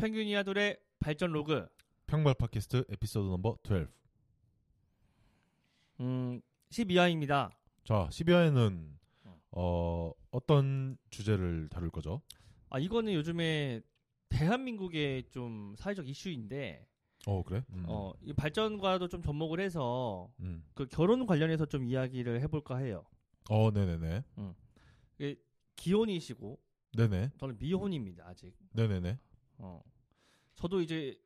평균 이하돌의 발전 로그. 평발 팟캐스트 에피소드 넘버 12. 음, 12화입니다. 자, 12화에는 어, 어떤 주제를 다룰 거죠? 아, 이거는 요즘에 대한민국의 좀 사회적 이슈인데, 어, 그래? 음. 어, 이 발전과도 좀 접목을 해서 음. 그 결혼 관련해서 좀 이야기를 해볼까 해요. 어, 네네네. 이게 기혼이시고, 네네. 저는 미혼입니다, 아직. 네네네. 어. 저도 이제,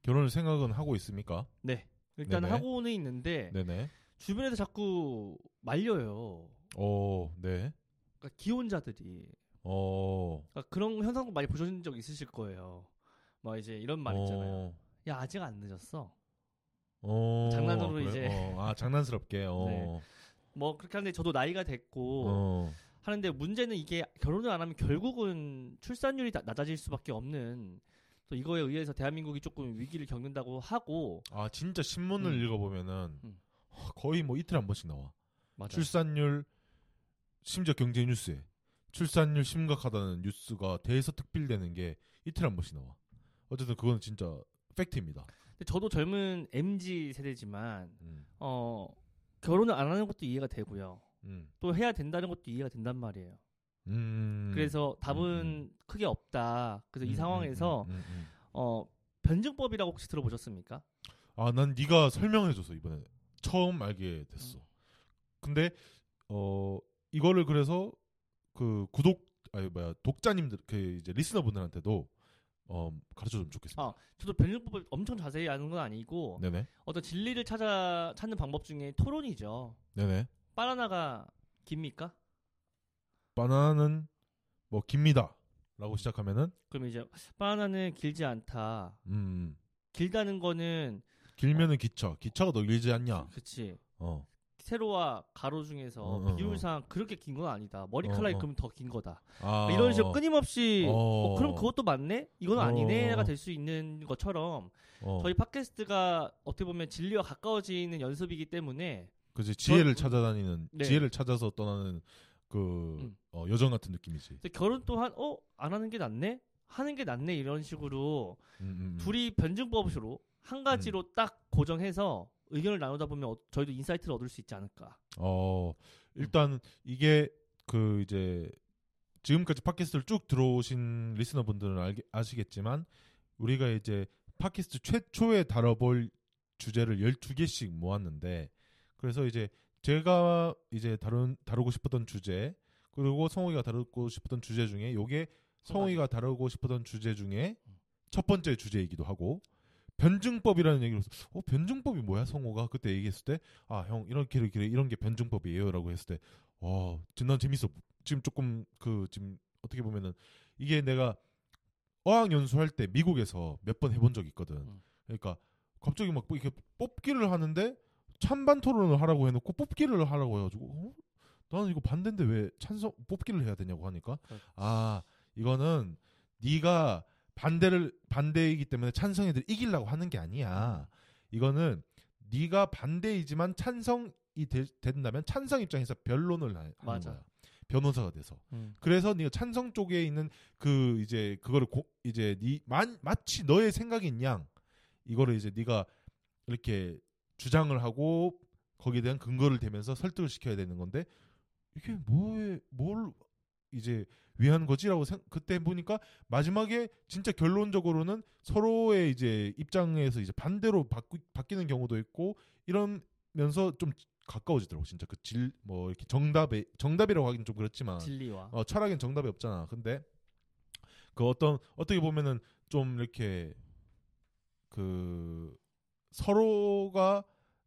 결혼을 생각은 하고 있습니까? 네. 일단 네네. 하고는 있는데, 네네. 주변에서 자꾸 말려요. 어, 네. 그러니까 기혼자들이. 어. 그러니까 그런 현상도 많이 보신 적 있으실 거예요. 막 이제 이런 말 있잖아요. 어, 야, 아직 안 늦었어. 어, 장난으로 그래? 이제. 어, 아, 장난스럽게. 어. 네. 뭐 그렇게 하는데 저도 나이가 됐고 어. 하는데 문제는 이게 결혼을 안 하면 결국은 출산율이 다- 낮아질 수밖에 없는 또 이거에 의해서 대한민국이 조금 위기를 겪는다고 하고 아, 진짜 신문을 음. 읽어보면은 음. 거의 뭐 이틀에 한 번씩 나와. 맞아요. 출산율 심지어 경제 뉴스에 출산율 심각하다는 뉴스가 대에서 특필되는 게 이틀에 한 번씩 나와. 어쨌든 그건 진짜 팩트입니다. 근데 저도 젊은 MZ 세대지만 음. 어 결혼을 안 하는 것도 이해가 되고요. 음. 또 해야 된다는 것도 이해가 된단 말이에요. 음. 그래서 답은 음, 크게 없다. 그래서 이 음, 상황에서 음, 음, 음. 어 변증법이라고 혹시 들어보셨습니까? 아, 난 네가 설명해줘서 이번에 처음 알게 됐어. 근데 어 이거를 그래서 그 구독 아니 뭐야 독자님들 그 이제 리스너분들한테도 어 가르쳐주면 좋겠습니다. 아, 저도 변증법을 엄청 자세히 아는 건 아니고 네네, 어떤 진리를 찾아 찾는 방법 중에 토론이죠. 네네. 바나나가 깁니까? 바나나는 뭐 깁니다라고 시작하면은 그럼 이제 바나나는 길지 않다. 음 길다는 거는 길면은 기차, 기차가 더 길지 않냐? 그치 어, 세로와 가로 중에서 어, 어, 비율상 그렇게 긴 건 아니다. 머리카락이 어, 어. 그러면 더 긴 거다. 아 이런 식으로 끊임없이 어. 어, 그럼 그것도 맞네? 이건 아니네가 어. 될수 있는 것처럼 어, 저희 팟캐스트가 어떻게 보면 진리와 가까워지는 연습이기 때문에 그지 지혜를 저- 찾아다니는 네. 지혜를 찾아서 떠나는 그 음. 어, 여정 같은 느낌이지. 결혼 또한 어? 안 하는 게 낫네? 하는 게 낫네 이런 식으로 음, 음, 음. 둘이 변증법으로 한 가지로 딱 고정해서 의견을 나누다 보면 어- 저희도 insight를 얻을 수 있지 않을까. 어 일단 이게 그 이제 지금까지 팟캐스트를 쭉 들어오신 listener분들은 알게, 아시겠지만 우리가 이제 팟캐스트 최초에 다뤄볼 주제를 12개씩 모았는데 그래서 이제 제가 이제 다룬 다루고 싶었던 주제 그리고 성호이가 다루고 싶었던 주제 중에 요게 성호이가 다루고 싶었던 주제 중에 첫 번째 주제이기도 하고 변증법이라는 얘기를 해서 어 변증법이 뭐야? 성호가 그때 얘기했을 때 아 형 이렇게 이렇게 이런 게 변증법이에요라고 했을 때와 난 재밌어. 지금 조금 그 지금 어떻게 보면은 이게 내가 어학 연수할 때 미국에서 몇 번 해본 적이 있거든. 음. 그러니까 갑자기 막 이렇게 뽑기를 하는데 찬반 토론을 하라고 해놓고 뽑기를 하라고 해가지고 어? 나는 이거 반대인데 왜 찬성 뽑기를 해야 되냐고 하니까 그렇지. 아 이거는 네가 반대를 반대이기 때문에 찬성애들 이기려고 하는 게 아니야. 이거는 네가 반대이지만 찬성이 되- 된다면 찬성 입장에서 변론을 하- 하는 맞아. 거야. 변호사가 돼서. 음. 그래서 네가 찬성 쪽에 있는 그 이제 그거를 고, 이제 네 만, 마치 너의 생각인 양 이거를 이제 네가 이렇게 주장을 하고 거기에 대한 근거를 대면서 설득을 시켜야 되는 건데 이게 뭐에 뭘 이제 위한 거지라고 생, 그때 보니까 마지막에 진짜 결론적으로는 서로의 이제 입장에서 이제 반대로 바꾸, 바뀌는 경우도 있고 이러면서 좀 가까워지더라고 진짜. 그 질 뭐 이렇게 정답에 정답이라고 하긴 좀 그렇지만. 진리와. 어, 철학엔 정답이 없잖아. 근데 그 어떤 어떻게 보면은 좀 이렇게 그 서로가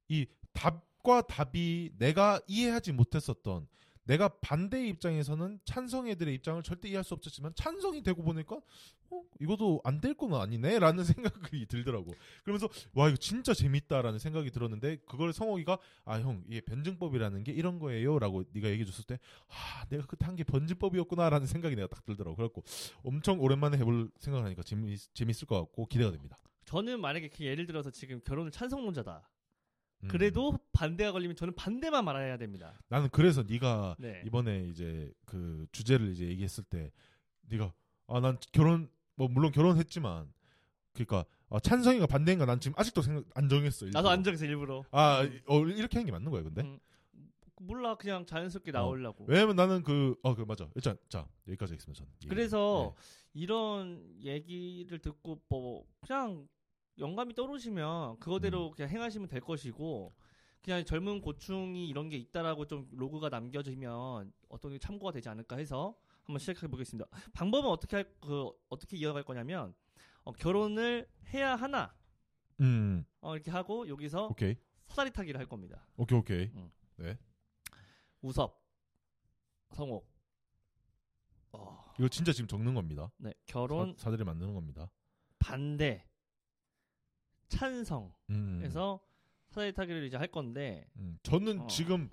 이 답과 답이 내가 이해하지 못했었던 내가 반대의 입장에서는 찬성 애들의 입장을 절대 이해할 수 없었지만 찬성이 되고 보니까 어 이것도 안 될 건 아니네라는 생각이 들더라고. 그러면서 와 이거 진짜 재밌다라는 생각이 들었는데 그걸 성호이가 아 형 이게 변증법이라는 게 이런 거예요라고 네가 얘기해 줬을 때 아, 내가 그때 한 게 변증법이었구나라는 생각이 내가 딱 들더라고. 그래갖고 엄청 오랜만에 해볼 생각을 하니까 재미, 재밌을 것 같고 기대가 됩니다. 저는 만약에 그 예를 들어서 지금 결혼을 찬성론자다. 음. 그래도 반대가 걸리면 저는 반대만 말해야 됩니다. 나는 그래서 네가 네. 이번에 이제 그 주제를 이제 얘기했을 때 네가 아 난 결혼 뭐 물론 결혼했지만 그러니까 어, 찬성인가 반대인가 난 지금 아직도 생각 안 정했어. 나도 일부러. 안 정해서 일부러. 아 어, 이렇게 하는 게 맞는 거야 근데? 음, 몰라 그냥 자연스럽게 어. 나오려고. 왜냐면 나는 그어그 맞아. 일단 자 여기까지 하겠습니다. 전. 예. 그래서 네. 이런 얘기를 듣고 뭐 그냥 영감이 떠오르시면 그거대로 음. 그냥 행하시면 될 것이고 그냥 젊은 고충이 이런 게 있다라고 좀 로그가 남겨지면 어떤 게 참고가 되지 않을까 해서 한번 시작해 보겠습니다. 방법은 어떻게 할 그 어떻게 이어갈 거냐면 어, 결혼을 해야 하나 음 어, 이렇게 하고 여기서 오케이 사다리 타기를 할 겁니다. 오케이 오케이 우섭, 성옥, 어, 이거 진짜 지금 적는 겁니다. 네 결혼 사, 사들이 만드는 겁니다. 반대, 찬성. 음. 사다리 타기를 이제 할 건데 음, 저는 어. 지금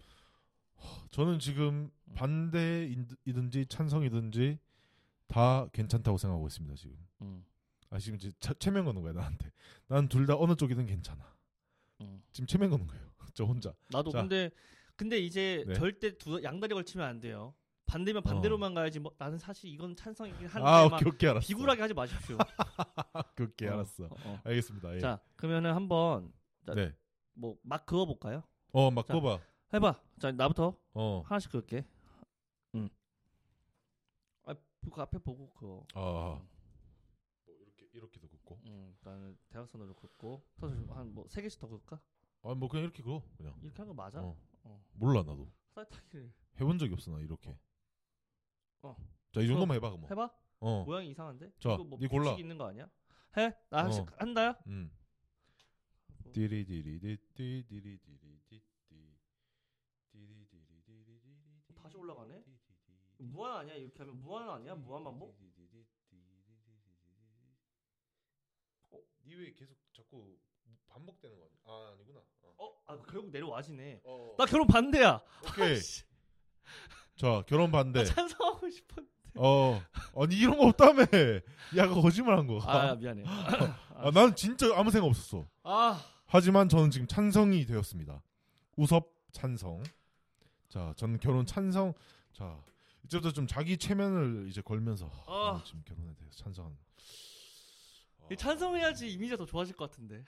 허, 저는 지금 음. 반대이든지 찬성이든지 다 괜찮다고 생각하고 있습니다 지금. 음, 아 지금 이제 차- 체면 거는 거야 나한테. 난 둘 다 어느 쪽이든 괜찮아. 음. 지금 체면 거는 거예요. 저 혼자. 나도 자. 근데 근데 이제 네. 절대 두 양다리 걸치면 안 돼요. 반대면 반대로만 가야지. 뭐 나는 사실 이건 찬성이긴 한데 아막 오케이 오케이 알았어. 비굴하게 하지 마십시오. 오케이 어, 알았어. 어, 어. 알겠습니다. 예. 자 그러면은 한번 자, 네. 뭐막 그어 볼까요? 어막 자. 꼽아. 해봐. 자 나부터 어. 하나씩 그을게. 음. 아, 그 앞에 보고 그거. 아. 뭐 이렇게 이렇게도 긋고. 음, 나는 대각선으로 긋고 한뭐 세 개씩 더 그을까? 아뭐 그냥 이렇게 그어 그냥. 이렇게 한 거 맞아? 어. 어. 몰라 나도. 사다리 타기를 해본 적이 없어 나 이렇게. 어. 자 이 정도만 해봐 그럼. 해봐. 어. 모양이 이상한데? 자, 이거 뭐 네 골라. 있는 거 아니야? 해? 나 어. 한다요? 음. 뭐. 다시 올라가네? 무한 아니야? 이렇게 하면 무한 아니야? 무한 반복? 니왜 계속 자꾸 반복되는 거 아니야? 아 아니구나. 어. 어? 아 결국 내려와지네. 어. 나 결혼 반대야. 오케이. 자 결혼 반대. 나 찬성하고 싶었는데. 어. 아니 이런 거 없다며. 야 거짓말한 거. 아 미안해. 아, 나는 진짜 아무 생각 없었어. 아 하지만 저는 지금 찬성이 되었습니다. 우섭 찬성. 자, 저는 결혼 찬성. 자, 이제부터 좀 자기 체면을 이제 걸면서 아. 아, 지금 결혼에 대해서 찬성한. 이 찬성해야지 이미지가 더 좋아질 것 같은데.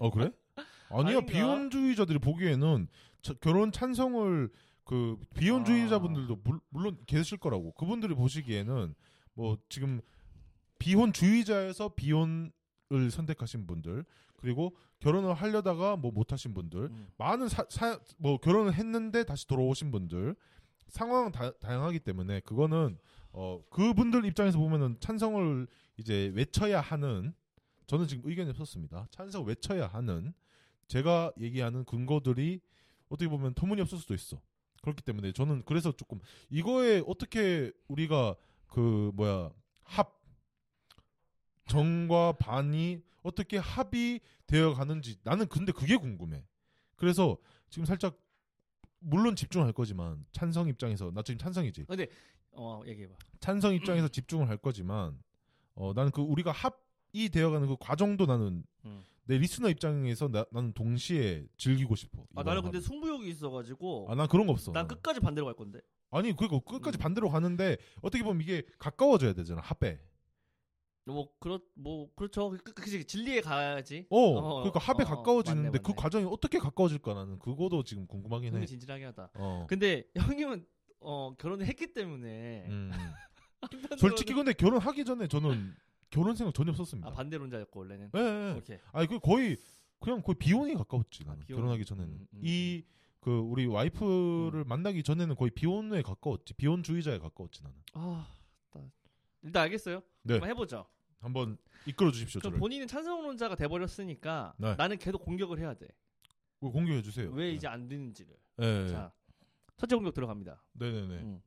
어 그래? 아니야 아닌가? 비혼주의자들이 보기에는 자- 결혼 찬성을 그 비혼주의자분들도 물, 물론 계실 거라고 그분들이 보시기에는 뭐 지금 비혼주의자에서 비혼 을 선택하신 분들 그리고 결혼을 하려다가 뭐 못하신 분들 음. 많은 사, 사- 뭐 결혼을 했는데 다시 돌아오신 분들 상황은 다, 다양하기 때문에 그거는 어 그분들 입장에서 보면은 찬성을 이제 외쳐야 하는 저는 지금 의견이 없었습니다. 찬성 외쳐야 하는 제가 얘기하는 근거들이 어떻게 보면 터무니없을 수도 있어. 그렇기 때문에 저는 그래서 조금 이거에 어떻게 우리가 그 뭐야 합 정과 반이 어떻게 합이 되어 가는지 나는 근데 그게 궁금해. 그래서 지금 살짝 물론 집중할 거지만 찬성 입장에서 나 지금 찬성이지. 근데 어 얘기해 봐. 찬성 입장에서 집중을 할 거지만 어 나는 그 우리가 합 이 되어가는 그 과정도 나는 음. 내 리스너 입장에서 나, 나는 동시에 즐기고 싶어. 아 나는 근데 승부욕이 있어가지고 아난 그런 거 없어. 난. 끝까지 반대로 갈 건데. 아니 그거 끝까지 음. 반대로 가는데 어떻게 보면 이게 가까워져야 되잖아 합에. 뭐 그렇 뭐 그렇죠. 그, 그, 진리에 가야지. 어, 어, 그러니까 합에 어, 어, 가까워지는데 맞네, 그 맞네. 과정이 어떻게 가까워질까 나는 그거도 지금 궁금하긴 해. 흥미진진하게 하다. 어. 근데 형님은 어 결혼을 했기 때문에 음. 솔직히 근데 결혼하기 전에 저는 결혼 생각 전혀 없었습니다. 아 반대론자였고 원래는. 예, 예. 오케이. 아니 그 거의 그냥 거의 비혼에 가까웠지 나는 아, 비혼. 결혼하기 전에는 음, 음, 이그 우리 와이프를 만나기 전에는 거의 비혼에 가까웠지 비혼주의자에 가까웠지 나는 아 나- 일단 알겠어요. 네. 한번 해보죠. 한번 이끌어 주십시오 그럼 저를 본인은 찬성론자가 돼버렸으니까 네. 나는 계속 공격을 해야 돼. 공개해 주세요 왜 이제 안 되는지를. 네. 네. 자 첫째 공격 들어갑니다. 네네네 음.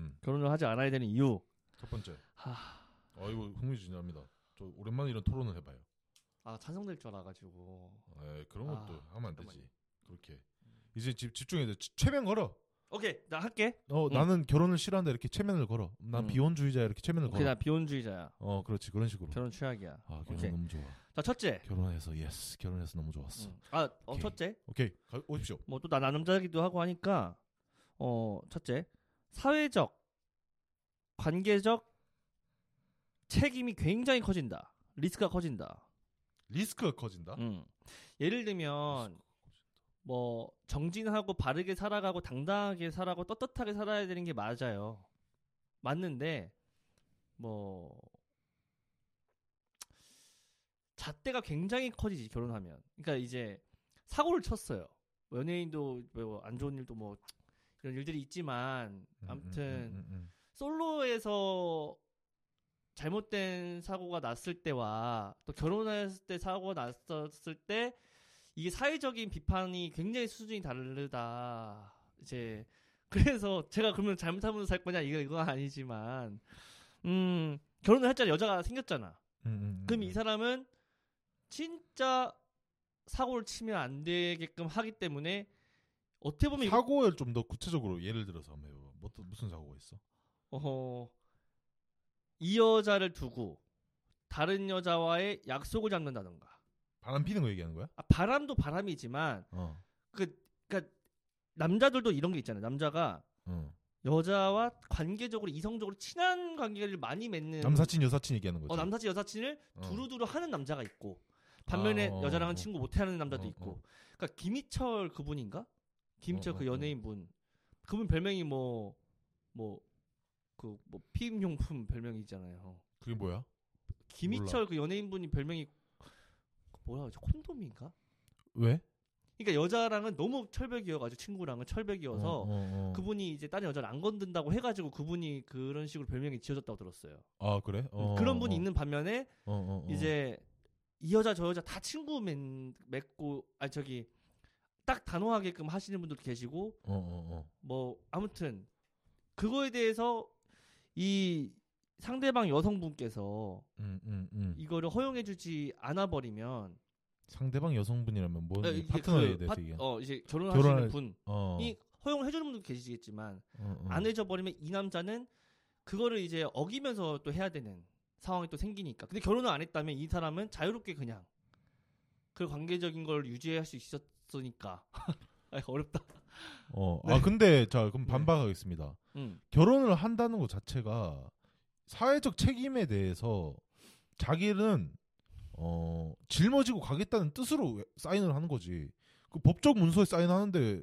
음. 결혼을 하지 않아야 되는 이유. 첫 번째 하, 아 이거 흥미진진합니다 저 오랜만에 이런 토론을 해봐요 아 찬성될 줄 알아가지고. 에 그런 아, 것도 하면 안 되지. 그렇게 이제 집 집중해야 돼 최면 걸어 오케이 나 할게. 어 음. 나는 결혼을 싫어한다 이렇게 최면을 걸어 난 음. 비혼주의자 이렇게 최면을 오케이 걸어 나 비혼주의자야. 어 그렇지 그런 식으로 결혼 최악이야. 아 결혼 오케이. 너무 좋아 자 첫째. 결혼해서 yes 결혼해서 너무 좋았어 음. 아 어. 첫째. 오케이 가, 오십시오 뭐 또 나 남자기도 하고 하니까 어 첫째 사회적 관계적 책임이 굉장히 커진다. 리스크가 커진다. 리스크가 커진다. 음. 예를 들면 뭐 정진하고 바르게 살아가고 당당하게 살아가고 떳떳하게 살아야 되는 게 맞아요. 맞는데 뭐 잣대가 굉장히 커지지 결혼하면. 그러니까 이제 사고를 쳤어요. 뭐 연예인도 뭐 안 좋은 일도 뭐 이런 일들이 있지만 음, 아무튼 음, 음, 음, 솔로에서 잘못된 사고가 났을 때와 또 결혼했을 때 사고가 났었을 때 이게 사회적인 비판이 굉장히 수준이 다르다. 이제 그래서 제가 그러면 잘못하면서 살 거냐 이거 이건 아니지만 음 결혼을 했잖아 여자가 생겼잖아. 음, 음, 음, 그럼 음. 이 사람은 진짜 사고를 치면 안 되게끔 하기 때문에 어떻게 보면 사고를 좀 더 구체적으로 예를 들어서 한번 해봐. 뭐, 또 무슨 사고가 있어? 어허, 이 여자를 두고 다른 여자와의 약속을 잡는다던가. 바람 피는 거 얘기하는 거야? 아, 바람도 바람이지만 어. 그 그러니까 남자들도 이런 게 있잖아요. 남자가 어. 여자와 관계적으로 이성적으로 친한 관계를 많이 맺는 남사친 여사친 얘기하는 거지. 어, 남사친 여사친을 어. 두루두루 하는 남자가 있고 반면에 아, 어, 여자랑은 어. 친구 못 하는 남자도 어, 있고. 어. 그러니까 김희철 그분인가? 김희철 어, 그 어, 어. 연예인 분. 그분 별명이 뭐뭐 그 뭐 피임용품 별명이 있잖아요. 그게 뭐야? 김희철 그 연예인 분이 별명이 뭐라 그러지? 콘돔인가? 왜? 그러니까 여자랑은 너무 철벽이어가지고 친구랑은 철벽이어서 어, 어, 어. 그분이 이제 다른 여자를 안 건든다고 해가지고 그분이 그런 식으로 별명이 지어졌다고 들었어요. 아 그래? 어, 그런 분이 어, 있는 반면에 어, 어, 어. 이제 이 여자 저 여자 다 친구 맺, 맺고 아 저기 딱 단호하게끔 하시는 분들도 계시고 어, 어, 어. 뭐 아무튼 그거에 대해서 이 상대방 여성분께서 음, 음, 음. 이거를 허용해주지 않아 버리면 상대방 여성분이라면 뭐 어, 이게 파트너에 그 대해서 파- 얘기해. 어 이제 결혼하시는 결혼할- 분이 어. 허용을 해주는 분도 계시겠지만 어, 어. 안 해줘 버리면 이 남자는 그거를 이제 어기면서 또 해야 되는 상황이 또 생기니까. 근데 결혼을 안 했다면 이 사람은 자유롭게 그냥 그 관계적인 걸 유지할 수 있었으니까. 아, 어렵다. 어. 네. 아 근데 자 그럼 네. 반박하겠습니다. 음. 결혼을 한다는 것 자체가 사회적 책임에 대해서 자기는 어 짊어지고 가겠다는 뜻으로 사인을 하는 거지. 그 법적 문서에 사인하는데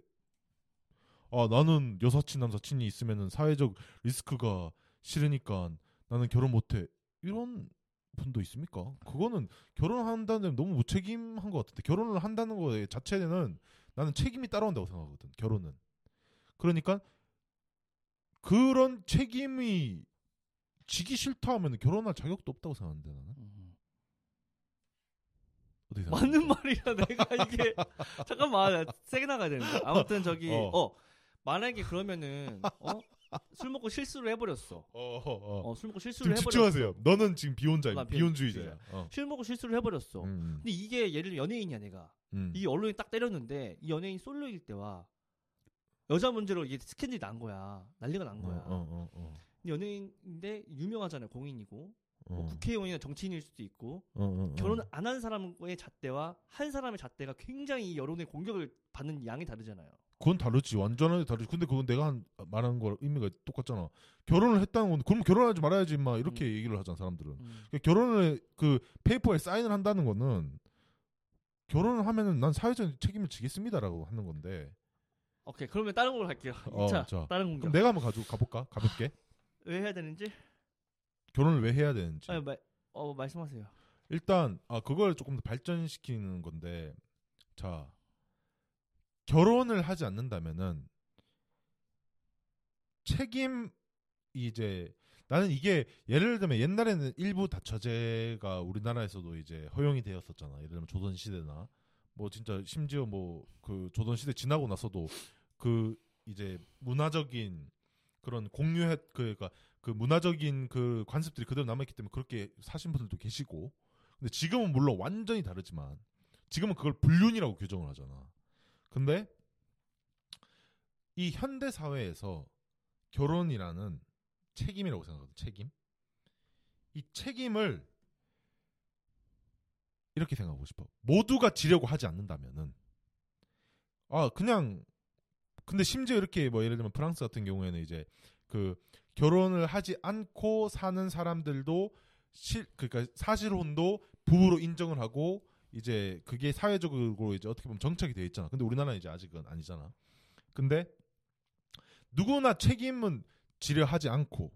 아 나는 여사친 남사친이 있으면은 사회적 리스크가 싫으니까 나는 결혼 못해 이런 분도 있습니까? 그거는 결혼한다는 데 너무 무책임한 것 같은데 결혼을 한다는 거에 자체는 나는 책임이 따라온다고 생각하거든. 결혼은 그러니까 그런 책임이 지기 싫다 하면 결혼할 자격도 없다고 생각하는데 나는 음. 어떻게 맞는 생각해? 말이야 내가 이게 잠깐만 세게 나가야 되는데 아무튼 저기 어. 어, 만약에 그러면은 어? 술 먹고 실수를 해버렸어 어, 어, 어. 어, 술 먹고 실수를 해버렸어 집중하세요. 너는 지금 비혼자야. 나 비혼주의자야. 어. 술 먹고 실수를 해버렸어 음, 근데 이게 예를 들면 연예인이야 내가 음. 이 언론이 딱 때렸는데 이 연예인 솔로일 때와 여자 문제로 이게 스캔들이 난 거야 난리가 난 어, 거야 어, 어, 어. 근데 연예인인데 유명하잖아요 공인이고 어. 뭐 국회의원이나 정치인일 수도 있고 어, 어, 어. 결혼 안한 사람의 잣대와 한 사람의 잣대가 굉장히 이 여론의 공격을 받는 양이 다르잖아요. 그건 다르지. 완전하게 다르지. 근데 그건 내가 한, 말하는 거 의미가 똑같잖아. 결혼을 했다는 건 그럼 결혼하지 말아야지 막 이렇게 얘기를 하잖아 사람들은. 음. 그러니까 결혼을 그 페이퍼에 사인을 한다는 거는 결혼을 하면은 난 사회적 책임을 지겠습니다라고 하는 건데. 오케이 그러면 다른 걸로 갈게요. 어, 2차 자. 다른 공격. 내가 한번 가지고 가볼까? 가볍게. 왜 해야 되는지? 결혼을 왜 해야 되는지. 아니, 말, 어 말씀하세요. 일단 아 그걸 조금 더 발전시키는 건데 자 결혼을 하지 않는다면은 책임 이제 나는 이게 예를 들면 옛날에는 일부 다처제가 우리나라에서도 이제 허용이 되었었잖아. 예를 들면 조선 시대나 뭐 진짜 심지어 뭐 그 조선 시대 지나고 나서도 그 이제 문화적인 그런 공유했 그러니까 그 문화적인 그 관습들이 그대로 남아있기 때문에 그렇게 사신 분들도 계시고 근데 지금은 물론 완전히 다르지만 지금은 그걸 불륜이라고 규정을 하잖아. 근데 이 현대 사회에서 결혼이라는 책임이라고 생각하거든. 책임. 이 책임을 이렇게 생각하고 싶어. 모두가 지려고 하지 않는다면은 아 그냥 근데 심지어 이렇게 뭐 예를 들면 프랑스 같은 경우에는 이제 그 결혼을 하지 않고 사는 사람들도 실 그러니까 사실혼도 부부로 인정을 하고 이제 그게 사회적으로 이제 어떻게 보면 정착이 돼 있잖아. 근데 우리나라는 이제 아직은 아니잖아. 근데 누구나 책임은 지려 하지 않고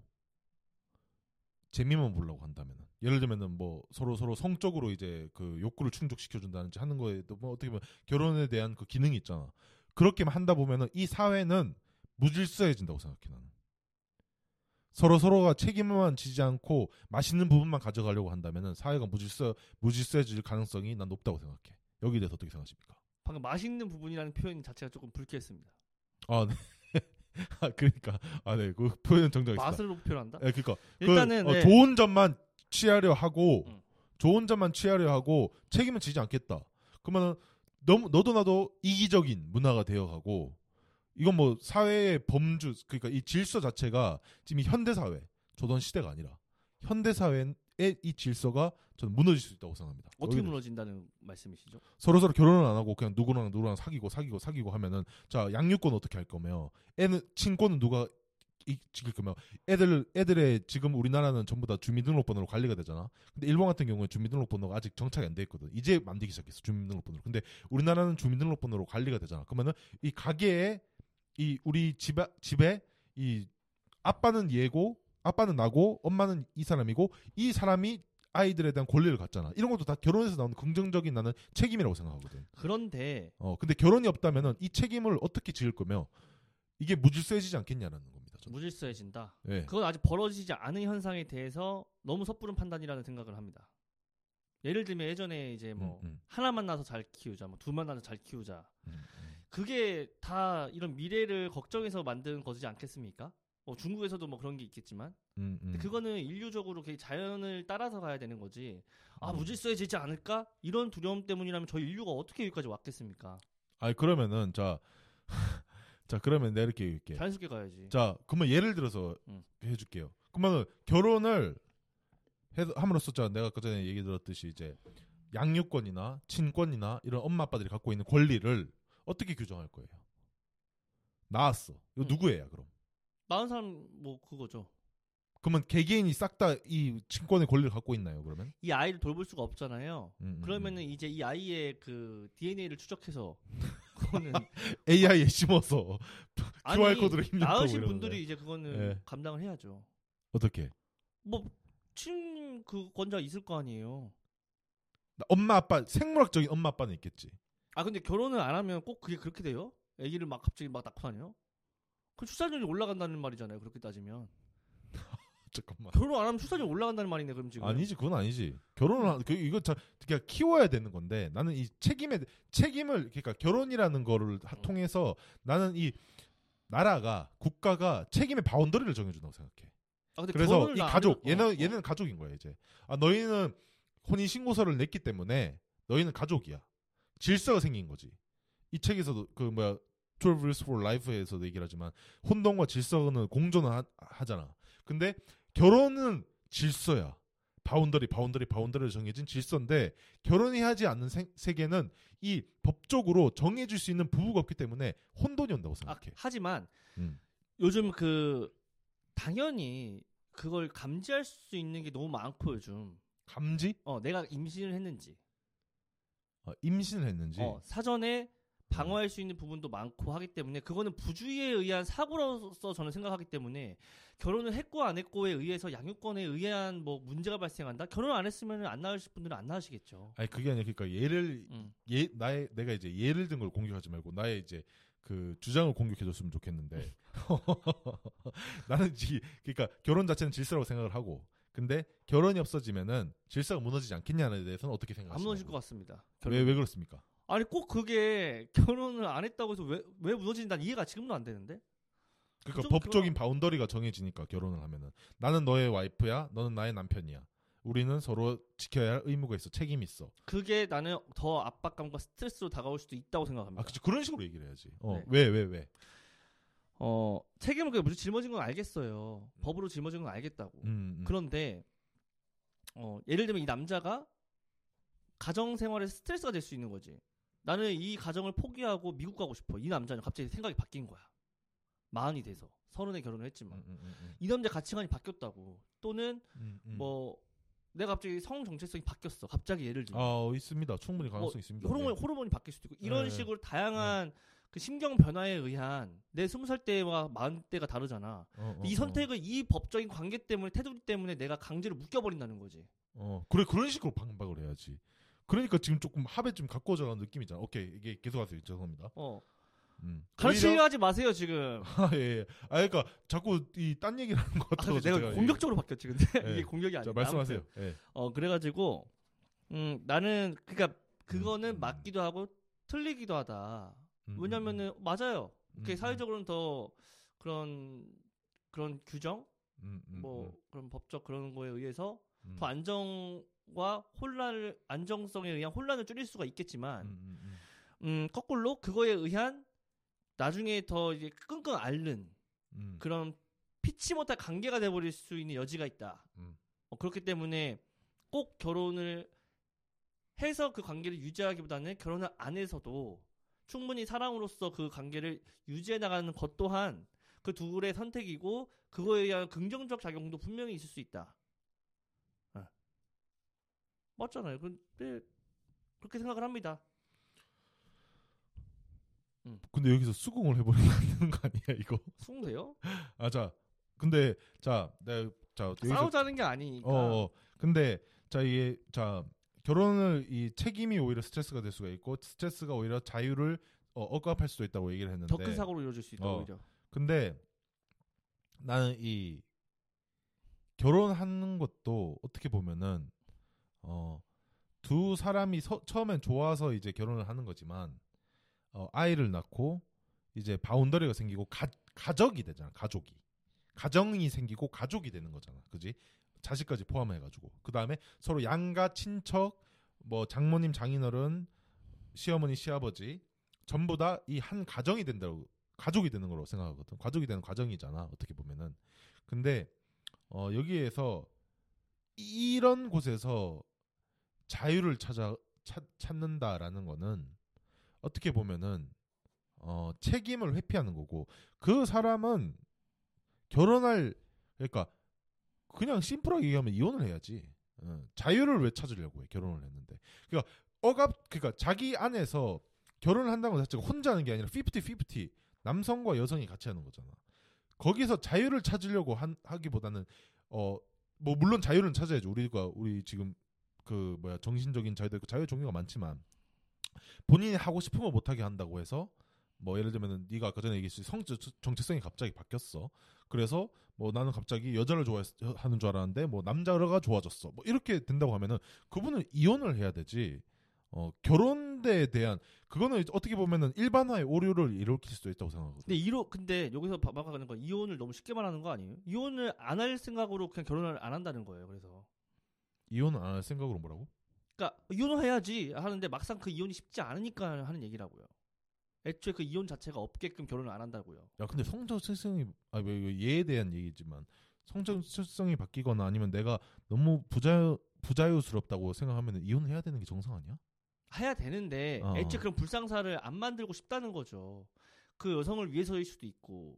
재미만 보려고 한다면은 예를 들면은 뭐 서로 서로 성적으로 이제 그 욕구를 충족시켜 준다든지 하는 거에도 뭐 어떻게 보면 결혼에 대한 그 기능이 있잖아. 그렇게만 한다 보면은 이 사회는 무질서해진다고 생각해 나는. 서로 서로가 책임만 지지 않고 맛있는 부분만 가져가려고 한다면은 사회가 무질서 무질서해질 가능성이 난 높다고 생각해. 여기에 대해서 어떻게 생각하십니까? 방금 맛있는 부분이라는 표현 자체가 조금 불쾌했습니다. 아, 네. 아, 그러니까 아, 네, 그 표현 정정했습니다. 맛으로 표현한다? 네, 그러니까 일단은 그, 어, 네. 좋은 점만 취하려 하고 음. 좋은 점만 취하려 하고 책임은 지지 않겠다. 그러면 너무 너도 나도 이기적인 문화가 되어가고 이건 뭐 사회의 범주 그러니까 이 질서 자체가 지금 이 현대 사회 조던 시대가 아니라 현대 사회의 이 질서가 저는 무너질 수 있다고 생각합니다. 어떻게 여기는 무너진다는 말씀이시죠? 서로 서로 결혼을 안 하고 그냥 누구랑 누구랑 사귀고 사귀고 사귀고 하면은 자 양육권 어떻게 할 거며 애는 친권은 누가 이- 지킬 거며 애들 애들의 지금 우리나라는 전부 다 주민등록번호로 관리가 되잖아. 근데 일본 같은 경우에 주민등록번호가 아직 정착이 안 돼 있거든. 이제 만들기 시작했어 주민등록번호로. 근데 우리나라는 주민등록번호로 관리가 되잖아. 그러면은 이 가게에 이 우리 집에 집에 이 아빠는 얘고 아빠는 나고 엄마는 이 사람이고 이 사람이 아이들에 대한 권리를 갖잖아. 이런 것도 다 결혼에서 나오는 긍정적인 나는 책임이라고 생각하거든. 그런데 어, 근데 결혼이 없다면은 이 책임을 어떻게 지을 거며 이게 무질서해지지 않겠냐라는 겁니다. 저는. 무질서해진다. 예. 그건 아직 벌어지지 않은 현상에 대해서 너무 섣부른 판단이라는 생각을 합니다. 예를 들면 예전에 이제 뭐 음, 음, 하나 만나서 잘 키우자, 뭐 둘 만나서 잘 키우자. 음, 음. 그게 다 이런 미래를 걱정해서 만든 것이지 않겠습니까? 뭐 중국에서도 뭐 그런 게 있겠지만, 음, 음. 그거는 인류적으로 자연을 따라서 가야 되는 거지. 아 음. 무질서해지지 않을까? 이런 두려움 때문이라면 저희 인류가 어떻게 여기까지 왔겠습니까? 아니 그러면은 자, 자 그러면 내가 이렇게 얘기할게. 자연스럽게 가야지. 자, 그러면 예를 들어서 음. 해줄게요. 그러면 결혼을 해 함으로써 자 내가 그 전에 얘기 들었듯이 이제 양육권이나 친권이나 이런 엄마 아빠들이 갖고 있는 권리를 어떻게 규정할 거예요? 나왔어. 이거 음. 누구예요, 그럼? 마흔 사람 뭐 그거죠. 그러면 개개인이 싹 다이 친권의 권리를 갖고 있나요, 그러면? 이 아이를 돌볼 수가 없잖아요. 음, 음, 그러면은 음. 이제 이 아이의 그 DNA를 추적해서 그거는 AI에 심어서 QR 코드를 입력하고 이러는데. 분들이 이제 그거는 예. 감당을 해야죠. 어떻게? 뭐 친그 권자 있을 거 아니에요. 나 엄마 아빠 생물학적인 엄마 아빠는 있겠지. 아 근데 결혼을 안 하면 꼭 그게 그렇게 돼요? 아기를 막 갑자기 막 낳고 다녀요? 그 출산율이 올라간다는 말이잖아요. 그렇게 따지면 잠깐만. 결혼 안 하면 출산율 올라간다는 말이네. 그럼 지금 아니지, 그건 아니지. 결혼을 하, 그 이거 자, 그냥 키워야 되는 건데 나는 이 책임에 책임을 그러니까 결혼이라는 거를 하- 음. 통해서 나는 이 나라가 국가가 책임의 바운더리를 정해준다고 생각해. 아, 그래서 이안 가족 얘는 어, 얘는 가족인 거야 이제. 아 너희는 혼인 신고서를 냈기 때문에 너희는 가족이야. 질서가 생긴 거지. 이 책에서도 그 뭐야 12 Rules for Life에서도 얘기를 하지만 혼동과 질서는 공존을 하, 하잖아. 근데 결혼은 질서야. boundary, boundary, boundary를 정해진 질서인데 결혼이 하지 않는 세, 세계는 이 법적으로 정해줄 수 있는 부부가 없기 때문에 혼돈이 온다고 아, 생각해. 하지만 음. 요즘 그 당연히 그걸 감지할 수 있는 게 너무 많고 요즘 감지? 어 내가 임신을 했는지 어, 임신을 했는지. 어, 사전에 방어할 수 있는 부분도 많고 하기 때문에 그거는 부주의에 의한 사고로서 저는 생각하기 때문에 결혼을 했고 안 했고에 의해서 양육권에 의한 뭐 문제가 발생한다. 결혼 안 했으면 안 낳으실 분들은 안 낳으시겠죠. 아니 그게 아니라 그러니까 예를 음. 예 나의 내가 이제 예를 든 걸 공격하지 말고 나의 이제 그 주장을 공격해줬으면 좋겠는데 나는 지 그러니까 결혼 자체는 질서라고 생각을 하고 근데 결혼이 없어지면은 질서가 무너지지 않겠냐에 대해서는 어떻게 안 생각하시나요? 무너질 것 같습니다. 왜, 왜 그렇습니까? 아니 꼭 그게 결혼을 안 했다고 해서 왜, 왜 무너지는지 난 이해가 지금도 안 되는데. 그러니까 좀 법적인 바운더리가 정해지니까 결혼을 하면은 나는 너의 와이프야, 너는 나의 남편이야. 우리는 서로 지켜야 할 의무가 있어, 책임이 있어. 그게 나는 더 압박감과 스트레스로 다가올 수도 있다고 생각합니다. 아, 그치 그런 식으로 얘기를 해야지. 어, 네. 왜, 왜, 왜? 어, 책임을 그냥 무조건 짊어진 건 알겠어요. 법으로 짊어진 건 알겠다고. 음, 음. 그런데 어, 예를 들면 이 남자가 가정 생활에 스트레스가 될 수 있는 거지. 나는 이 가정을 포기하고 미국 가고 싶어. 이 남자는 갑자기 생각이 바뀐 거야. 마흔이 돼서 서른에 결혼을 했지만 음, 음, 음, 음. 이 남자 가치관이 바뀌었다고. 또는 음, 음. 뭐 내가 갑자기 성 정체성이 바뀌었어. 갑자기 예를 들면 아 있습니다. 충분히 가능성 뭐, 있습니다. 호르몬 네. 호르몬이 바뀔 수도 있고 이런 네. 식으로 다양한 그 심경 변화에 의한 내 스무 살 때와 마흔 때가 다르잖아. 어, 어, 이 어. 선택을 이 법적인 관계 때문에 테두리 때문에 내가 강제로 묶여버린다는 거지. 어 그래 그런 식으로 반박을 해야지. 그러니까 지금 조금 합에 좀 가까워져가는 느낌이잖아. 오케이 이게 계속하세요. 죄송합니다. 어 음. 가르치려 하지 마세요 지금. 아, 예, 예. 아, 그러니까 자꾸 이 딴 얘기를 하는 것 아, 같아서 근데 내가 제가 공격적으로 바뀌었지 근데 예. 이게 공격이 자, 아니야. 말씀하세요. 예. 어 그래가지고 음 나는 그러니까 그거는 음. 맞기도 하고 틀리기도 하다. 음, 왜냐면은 맞아요. 그게 음, 사회적으로는 더 그런 그런 규정 음, 음, 뭐 그런 법적 그런 거에 의해서 음, 더 안정과 혼란을 안정성에 의한 혼란을 줄일 수가 있겠지만 음, 음, 음. 음 거꾸로 그거에 의한 나중에 더 이제 끙끙 앓는 음. 그런 피치 못할 관계가 돼버릴 수 있는 여지가 있다. 음. 어, 그렇기 때문에 꼭 결혼을 해서 그 관계를 유지하기보다는 결혼을 안 해서도 충분히 사랑으로서 그 관계를 유지해 나가는 것 또한 그 둘의 선택이고 그거에 의한 긍정적 작용도 분명히 있을 수 있다. 어. 맞잖아요. 근데 그렇게 생각을 합니다. 근데 여기서 수긍을 되는 거 아니야 이거? 수긍돼요? 아, 자, 근데 자, 내가 자 여기서 싸우자는 게 아니니까. 어, 어, 근데 자 이게 자 결혼을 이 책임이 오히려 스트레스가 될 수가 있고 스트레스가 오히려 자유를 어, 억압할 수도 있다고 얘기를 했는데. 더 큰 사고로 이루어질 수 있다 어. 오히려. 근데 나는 이 결혼하는 것도 어떻게 보면은 어 두 사람이 서- 처음엔 좋아서 이제 결혼을 하는 거지만 어 아이를 낳고 이제 바운더리가 생기고 가, 가족이 되잖아 가족이 가정이 생기고 가족이 되는 거잖아 그지 자식까지 포함해 가지고 그 다음에 서로 양가 친척 뭐 장모님 장인어른 시어머니 시아버지 전부 다 이 한 가정이 된다고 가족이 되는 거라고 생각하거든. 가족이 되는 과정이잖아. 어떻게 보면은. 근데 어 여기에서 이런 곳에서 자유를 찾아 찾, 찾는다라는 거는 어떻게 보면은 어 책임을 회피하는 거고 그 사람은 결혼할 그러니까 그냥 심플하게 얘기하면 이혼을 해야지. 어, 자유를 왜 찾으려고 해? 결혼을 했는데. 그러니까 억압 그러니까 자기 안에서 결혼을 한다는 것 자체가 혼자 하는 게 아니라 50-50 남성과 여성이 같이 하는 거잖아. 거기서 자유를 찾으려고 한, 하기보다는 어 뭐 물론 자유는 찾아야죠. 우리가 우리 지금 그 뭐야 정신적인 자유도 있고 자유 종류가 많지만 본인이 하고 싶은 거 못하게 한다고 해서 뭐 예를 들면은 네가 아까 전에 얘기했듯이 성 정체성이 갑자기 바뀌었어. 그래서 뭐 나는 갑자기 여자를 좋아하는 줄 알았는데 뭐 남자가 좋아졌어. 뭐 이렇게 된다고 하면은 그분은 이혼을 해야 되지. 어 결혼에 대한 그거는 어떻게 보면은 일반화의 오류를 일으킬 수도 있다고 생각하거든. 근데 이로 근데 여기서 반박하는 건 이혼을 너무 쉽게 말하는 거 아니에요? 이혼을 안 할 생각으로 그냥 결혼을 안 한다는 거예요. 그래서 이혼은 안할 생각으로 뭐라고? 그러니까 이혼을 해야지 하는데 막상 그 이혼이 쉽지 않으니까 하는 얘기라고요. 애초에 그 이혼 자체가 없게끔 결혼을 안 한다고요. 야 근데 성정체성이 아 뭐, 이거 얘에 대한 얘기지만 성정체성이 바뀌거나 아니면 내가 너무 부자 부자유스럽다고 생각하면 이혼해야 되는 게 정상 아니야? 해야 되는데 어. 애초에 그런 불상사를 안 만들고 싶다는 거죠. 그 여성을 위해서일 수도 있고.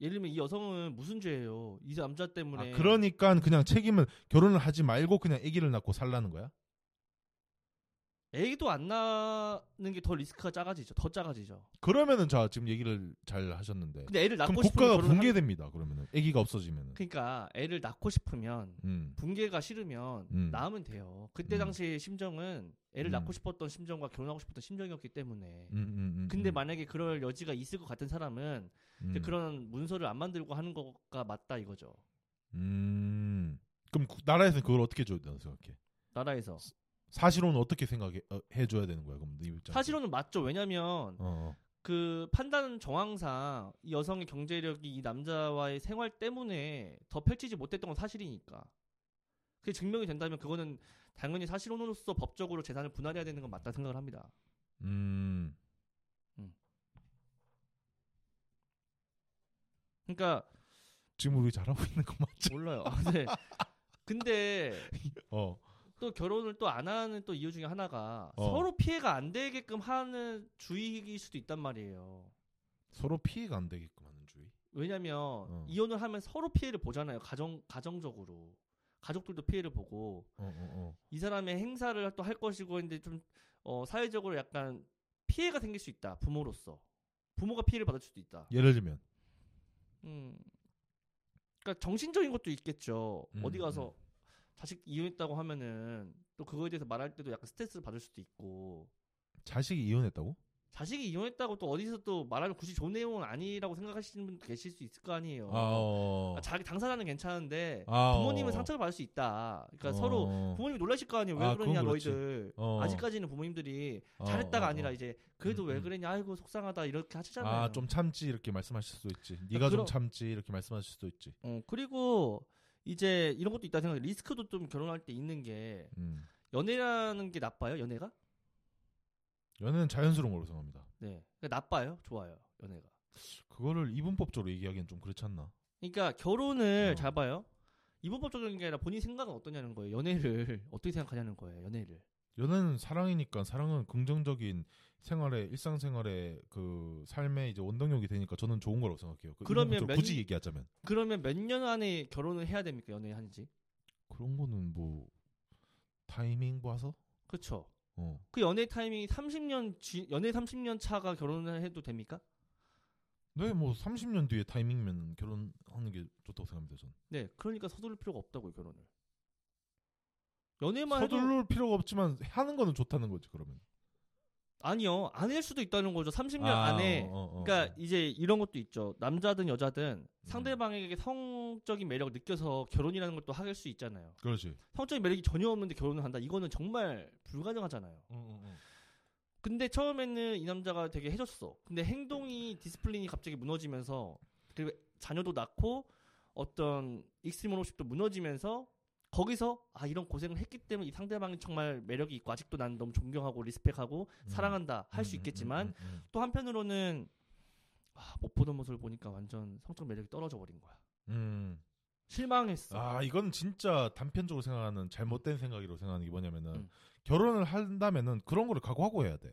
예를 들면 이 여성은 무슨 죄예요? 이 남자 때문에 아, 그러니까 그냥 책임을 결혼을 하지 말고 그냥 아기를 낳고 살라는 거야? 애기도 안 낳는 게 더 리스크가 작아지죠. 더 작아지죠. 그러면은 자 지금 얘기를 잘 하셨는데 근데 애를 낳고 싶으면 국가가 붕괴됩니다. 그러면은 아기가 없어지면은. 그러니까 애를 낳고 싶으면 음. 붕괴가 싫으면 음. 낳으면 돼요. 그때 음. 당시의 심정은 애를 음. 낳고 싶었던 심정과 결혼하고 싶었던 심정이었기 때문에. 음, 음, 음, 근데 음. 만약에 그럴 여지가 있을 것 같은 사람은 음. 그런 문서를 안 만들고 하는 거가 맞다 이거죠. 음. 그럼 구- 나라에서는 그걸 어떻게 줘야 된다고 생각해? 나라에서. 사실은 어떻게 생각해 어, 해줘야 되는 거야? 그럼 네 입장. 사실은 맞죠. 왜냐면 어. 그 판단 정황상 이 여성의 경제력이 이 남자와의 생활 때문에 더 펼치지 못했던 건 사실이니까. 그게 증명이 된다면 그거는 당연히 사실혼으로서 법적으로 재산을 분할해야 되는 건 맞다 생각을 합니다. 음. 그러니까 지금 우리 잘하고 있는 거 맞죠? 몰라요. 아, 네. 근데 어. 또 결혼을 또 안 하는 또 이유 중에 하나가 어. 서로 피해가 안 되게끔 하는 주의일 수도 있단 말이에요. 서로 피해가 안 되게끔 하는 주의. 왜냐면 어. 이혼을 하면 서로 피해를 보잖아요. 가정 가정적으로. 가족들도 피해를 보고 어, 어, 어. 이 사람의 행사를 또 할 것이고 근데 좀 어, 사회적으로 약간 피해가 생길 수 있다 부모로서 부모가 피해를 받을 수도 있다. 예를 들면 음. 그러니까 정신적인 것도 있겠죠. 음, 어디 가서 자식 이혼했다고 하면은 또 그거에 대해서 말할 때도 약간 스트레스를 받을 수도 있고 자식이 이혼했다고? 자식이 이혼했다고 또 어디서 또 말하면 굳이 좋은 내용은 아니라고 생각하시는 분도 계실 수 있을 거 아니에요. 아, 어. 아, 자기 당사자는 괜찮은데 아, 부모님은 어. 상처를 받을 수 있다. 그러니까 어. 서로 부모님이 놀라실 거 아니에요. 왜 아, 그러냐. 너희들. 어. 아직까지는 부모님들이 어, 잘했다가 어, 아니라 어. 이제 그래도 음, 왜 음. 그랬냐 아이고 속상하다 이렇게 하시잖아요. 아, 좀 참지 이렇게 말씀하실 수도 있지. 네가 좀 그럼- 참지 이렇게 말씀하실 수도 있지. 어, 그리고 이제 이런 것도 있다 생각해. 리스크도 좀 결혼할 때 있는 게 음. 연애라는 게 나빠요. 연애가? 연애는 자연스러운 걸로 생각합니다. 네. 그러니까 나빠요. 좋아요. 연애가. 그거를 이분법적으로 얘기하기엔 좀 그렇지 않나? 그러니까 결혼을 어. 잘 봐요. 이분법적인 게 아니라 본인 생각은 어떠냐는 거예요. 연애를 어떻게 생각하냐는 거예요. 연애를. 연애는 사랑이니까 사랑은 긍정적인 생활의 일상생활의 그 삶의 이제 원동력이 되니까 저는 좋은 거라고 생각해요. 그 그러면 몇- 굳이 얘기하자면 그러면 몇 년 안에 결혼을 해야 됩니까? 연애하는지? 그런 거는 뭐 타이밍 봐서 그렇죠. 어. 그 연애 타이밍이 30년 지, 연애 30년 차가 결혼을 해도 됩니까? 네, 뭐 30년 뒤에 타이밍이면 결혼하는 게 좋다고 생각합니다. 저는. 네. 그러니까 서두를 필요가 없다고요, 결혼을. 연애만 해도 서둘러 필요가 없지만 하는 거는 좋다는 거지 그러면. 아니요. 안 할 수도 있다는 거죠. 30년 아, 안에 어, 어, 어, 그러니까 어. 이제 이런 것도 있죠. 남자든 여자든 음. 상대방에게 성적인 매력을 느껴서 결혼이라는 걸 또 할 수 있잖아요. 그렇지. 성적인 매력이 전혀 없는데 결혼을 한다. 이거는 정말 불가능하잖아요. 어, 어, 어. 근데 처음에는 이 남자가 되게 해줬어. 근데 행동이 discipline이 갑자기 무너지면서 그리고 자녀도 낳고 어떤 extreme ownership도 무너지면서 거기서 아 이런 고생을 했기 때문에 이 상대방이 정말 매력이 있고 아직도 난 너무 존경하고 respect하고 음. 사랑한다 할수 음, 음, 있겠지만 음, 음, 또 한편으로는 아, 못 보던 모습을 보니까 완전 성적 매력이 떨어져 버린 거야. 음. 실망했어. 아 이건 진짜 단편적으로 생각하는 잘못된 생각이라고 생각하는 게 뭐냐면은 음. 결혼을 한다면은 그런 거를 각오하고 해야 돼.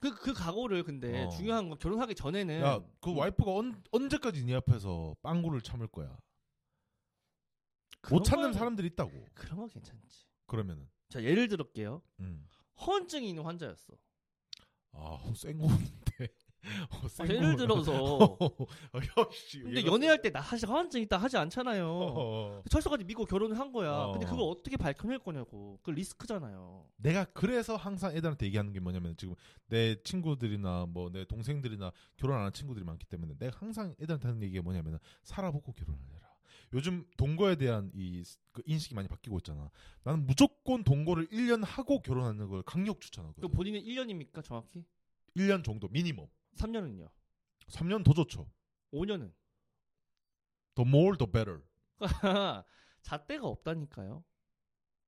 그, 그 각오를 근데 어. 중요한 건 결혼하기 전에는 야그 음, 와이프가 언, 언제까지 네 앞에서 빵구를 참을 거야. 못 건- 사람들이 있다고. 그런 거 괜찮지. 그러면은. 자 예를 들을게요. 음. 허언증이 있는 환자였어. 아센 거인데. 어, 센 아, 예를 거- 들어서 어, 근데 연애할 때 나 사실 허언증 있다 하지 않잖아요. 어, 어. 철석까지 믿고 결혼을 한 거야. 어. 근데 그걸 어떻게 밝혀낼 거냐고. 그 리스크잖아요. 내가 그래서 항상 애들한테 얘기하는 게 뭐냐면 지금 내 친구들이나 뭐 내 동생들이나 결혼 안 한 친구들이 많기 때문에 내가 항상 애들한테 하는 얘기가 뭐냐면 살아보고 결혼을 해라. 요즘 동거에 대한 이 그 인식이 많이 바뀌고 있잖아. 나는 무조건 동거를 1년 하고 결혼하는 걸 강력 그 추천하거든. 본인은 1년입니까 정확히? 1년 정도 미니멈. 3년은요? 3년 더 좋죠. 5년은? The more the better. 잣대가 없다니까요.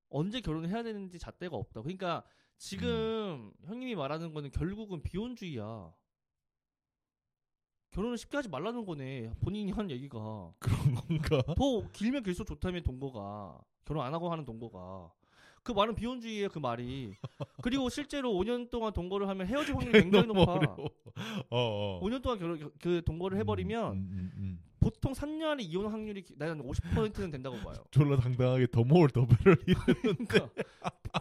언제 결혼을 해야 되는지 잣대가 없다. 그러니까 지금 음. 형님이 말하는 거는 결국은 비혼주의야. 결혼을 쉽게 하지 말라는 거네. 본인이 한 얘기가. 그런 건가? 더 길면 길수록 좋다며 동거가. 결혼 안 하고 하는 동거가. 그 말은 비혼주의예요, 그 말이. 그리고 실제로 5년 동안 동거를 하면 헤어질 확률이 굉장히 높아. 어려워. 어, 어. 5년 동안 결혼 그 동거를 해버리면 음, 음, 음. 보통 3년 안에 이혼 확률이 나는 50%는 된다고 봐요. 졸라 당당하게 the better. 그러니까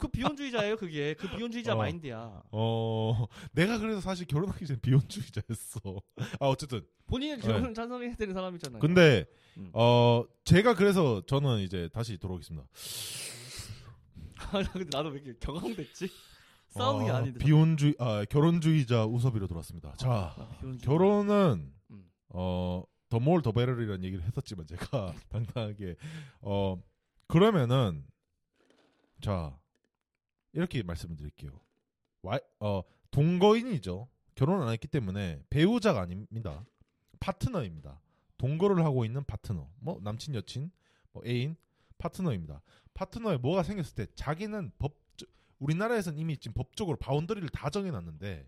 그 비혼주의자예요, 그게. 그 비혼주의자 어. 마인드야. 어, 내가 그래서 사실 결혼하기 전에 비혼주의자였어. 아, 어쨌든. 본인은 결혼 찬성해야 되는 사람이잖아요. 네. 근데, 음. 어, 제가 그래서 저는 이제 다시 돌아오겠습니다. 아, 근데 나도 왜 이렇게 경황됐지? 싸우는 게 어, 아닌데. 비혼주의, 아, 결혼주의자 우섭이로 돌아왔습니다. 자, 아. 결혼은, 음. 어, 더 more the better이라는 얘기를 했었지만 제가 당당하게, 어, 그러면은, 자, 이렇게 말씀을 드릴게요. 와, 어, 동거인이죠. 결혼 안 했기 때문에 배우자가 아닙니다. 파트너입니다. 동거를 하고 있는 파트너. 뭐 남친, 여친, 뭐 애인, 파트너입니다. 파트너에 뭐가 생겼을 때 자기는 법 우리나라에서는 이미 지금 법적으로 바운더리를 다 정해놨는데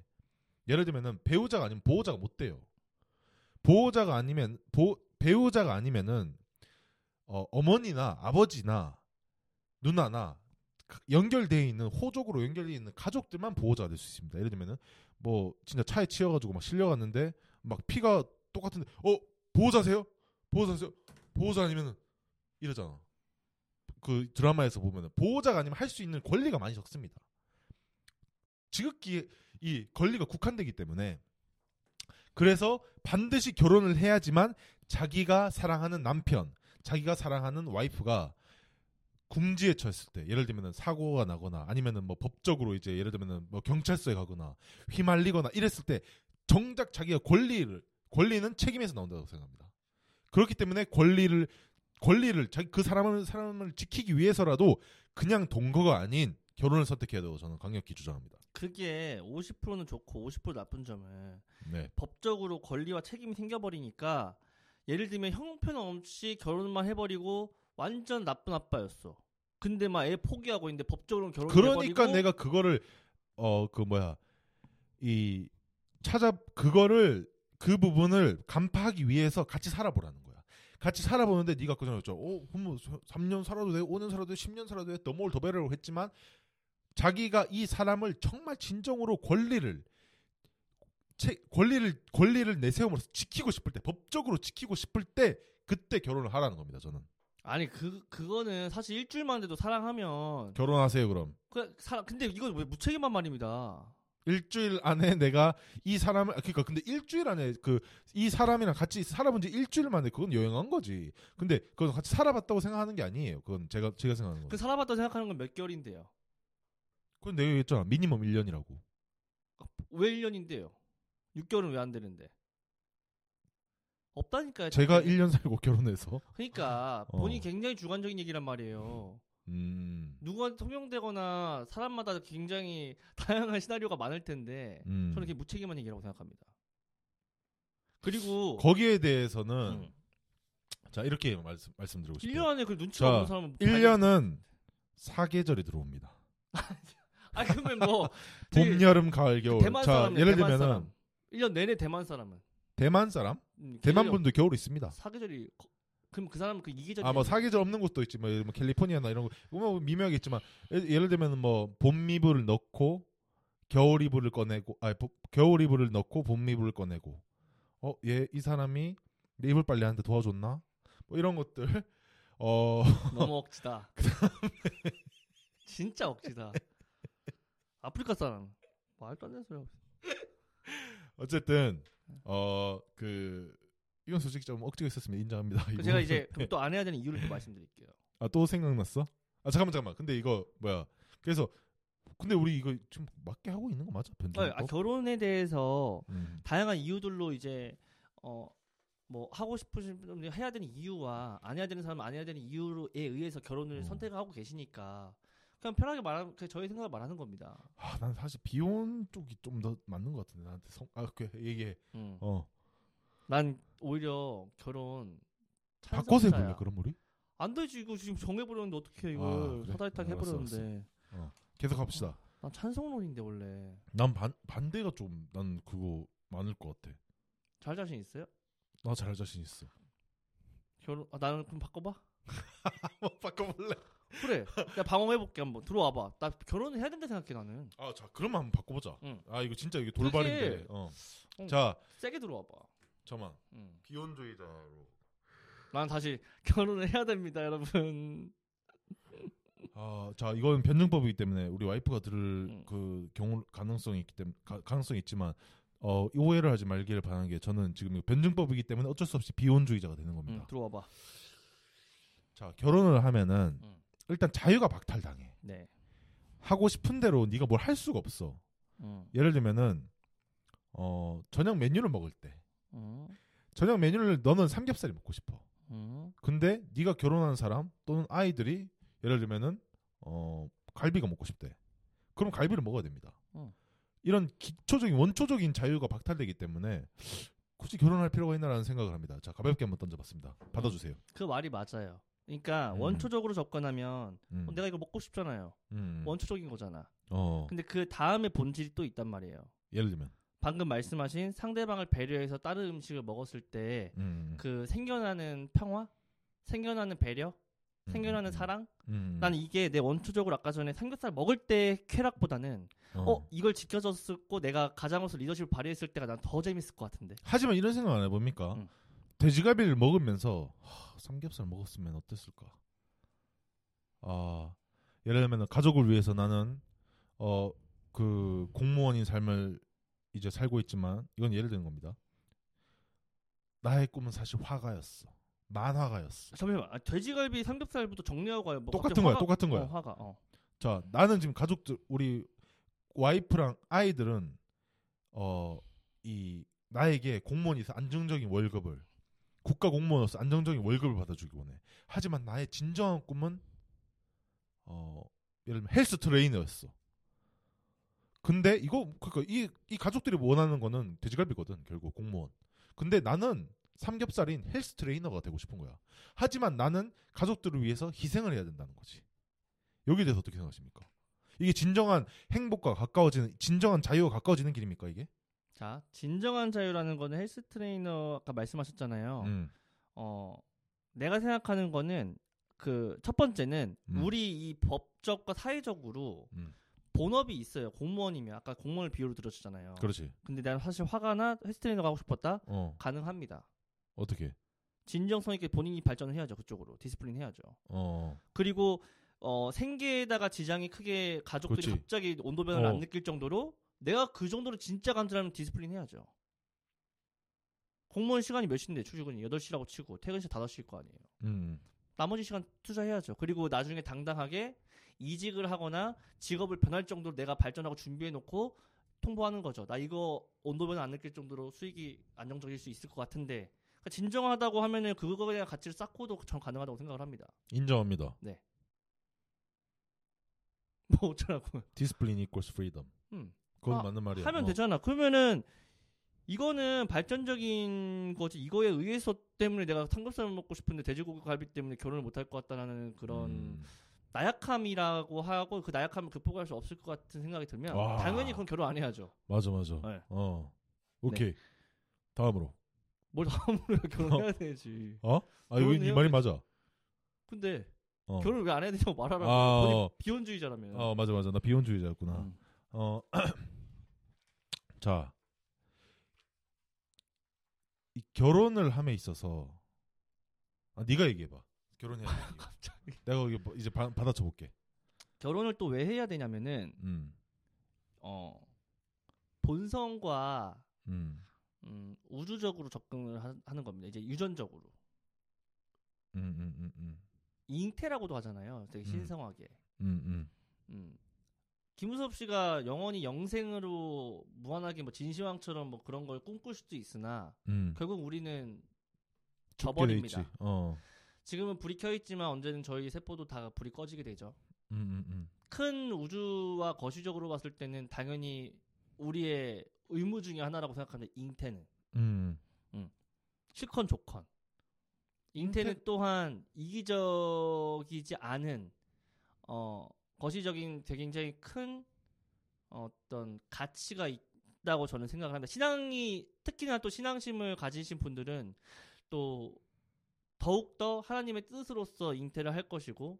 예를 들면은 배우자가 아니면 보호자가 못 돼요. 보호자가 아니면 보, 배우자가 아니면은 어, 어머니나 아버지나 누나나 가- 연결되어 있는 호적으로 연결되어 있는 가족들만 보호자가 될 수 있습니다. 예를 들면은 뭐 진짜 차에 치여가지고 막 실려갔는데 막 피가 똑같은데 어 보호자세요? 보호자세요? 보호자 아니면은 이러잖아. 그 드라마에서 보면은 보호자가 아니면 할 수 있는 권리가 많이 적습니다. 지극히 이 권리가 국한되기 때문에 그래서 반드시 결혼을 해야지만 자기가 사랑하는 남편, 자기가 사랑하는 와이프가 궁지에 처했을 때 예를 들면은 사고가 나거나 아니면은 뭐 법적으로 이제 예를 들면은 뭐 경찰서에 가거나 휘말리거나 이랬을 때 정작 자기가 권리를 권리는 책임에서 나온다고 생각합니다. 그렇기 때문에 권리를 권리를 자기 그 사람을 사람을 지키기 위해서라도 그냥 동거가 아닌 결혼을 선택해야 되고 저는 강력히 주장합니다. 그게 50%는 좋고 50% 나쁜 점은 네. 법적으로 권리와 책임이 생겨버리니까 예를 들면 형편 없이 결혼만 해버리고 완전 나쁜 아빠였어. 근데 막 애 포기하고 있는데 법적으로는 결혼 그러니까 내가 그거를 어 그 뭐야 이 찾아 그거를 그 부분을 간파하기 위해서 같이 살아보라는 거야. 같이 살아보는데 네가 그 전에 어, 그럼 3년 살아도 돼, 5년 살아도 돼, 10년 살아도 돼, 너뭘 더 배려를 했지만 자기가 이 사람을 정말 진정으로 권리를 체, 권리를 권리를 내세움으로써 지키고 싶을 때 법적으로 지키고 싶을 때 그때 결혼을 하라는 겁니다. 저는 아니 그 그거는 사실 일주일만 돼도 사랑하면 결혼하세요 그럼 그 사, 근데 이거 왜 무책임한 말입니다. 일주일 안에 내가 이 사람을 아, 그러니까 근데 일주일 안에 그 이 사람이랑 같이 살아본 지 일주일 만에 그건 여행한 거지. 근데 그건 같이 살아봤다고 생각하는 게 아니에요. 그건 제가 제가 생각하는 거. 그 살아봤다 생각하는 건 몇 개월인데요. 그건 내가 얘기했잖아. 미니멈 1년이라고. 왜 1년인데요? 6개월은 왜 안 되는데? 없다니까요. 제가 당연히. 1년 살고 결혼해서. 그러니까 어. 본인이 굉장히 주관적인 얘기란 말이에요. 음. 누가 통용되거나 사람마다 굉장히 다양한 시나리오가 많을 텐데 음. 저는 그게 무책임한 얘기라고 생각합니다. 그리고 거기에 대해서는 음. 자 이렇게 말씀 말씀드리고 1년 싶어요. 안에 그 눈치가 자, 없는 사람은 1년은 사계절이 들어옵니다. 아 그러면 뭐 봄, 여름, 가을, 겨울. 대만 자, 사람이네, 예를 대만 들면은 사람. 1년 내내 대만 사람은 대만 사람? 음, 대만 계절이 분도 겨울 있습니다. 사계절이 거- 그럼 그 사람은 그 이계절 아 뭐 사계절 없는 곳도 있지 뭐, 뭐 캘리포니아나 이런 거 뭐 미묘하겠지만 예- 예를 들면 뭐 봄 이불을 넣고 겨울 이불을 꺼내고 아 겨울 이불을 넣고 봄 이불을 꺼내고 어 얘 이 사람이 내 이불 빨래 하는데 도와줬나 뭐 이런 것들 어 너무 억지다. 진짜 억지다. 아프리카 사람 말도 안 되는 소리. 하고 있어. 어쨌든 어 그 이건 솔직히 좀 억지가 있었으면 인정합니다. 제가 이제 그럼 또안 해야 되는 이유를 또 말씀드릴게요. 아 또 생각났어? 아 잠깐만 잠깐만. 근데 이거 뭐야? 그래서 근데 우리 이거 지금 맞게 하고 있는 거 맞아? 변종. 아, 결혼에 대해서 음. 다양한 이유들로 이제 어 뭐 하고 싶으신 분들 해야 되는 이유와 안 해야 되는 사람은 안 해야 되는 이유에 의해서 결혼을 음. 선택하고 계시니까 그냥 편하게 말하는 그냥 저희 생각을 말하는 겁니다. 아, 난 사실 비혼 쪽이 좀 더 맞는 것 같은데 나한테 성, 아, 그 얘기해. 음. 어, 난 오히려 결혼 바꿔서. 해볼래 그럼 우리? 안 되지 이거 지금 정해버렸는데 어떻게 아, 이걸 그래? 사다리타게 알았어, 해버렸는데 계속 합시다. 난 찬성론인데 원래 난 반 반대가 좀 난 그거 많을 것 같아. 잘 자신 있어요? 나 잘 자신 있어. 결혼 아, 나는 그럼 바꿔봐 한번 바꿔볼래? 그래 내가 방어해볼게 한번 들어와봐 나 결혼을 해야 된다 생각해 나는 아, 자 그러면 한번 바꿔보자. 응. 아 이거 진짜 이게 돌발인데. 그게- 어. 응. 자, 세게 들어와봐 잠만. 응. 비혼주의자로. 난 다시 결혼을 해야 됩니다 여러분 아, 자 이건 변증법이기 때문에 우리 와이프가 들을 음. 그 경우 가능성이 있기 때문에 가, 가능성이 있지만 어 오해를 하지 말기를 바라는 게 저는 지금 이거 변증법이기 때문에 어쩔 수 없이 비혼주의자가 되는 겁니다. 응, 들어와봐 자 결혼을 하면은 음. 일단 자유가 박탈당해. 네 하고 싶은 대로 네가 뭘 할 수가 없어. 응. 예를 들면은 어 저녁 메뉴를 먹을 때 응. 저녁 메뉴를 너는 삼겹살이 먹고 싶어. 응. 근데 네가 결혼한 사람 또는 아이들이 예를 들면은 어 갈비가 먹고 싶대. 그럼 갈비를 먹어야 됩니다. 응. 이런 기초적인 원초적인 자유가 박탈되기 때문에 굳이 결혼할 필요가 있나라는 생각을 합니다. 자 가볍게 한번 던져봤습니다. 받아주세요. 그 말이 맞아요 그러니까 음. 원초적으로 접근하면 음. 어, 내가 이거 먹고 싶잖아요 음. 원초적인 거잖아 어 근데 그 다음에 본질이 또 있단 말이에요 예를 들면 방금 말씀하신 상대방을 배려해서 다른 음식을 먹었을 때 음. 그 생겨나는 평화, 생겨나는 배려, 음, 생겨나는 음, 사랑. 음. 난 이게 내 원초적으로 아까 전에 삼겹살 먹을 때 쾌락보다는 어, 이걸 지켜줬었고 내가 가장으로서 리더십을 발휘했을 때가 난 더 재밌을 것 같은데. 하지만 이런 생각 안 해봅니까? 음. 돼지갈비를 먹으면서 하, 삼겹살 먹었으면 어땠을까? 어, 예를 들면 가족을 위해서 나는 어 그 공무원인 삶을 이제 살고 있지만 이건 예를 드는 겁니다. 나의 꿈은 사실 화가였어. 만화가였어. 잠시만 아, 돼지갈비 삼겹살부터 정리하고 가요. 뭐 똑같은 거야, 화가- 똑같은 거야. 어, 화가. 어. 자, 나는 지금 가족들 우리 와이프랑 아이들은 어 이 나에게 공무원이서 안정적인 월급을 국가 공무원으로서 안정적인 월급을 받아주기 원해. 하지만 나의 진정한 꿈은 어 예를 들면 헬스 트레이너였어. 근데 이거 그니까 이, 이 가족들이 원하는 거는 돼지갈비거든 결국 공무원. 근데 나는 삼겹살인 헬스 트레이너가 되고 싶은 거야. 하지만 나는 가족들을 위해서 희생을 해야 된다는 거지. 여기에 대해서 어떻게 생각하십니까? 이게 진정한 행복과 가까워지는 진정한 자유와 가까워지는 길입니까 이게? 자 진정한 자유라는 거는 헬스 트레이너 아까 말씀하셨잖아요. 음. 어 내가 생각하는 거는 그 첫 번째는 음. 우리 이 법적과 사회적으로 음. 본업이 있어요. 공무원이면 아까 공무원을 비유로 들었잖아요. 그렇지. 근데 내가 사실 화가 나 헬스 트레이너가 하고 싶었다 어 가능합니다. 어떻게? 진정성 있게 본인이 발전을 해야죠 그쪽으로 discipline 해야죠. 어 그리고 어, 생계에다가 지장이 크게 가족들이 그치. 갑자기 온도 변화를 어. 안 느낄 정도로 내가 그 정도로 진짜 간절하면 discipline 해야죠. 공무원 시간이 몇 시인데 출근이 8시라고 치고 퇴근 시 5시일 거 아니에요. 음. 나머지 시간 투자해야죠. 그리고 나중에 당당하게 이직을 하거나 직업을 변할 정도로 내가 발전하고 준비해 놓고 통보하는 거죠. 나 이거 온도 변화 안 느낄 정도로 수익이 안정적일 수 있을 것 같은데 그러니까 진정하다고 하면은 그거에 대한 가치를 쌓고도 전 가능하다고 생각을 합니다. 인정합니다. 뭐 어쩌라고. Discipline equals freedom. 음. 그건 아, 맞는 말이야. 하면 어. 되잖아. 그러면은 이거는 발전적인 거지. 이거에 의해서 때문에 내가 삼겹살 먹고 싶은데 돼지고기 갈비 때문에 결혼을 못 할 것 같다라는 그런 음. 나약함이라고 하고 그 나약함을 극복할 수 없을 것 같은 생각이 들면 와. 당연히 그건 결혼 안 해야죠. 맞아 맞아. 네. 어. 오케이. 다음으로. 뭘 다음으로 결혼해야 되지. 어? 아 이거 이 말이. 맞아. 근데 어. 결혼 왜 안 해야 되냐고 말하라고. 아, 어. 비혼주의자라면. 어 맞아 맞아. 나 비혼주의자였구나. 음. 어. 자. 이 결혼을 함에 있어서 아 네가 얘기해 봐. 결혼해야 돼. 갑자기. 내가 이게 뭐 이제 바, 받아쳐 볼게. 결혼을 또 왜 해야 되냐면은 음. 어 본성과 음. 음, 우주적으로 접근을 하, 는 겁니다. 이제 유전적으로. 음, 음, 음, 음. 잉태라고도 하잖아요. 되게 음. 신성하게. 음, 음. 음. 김우섭 씨가 영원히 영생으로 무한하게 뭐 진시황처럼 뭐 그런 걸 꿈꿀 수도 있으나 음. 결국 우리는 저버립니다. 어. 지금은 불이 켜 있지만 언제든 저희 세포도 다 불이 꺼지게 되죠. 음, 음, 음. 큰 우주와 거시적으로 봤을 때는 당연히 우리의 의무 중에 하나라고 생각합니다. 잉태는 음. 실컨 좋건. 잉태는 잉태- 또한 이기적이지 않은 어 거시적인 되게 굉장히 큰 어떤 가치가 있다고 저는 생각을 합니다. 신앙이 특히나 또 신앙심을 가지신 분들은 또 더욱더 하나님의 뜻으로서 잉태를 할 것이고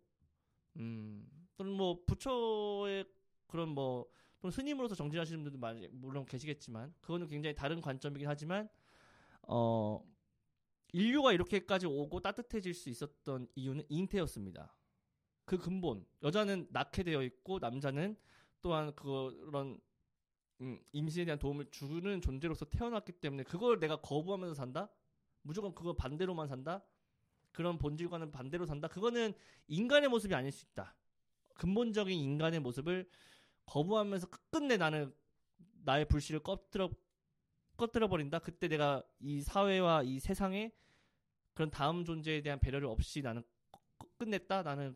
음 또는 뭐 부처의 그런 뭐 또는 스님으로서 정진하시는 분들도 많이 물론 계시겠지만 그거는 굉장히 다른 관점이긴 하지만 어 인류가 이렇게까지 오고 따뜻해질 수 있었던 이유는 잉태였습니다. 그 근본 여자는 낳게 되어 있고 남자는 또한 그런 음, 임신에 대한 도움을 주는 존재로서 태어났기 때문에 그걸 내가 거부하면서 산다? 무조건 그거 반대로만 산다? 그런 본질과는 반대로 산다? 그거는 인간의 모습이 아닐 수 있다. 근본적인 인간의 모습을 거부하면서 끝끝내 나는 나의 불씨를 꺼뜨려 꺼뜨려 버린다. 그때 내가 이 사회와 이 세상에 그런 다음 존재에 대한 배려를 없이 나는 끝- 끝냈다. 나는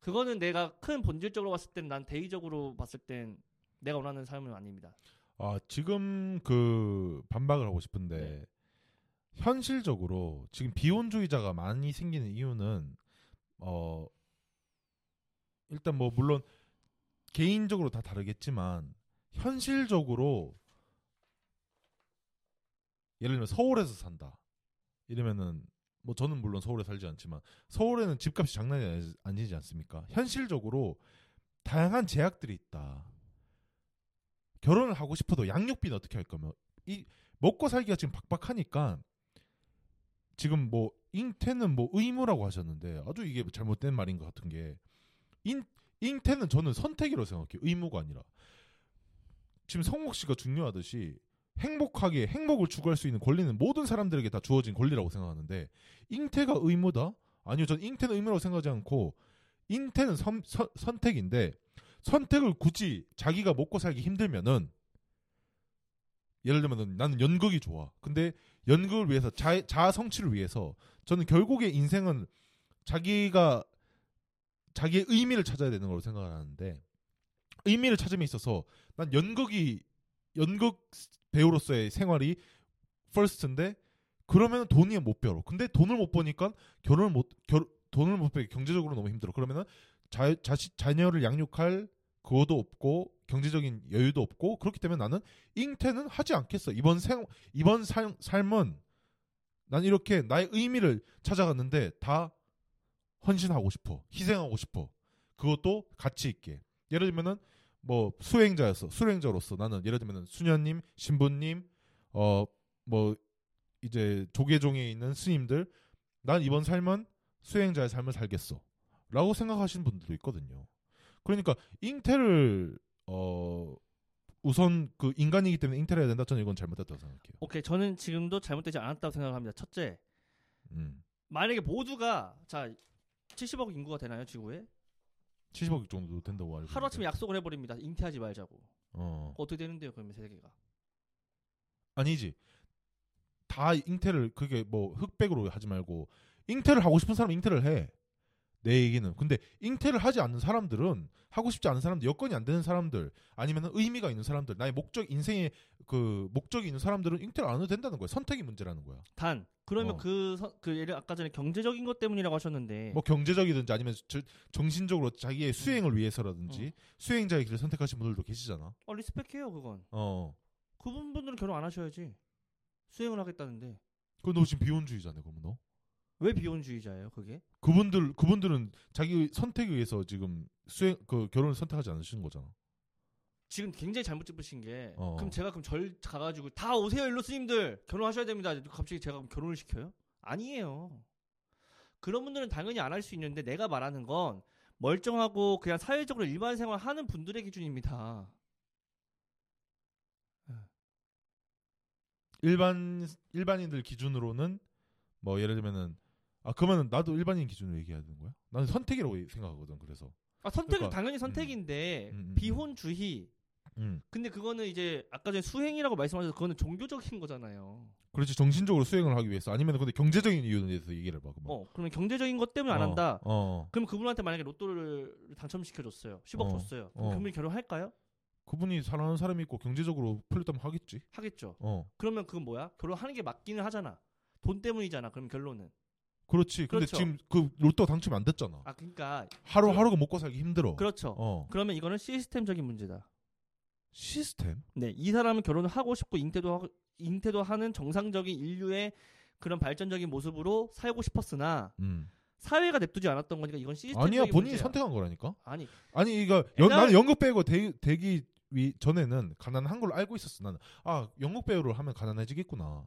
그거는 내가 큰 본질적으로 봤을 때는 난 대의적으로 봤을 땐 내가 원하는 삶은 아닙니다. 아, 지금 그 반박을 하고 싶은데 네. 현실적으로 지금 비혼주의자가 많이 생기는 이유는 어 일단 뭐 물론 개인적으로 다 다르겠지만 현실적으로 예를 들면 서울에서 산다. 이러면은 뭐 저는 물론 서울에 살지 않지만 서울에는 집값이 장난이 아니- 아니지 않습니까? 현실적으로 다양한 제약들이 있다. 결혼을 하고 싶어도 양육비는 어떻게 할 거면 이 먹고 살기가 지금 박박하니까 지금 뭐 잉태는 뭐 의무라고 하셨는데 아주 이게 잘못된 말인 것 같은 게 인 잉태는 저는 선택이라고 생각해요. 의무가 아니라. 지금 성목 씨가 중요하듯이 행복하게 행복을 추구할 수 있는 권리는 모든 사람들에게 다 주어진 권리라고 생각하는데 잉태가 의무다? 아니요, 전 잉태는 의무라고 생각하지 않고 잉태는 선, 선, 선택인데 선택을 굳이 자기가 먹고 살기 힘들면은 예를 들면 나는 연극이 좋아. 근데 연극을 위해서 자, 자아 성취를 위해서 저는 결국에 인생은 자기가 자기의 의미를 찾아야 되는 걸로 생각을 하는데 의미를 찾음에 있어서 난 연극이 연극 배우로서의 생활이 퍼스트인데 그러면 돈이 못 벌어. 근데 돈을 못 버니까 결혼을 못 결, 돈을 못 벌기 경제적으로 너무 힘들어. 그러면은 자, 자식 자녀를 양육할 그거도 없고 경제적인 여유도 없고 그렇기 때문에 나는 잉태는 하지 않겠어. 이번 생 이번 살, 삶은 난 이렇게 나의 의미를 찾아갔는데 다 헌신하고 싶어. 희생하고 싶어. 그것도 가치 있게. 예를 들면은 뭐 수행자였어. 수행자로서 나는 예를 들면은 수녀님, 신부님, 어 뭐 이제 조계종에 있는 스님들 난 이번 삶은 수행자의 삶을 살겠어. 라고 생각하시는 분들도 있거든요. 그러니까 잉태를 어 우선 그 인간이기 때문에 잉태를 해야 된다. 저는 이건 잘못됐다고 생각해요. 오케이 저는 지금도 잘못되지 않았다고 생각합니다. 첫째 음. 만약에 모두가 자 70억 인구가 되나요 지구에 70억 정도 된다고 알고 하루아침에. 약속을 해버립니다. 잉태하지 말자고 어. 어떻게 되는데요 그러면 세계가 아니지. 다 잉태를 그게 뭐 흑백으로 하지 말고 잉태를 하고 싶은 사람 은 잉태를 해. 내 얘기는. 근데 잉태를 하지 않는 사람들은 하고 싶지 않은 사람들, 여건이 안 되는 사람들, 아니면 의미가 있는 사람들, 나의 목적 인생의 그 목적이 있는 사람들은 잉태를 안 해도 된다는 거야. 선택이 문제라는 거야. 단 그러면 어. 그, 서- 그 예를 아까 전에 경제적인 것 때문이라고 하셨는데 뭐 경제적이든지 아니면 저- 정신적으로 자기의 수행을 위해서라든지 수행자의 길을 선택하신 분들도 계시잖아. 어 리스펙해요 그건 어. 그분들은 결혼 안 하셔야지 수행을 하겠다는데 그너 지금 비혼주의자네, 그러면 너. 왜 비혼주의자예요 그게? 그분들 그분들은 자기 선택에 의해서 지금 수행 그 결혼을 선택하지 않으시는 거잖아. 지금 굉장히 잘못 짚으신 게 어. 그럼 제가 그럼 절 가가지고 다 오세요 일로 스님들! 결혼하셔야 됩니다! 갑자기 제가 그럼 결혼을 시켜요? 아니에요. 그런 분들은 당연히 안 할 수 있는데 내가 말하는 건 멀쩡하고 그냥 사회적으로 일반 생활 하는 분들의 기준입니다. 일반 일반인들 기준으로는 뭐 예를 들면은 아 그러면은 나도 일반인 기준으로 얘기해야 되는 거야? 나는 선택이라고 생각하거든. 그래서. 아 선택은 그러니까, 당연히 선택인데 음, 음, 음. 비혼주의 음. 근데 그거는 이제 아까 전에 수행이라고 말씀하셔서 그거는 종교적인 거잖아요 그렇지 정신적으로 수행을 하기 위해서 아니면 근데 경제적인 이유에 대해서 얘기를 해봐. 그러면. 어 그러면 경제적인 것 때문에 안 어, 한다 어. 그럼 그분한테 만약에 로또를 당첨시켜줬어요 10억 어, 줬어요 그럼 어. 그분이 결혼할까요? 그분이 사랑하는 사람이 있고 경제적으로 풀렸다면 하겠지. 하겠죠 어. 그러면 그건 뭐야? 결혼하는 게 맞기는 하잖아. 돈 때문이잖아. 그럼 결론은. 그렇지. 근데 그렇죠. 지금 그 로또 당첨이 안 됐잖아. 아 그러니까 하루 그- 하루가 먹고 살기 힘들어. 그렇죠. 어. 그러면 이거는 시스템적인 문제다. 시스템? 네, 이 사람은 결혼을 하고 싶고 잉태도 하고, 잉태도 하는 정상적인 인류의 그런 발전적인 모습으로 살고 싶었으나 음. 사회가 냅두지 않았던 거니까 이건 시스템적인 아니야 본인이 문제야. 선택한 거라니까. 아니 아니 이거 연, 옛날- 나는 연극 배우가 되, 되기 위 전에는 가난한 걸로 알고 있었어. 나는 아 연극 배우를 하면 가난해지겠구나.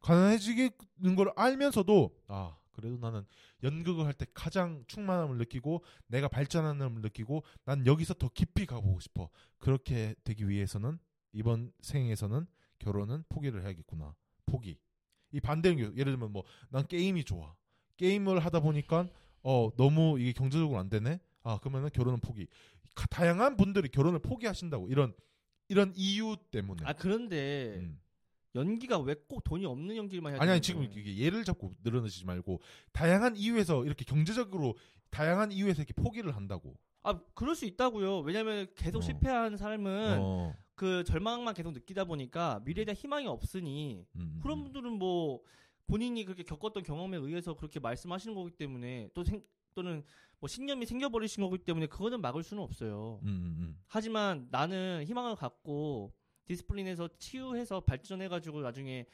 가난해지는 걸 알면서도 아 그래도 나는 연극을 할 때 가장 충만함을 느끼고 내가 발전함을 느끼고 난 여기서 더 깊이 가보고 싶어. 그렇게 되기 위해서는 이번 생에서는 결혼은 포기를 해야겠구나. 포기. 이 반대는 게- 예를 들면 뭐 난 게임이 좋아. 게임을 하다 보니까 어 너무 이게 경제적으로 안 되네. 아 그러면은 결혼은 포기. 가- 다양한 분들이 결혼을 포기하신다고 이런 이런 이유 때문에. 아 그런데 음. 연기가 왜 꼭 돈이 없는 연기만 해야 아니 아니 지금? 이게 예를 잡고 늘어나시지 말고 다양한 이유에서 이렇게 경제적으로 다양한 이유에서 이렇게 포기를 한다고. 아 그럴 수 있다고요. 왜냐면 계속 어. 실패한 삶은 어. 그 절망만 계속 느끼다 보니까 미래에 대한 희망이 없으니 음, 그런 음. 분들은 뭐 본인이 그렇게 겪었던 경험에 의해서 그렇게 말씀하시는 거기 때문에 또 생, 또는 뭐 신념이 생겨버리신 거기 때문에 그거는 막을 수는 없어요. 음, 음, 음. 하지만 나는 희망을 갖고 디스플린에서 치유해서 발전해가지고 나중에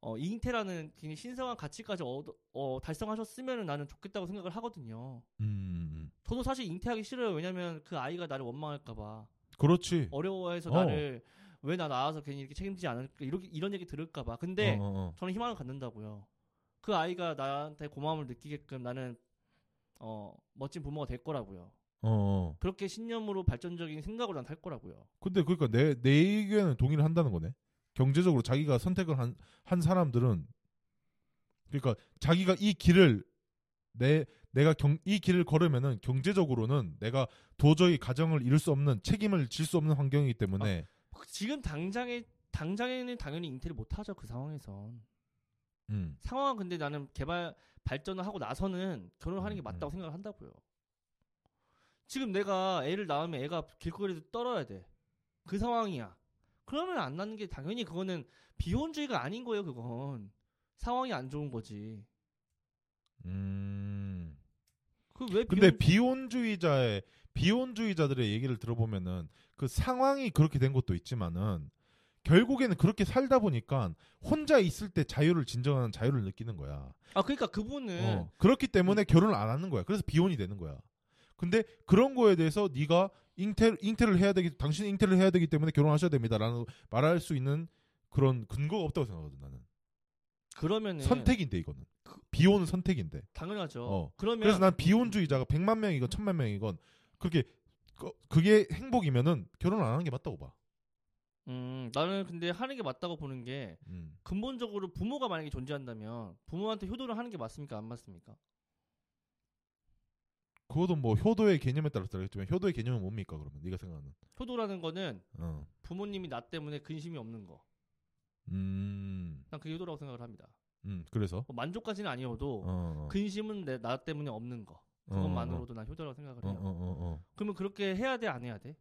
어, 잉태라는 굉장히 신성한 가치까지 얻, 어, 달성하셨으면 나는 좋겠다고 생각을 하거든요. 음, 음, 음. 저도 사실 잉태하기 싫어요. 왜냐면 그 아이가 나를 원망할까봐 그렇지. 어려워해서 어. 나를 왜나 낳아서 괜히 이렇게 책임지지 않을까 이렇게 이런 얘기 들을까봐. 근데 어, 어, 어. 저는 희망을 갖는다고요. 그 아이가 나한테 고마움을 느끼게끔 나는 어 멋진 부모가 될 거라고요. 어, 어. 그렇게 신념으로 발전적인 생각으로 난할 거라고요. 근데 그러니까 내 내 의견은 동의를 한다는 거네. 경제적으로 자기가 선택을 한, 한 사람들은 그러니까 자기가 이 길을 내 내가 경, 이 길을 걸으면은 경제적으로는 내가 도저히 가정을 이룰 수 없는 책임을 질 수 없는 환경이기 때문에 지금 당장에 당장에는 당연히 잉태를 못 하죠 그 상황에선. 음. 상황은 근데 나는 개발 발전을 하고 나서는 결혼하는 게 음, 맞다고 음. 생각을 한다고요. 지금 내가 애를 낳으면 애가 길거리에서 떨어야 돼. 그 상황이야. 그러면 안 낳는 게 당연히 그거는 비혼주의가 아닌 거예요. 그건 상황이 안 좋은 거지. 음. 그왜 근데 비혼주의자의 비혼주의자들의 얘기를 들어보면은 그 상황이 그렇게 된 것도 있지만은 결국에는 그렇게 살다 보니까 혼자 있을 때 자유를 진정한 자유를 느끼는 거야. 아 그러니까 그분은 어. 그렇기 때문에 결혼을 안 하는 거야. 그래서 비혼이 되는 거야. 근데 그런 거에 대해서 네가 잉태 잉태를 해야 되기 당신 잉태를 해야 되기 때문에 결혼하셔야 됩니다라는 말할 수 있는 그런 근거가 없다고 생각하거든 나는. 그러면은 선택인데 이거는. 비혼은 선택인데. 당연하죠. 어. 그러면 그래서 난 비혼주의자가 100만 명이건 1000만 명이건 그렇게 그- 그게 행복이면은 결혼 안 하는 게 맞다고 봐. 음 나는 근데 하는 게 맞다고 보는 게 음. 근본적으로 부모가 만약에 존재한다면 부모한테 효도를 하는 게 맞습니까 안 맞습니까? 그것도 뭐 효도의 개념에 따라서 다르겠지만 효도의 개념은 뭡니까 그러면 네가 생각하는. 효도라는 거는 어. 부모님이 나 때문에 근심이 없는 거. 음. 난 그게 효도라고 생각을 합니다. 음. 그래서 뭐 만족까지는 아니어도 어. 근심은 내, 나 때문에 없는 거. 그것만으로도 난 효도라고 생각을 어, 해요. 어, 어, 어. 그러면 그렇게 해야 돼, 안 해야 돼?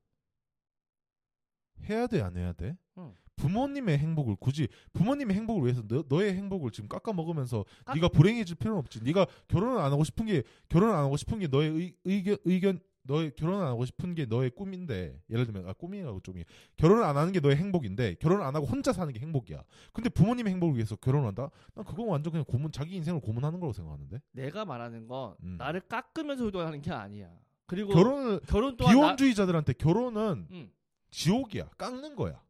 해야 돼, 안 해야 돼? 응. 부모님의 행복을 굳이 부모님의 행복을 위해서 너, 너의 행복을 지금 깎아 먹으면서 깎- 네가 불행해질 필요는 없지. 네가 결혼을 안 하고 싶은 게 결혼을 안 하고 싶은 게 너의 의, 의견 의견 너의 결혼을 안 하고 싶은 게 너의 꿈인데 예를 들면 아 꿈이라고 좀 결혼을 안 하는 게 너의 행복인데 결혼을 안 하고 혼자 사는 게 행복이야. 근데 부모님의 행복을 위해서 결혼을 한다? 난 그건 완전 그냥 고문 자기 인생을 고문하는 거라고 생각하는데. 내가 말하는 건 음. 나를 깎으면서 효도하는 게 아니야. 그리고 결혼을 결혼 또한 나, 비혼주의자들한테 결혼은 음, 지옥이야. 깎는 거야.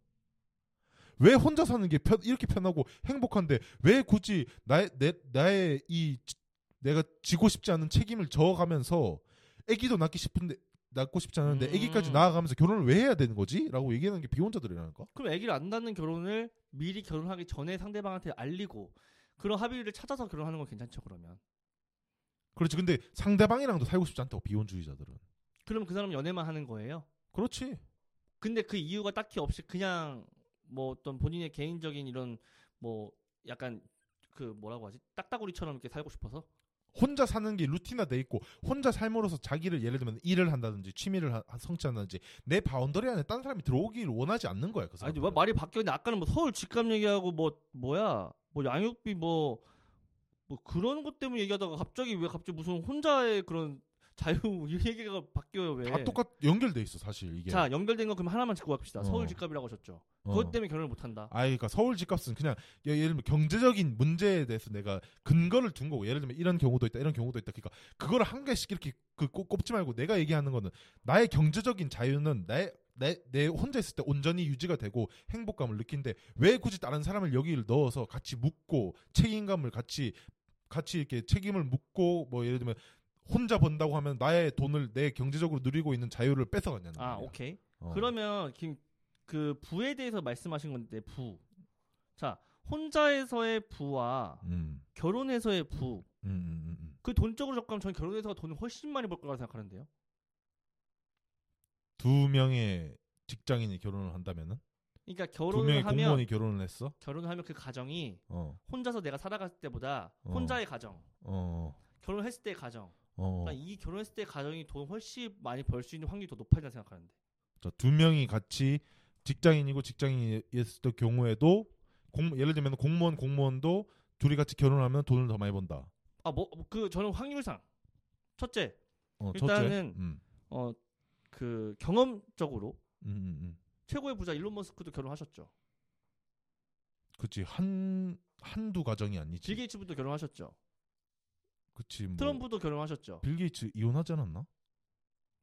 왜 혼자 사는 게 편, 이렇게 편하고 행복한데 왜 굳이 나의 내, 나의 이 지- 내가 지고 싶지 않은 책임을 져가면서 아기도 낳기 싶은데 낳고 싶지 않은데 음. 아기까지 낳아가면서 결혼을 왜 해야 되는 거지? 라고 얘기하는 게 비혼자들이라니까. 그럼 아기를 안 낳는 결혼을 미리 결혼하기 전에 상대방한테 알리고 그런 합의를 찾아서 결혼하는 건 괜찮죠 그러면. 그렇지. 근데 상대방이랑도 살고 싶지 않다고 비혼주의자들은. 그럼 그 사람 연애만 하는 거예요? 그렇지. 근데 그 이유가 딱히 없이 그냥 뭐 어떤 본인의 개인적인 이런 뭐 약간 그 뭐라고 하지 딱따구리처럼 이렇게 살고 싶어서 혼자 사는 게 루틴화돼 있고 혼자 삶으로서 자기를 예를 들면 일을 한다든지 취미를 하- 성취한다든지 내 boundary 안에 다른 사람이 들어오기를 원하지 않는 거야. 그 아니 사람. 뭐 말이 바뀌었는데 아까는 뭐 서울 집값 얘기하고 뭐 뭐야 뭐 양육비 뭐뭐 그런 것 때문에 얘기하다가 갑자기 왜 갑자기 무슨 혼자의 그런 자유 이 얘기가 바뀌어요 왜? 다 똑같 연결돼 있어 사실 이게. 자 연결된 거 그럼 하나만 짚고 갑시다. 어. 서울 집값이라고 하셨죠. 어. 그것 때문에 결혼을 못 한다. 아, 그러니까 서울 집값은 그냥 예- 예를 들면 경제적인 문제에 대해서 내가 근거를 둔 거고 예를 들면 이런 경우도 있다, 이런 경우도 있다. 그러니까 그거를 한 개씩 이렇게 그 꼽- 꼽지 말고 내가 얘기하는 거는 나의 경제적인 자유는 내, 내, 내 혼자 있을 때 온전히 유지가 되고 행복감을 느낀데 왜 굳이 다른 사람을 여기를 넣어서 같이 묻고 책임감을 같이 같이 이렇게 책임을 묻고 뭐 예를 들면 혼자 번다고 하면 나의 돈을 내 경제적으로 누리고 있는 자유를 뺏어갔냐는 아 말이야. 오케이. 어. 그러면 김, 그 부에 대해서 말씀하신 건데 부. 자 혼자에서의 부와 음, 결혼해서의 부. 음, 음, 음, 음. 그 돈적으로 접근하면 저는 결혼해서가 돈을 훨씬 많이 벌 거라고 생각하는데요. 두 명의 직장인이 결혼을 한다면은 그러니까 두 명의 결혼을 하면 공무원이 결혼을 했어. 결혼을 하면 그 가정이 어, 혼자서 내가 살아갔을 때보다 어. 혼자의 가정, 어, 결혼했을 때의 가정, 어. 그러니까 이 결혼했을 때 가정이 돈 훨씬 많이 벌 수 있는 확률이 더 높아진다 생각하는데. 자, 두 명이 같이 직장인이고 직장인이었을 경우에도 공, 예를 들면 공무원 공무원도 둘이 같이 결혼하면 돈을 더 많이 번다. 아 뭐 그 저는 확률상 첫째 어, 일단은. 음, 어그 경험적으로 음, 음, 음. 최고의 부자 일론 머스크도 결혼하셨죠. 그치 한 한두 가정이 아니지. 빌 게이츠부터 결혼하셨죠. 그치 뭐. 트럼프도 결혼하셨죠. 빌 게이츠 이혼하지 않았나?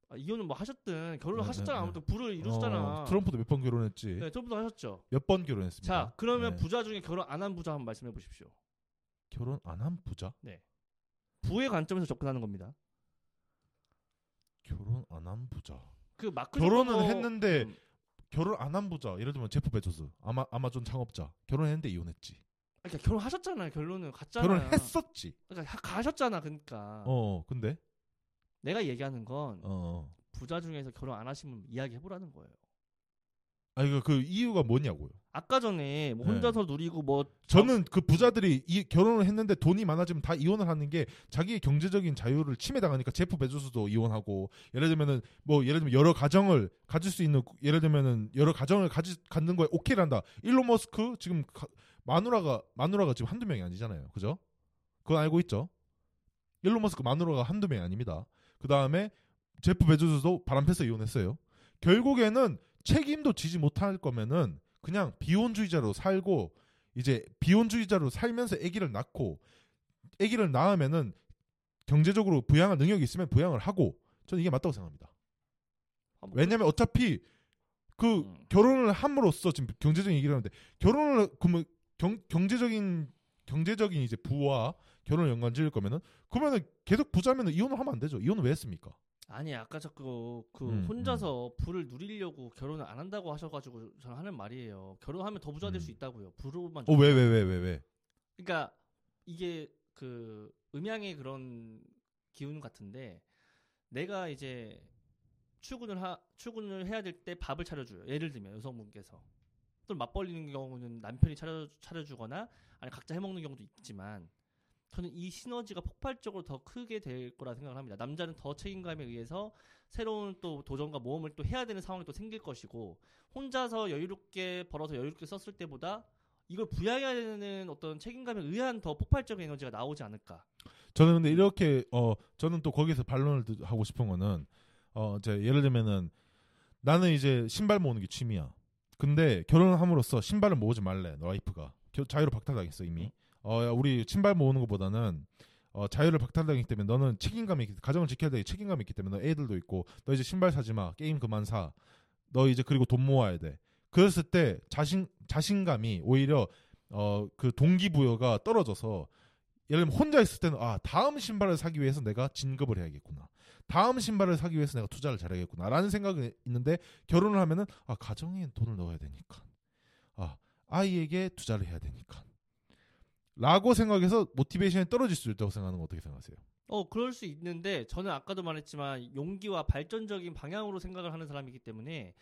아, 이혼은 뭐 하셨든 결혼을 네, 하셨잖아. 네, 네. 아무튼 부를 이루셨잖아. 어, 트럼프도 몇 번 결혼했지. 네, 트럼프도 하셨죠. 몇 번 결혼했습니다. 자, 그러면 네. 부자 중에 결혼 안 한 부자 한번 말씀해 보십시오. 결혼 안 한 부자? 부의 관점에서 접근하는 겁니다. 결혼 안 한 부자. 그 마크 결혼은 주커버- 했는데 음. 결혼 안 한 부자. 예를 들면 제프 베조스, 아마 아마존 창업자. 결혼했는데 이혼했지. 그러니까 결혼하셨잖아요. 결론은 갔잖아요. 결혼했었지. 그러니까 하- 가셨잖아. 그러니까 어, 근데 내가 얘기하는 건 어, 어. 부자 중에서 결혼 안 하시면 이야기 해보라는 거예요. 아 이거 그 이유가 뭐냐고요. 아까 전에 뭐 네. 혼자서 누리고 뭐 저는 그 부자들이 이 결혼을 했는데 돈이 많아지면 다 이혼을 하는 게 자기의 경제적인 자유를 침해당하니까 제프 베조스도 이혼하고 예를 들면은 뭐 예를 들면 여러 가정을 가질 수 있는 예를 들면은 여러 가정을 가지 갖는 거에 오케이를 한다. 일론 머스크 지금 가- 마누라가 마누라가 지금 한두 명이 아니잖아요. 그죠? 그건 알고 있죠? 일론 머스크 마누라가 한두 명이 아닙니다. 그 다음에 제프 베조스도 바람 패서 이혼했어요. 결국에는 책임도 지지 못할 거면은 그냥 비혼주의자로 살고 이제 비혼주의자로 살면서 아기를 낳고 아기를 낳으면은 경제적으로 부양할 능력이 있으면 부양을 하고 저는 이게 맞다고 생각합니다. 아, 뭐 왜냐면 어차피 그 음. 결혼을 함으로써 지금 경제적인 얘기를 하는데 결혼을 그러면 경, 경제적인 경제적인 이제 부와 결혼을 연관 지을 거면은 그러면은 계속 부자면은 이혼을 하면 안 되죠. 이혼을 왜 했습니까? 아니 아까 자꾸 그 음, 혼자서 부를 누리려고 결혼을 안 한다고 하셔가지고 저는 하는 말이에요. 결혼하면 더 부자 될수 음. 있다고요. 부로만. 어왜 왜 왜 왜 왜? 그러니까 이게 그 음양의 그런 기운 같은데 내가 이제 출근을 하 출근을 해야 될 때 밥을 차려줘요. 예를 들면 여성분께서 또 맞벌리는 경우는 남편이 차려 차려주거나 아니 각자 해먹는 경우도 있지만 저는 이 시너지가 폭발적으로 더 크게 될 거라 생각을 합니다. 남자는 더 책임감에 의해서 새로운 또 도전과 모험을 또 해야 되는 상황이 또 생길 것이고 혼자서 여유롭게 벌어서 여유롭게 썼을 때보다 이걸 부양해야 되는 어떤 책임감에 의한 더 폭발적인 에너지가 나오지 않을까. 저는 근데 이렇게 어 저는 또 거기서 반론을 드- 하고 싶은 거는 어 이제 예를 들면은 나는 이제 신발 모으는 게 취미야. 근데 결혼을 함으로써 신발을 모으지 말래. 너 와이프가 겨- 자유를 박탈당했어 이미. 어 야, 우리 신발 모으는 것보다는 어 자유를 박탈당했기 때문에 너는 책임감이 있기, 가정을 지켜야 되기 책임감이 있기 때문에 너 애들도 있고 너 이제 신발 사지 마. 게임 그만 사. 너 이제 그리고 돈 모아야 돼. 그랬을 때 자신 자신감이 오히려 어 그 동기부여가 떨어져서 예를 들면 혼자 있을 때는 아 다음 신발을 사기 위해서 내가 진급을 해야겠구나. 다음 신발을 사기 위해서 내가 투자를 잘해야겠구나라는 생각이 있는데 결혼을 하면은 아 가정에 돈을 넣어야 되니까 아 아이에게 투자를 해야 되니까 라고 생각해서 모티베이션이 떨어질 수 있다고 생각하는 거 어떻게 생각하세요? 어, 그럴 수 있는데 저는 아까도 말했지만 용기와 발전적인 방향으로 생각을 하는 사람이기 때문에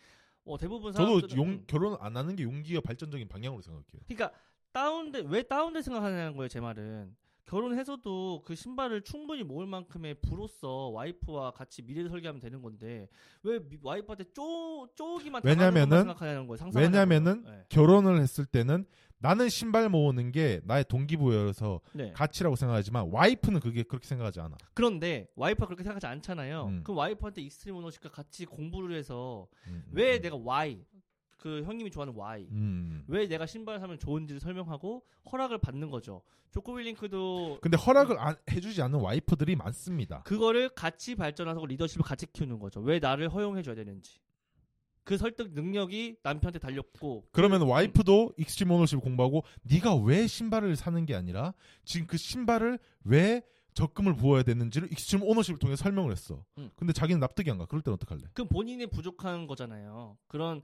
어, 대부분 저도 사람들은 용 음. 결혼 안 하는 게 용기가 발전적인 방향으로 생각해요. 그러니까 다운돼 왜 다운돼 생각하냐는 거예요 제 말은 결혼해서도 그 신발을 충분히 모을 만큼의 부로서 와이프와 같이 미래를 설계하면 되는 건데 왜 미- 와이프한테 쪼 쪼기만 왜냐면은- 거예요. 왜냐면은 네. 결혼을 했을 때는 나는 신발 모으는 게 나의 동기부여여서 네. 가치라고 생각하지만 와이프는 그게 그렇게 생각하지 않아. 그런데 와이프가 그렇게 생각하지 않잖아요. 음. 그럼 와이프한테 extreme ownership과 같이 공부를 해서 음, 음, 왜 음. 내가 why 그 형님이 좋아하는 why 음. 왜 내가 신발 사면 좋은지를 설명하고 허락을 받는 거죠. 조코 윌링크도 근데 허락을 안- 해주지 않는 와이프들이 많습니다. 그거를 같이 발전하고 리더십을 같이 키우는 거죠. 왜 나를 허용해줘야 되는지. 그 설득 능력이 남편한테 달렸고 그러면 와이프도 extreme ownership을 공부하고 네가 왜 신발을 사는 게 아니라 지금 그 신발을 왜 적금을 부어야 되는지를 extreme ownership을 통해 설명을 했어. 음. 근데 자기는 납득이 안 가. 그럴 땐 어떡할래? 그럼 본인이 부족한 거잖아요. 그런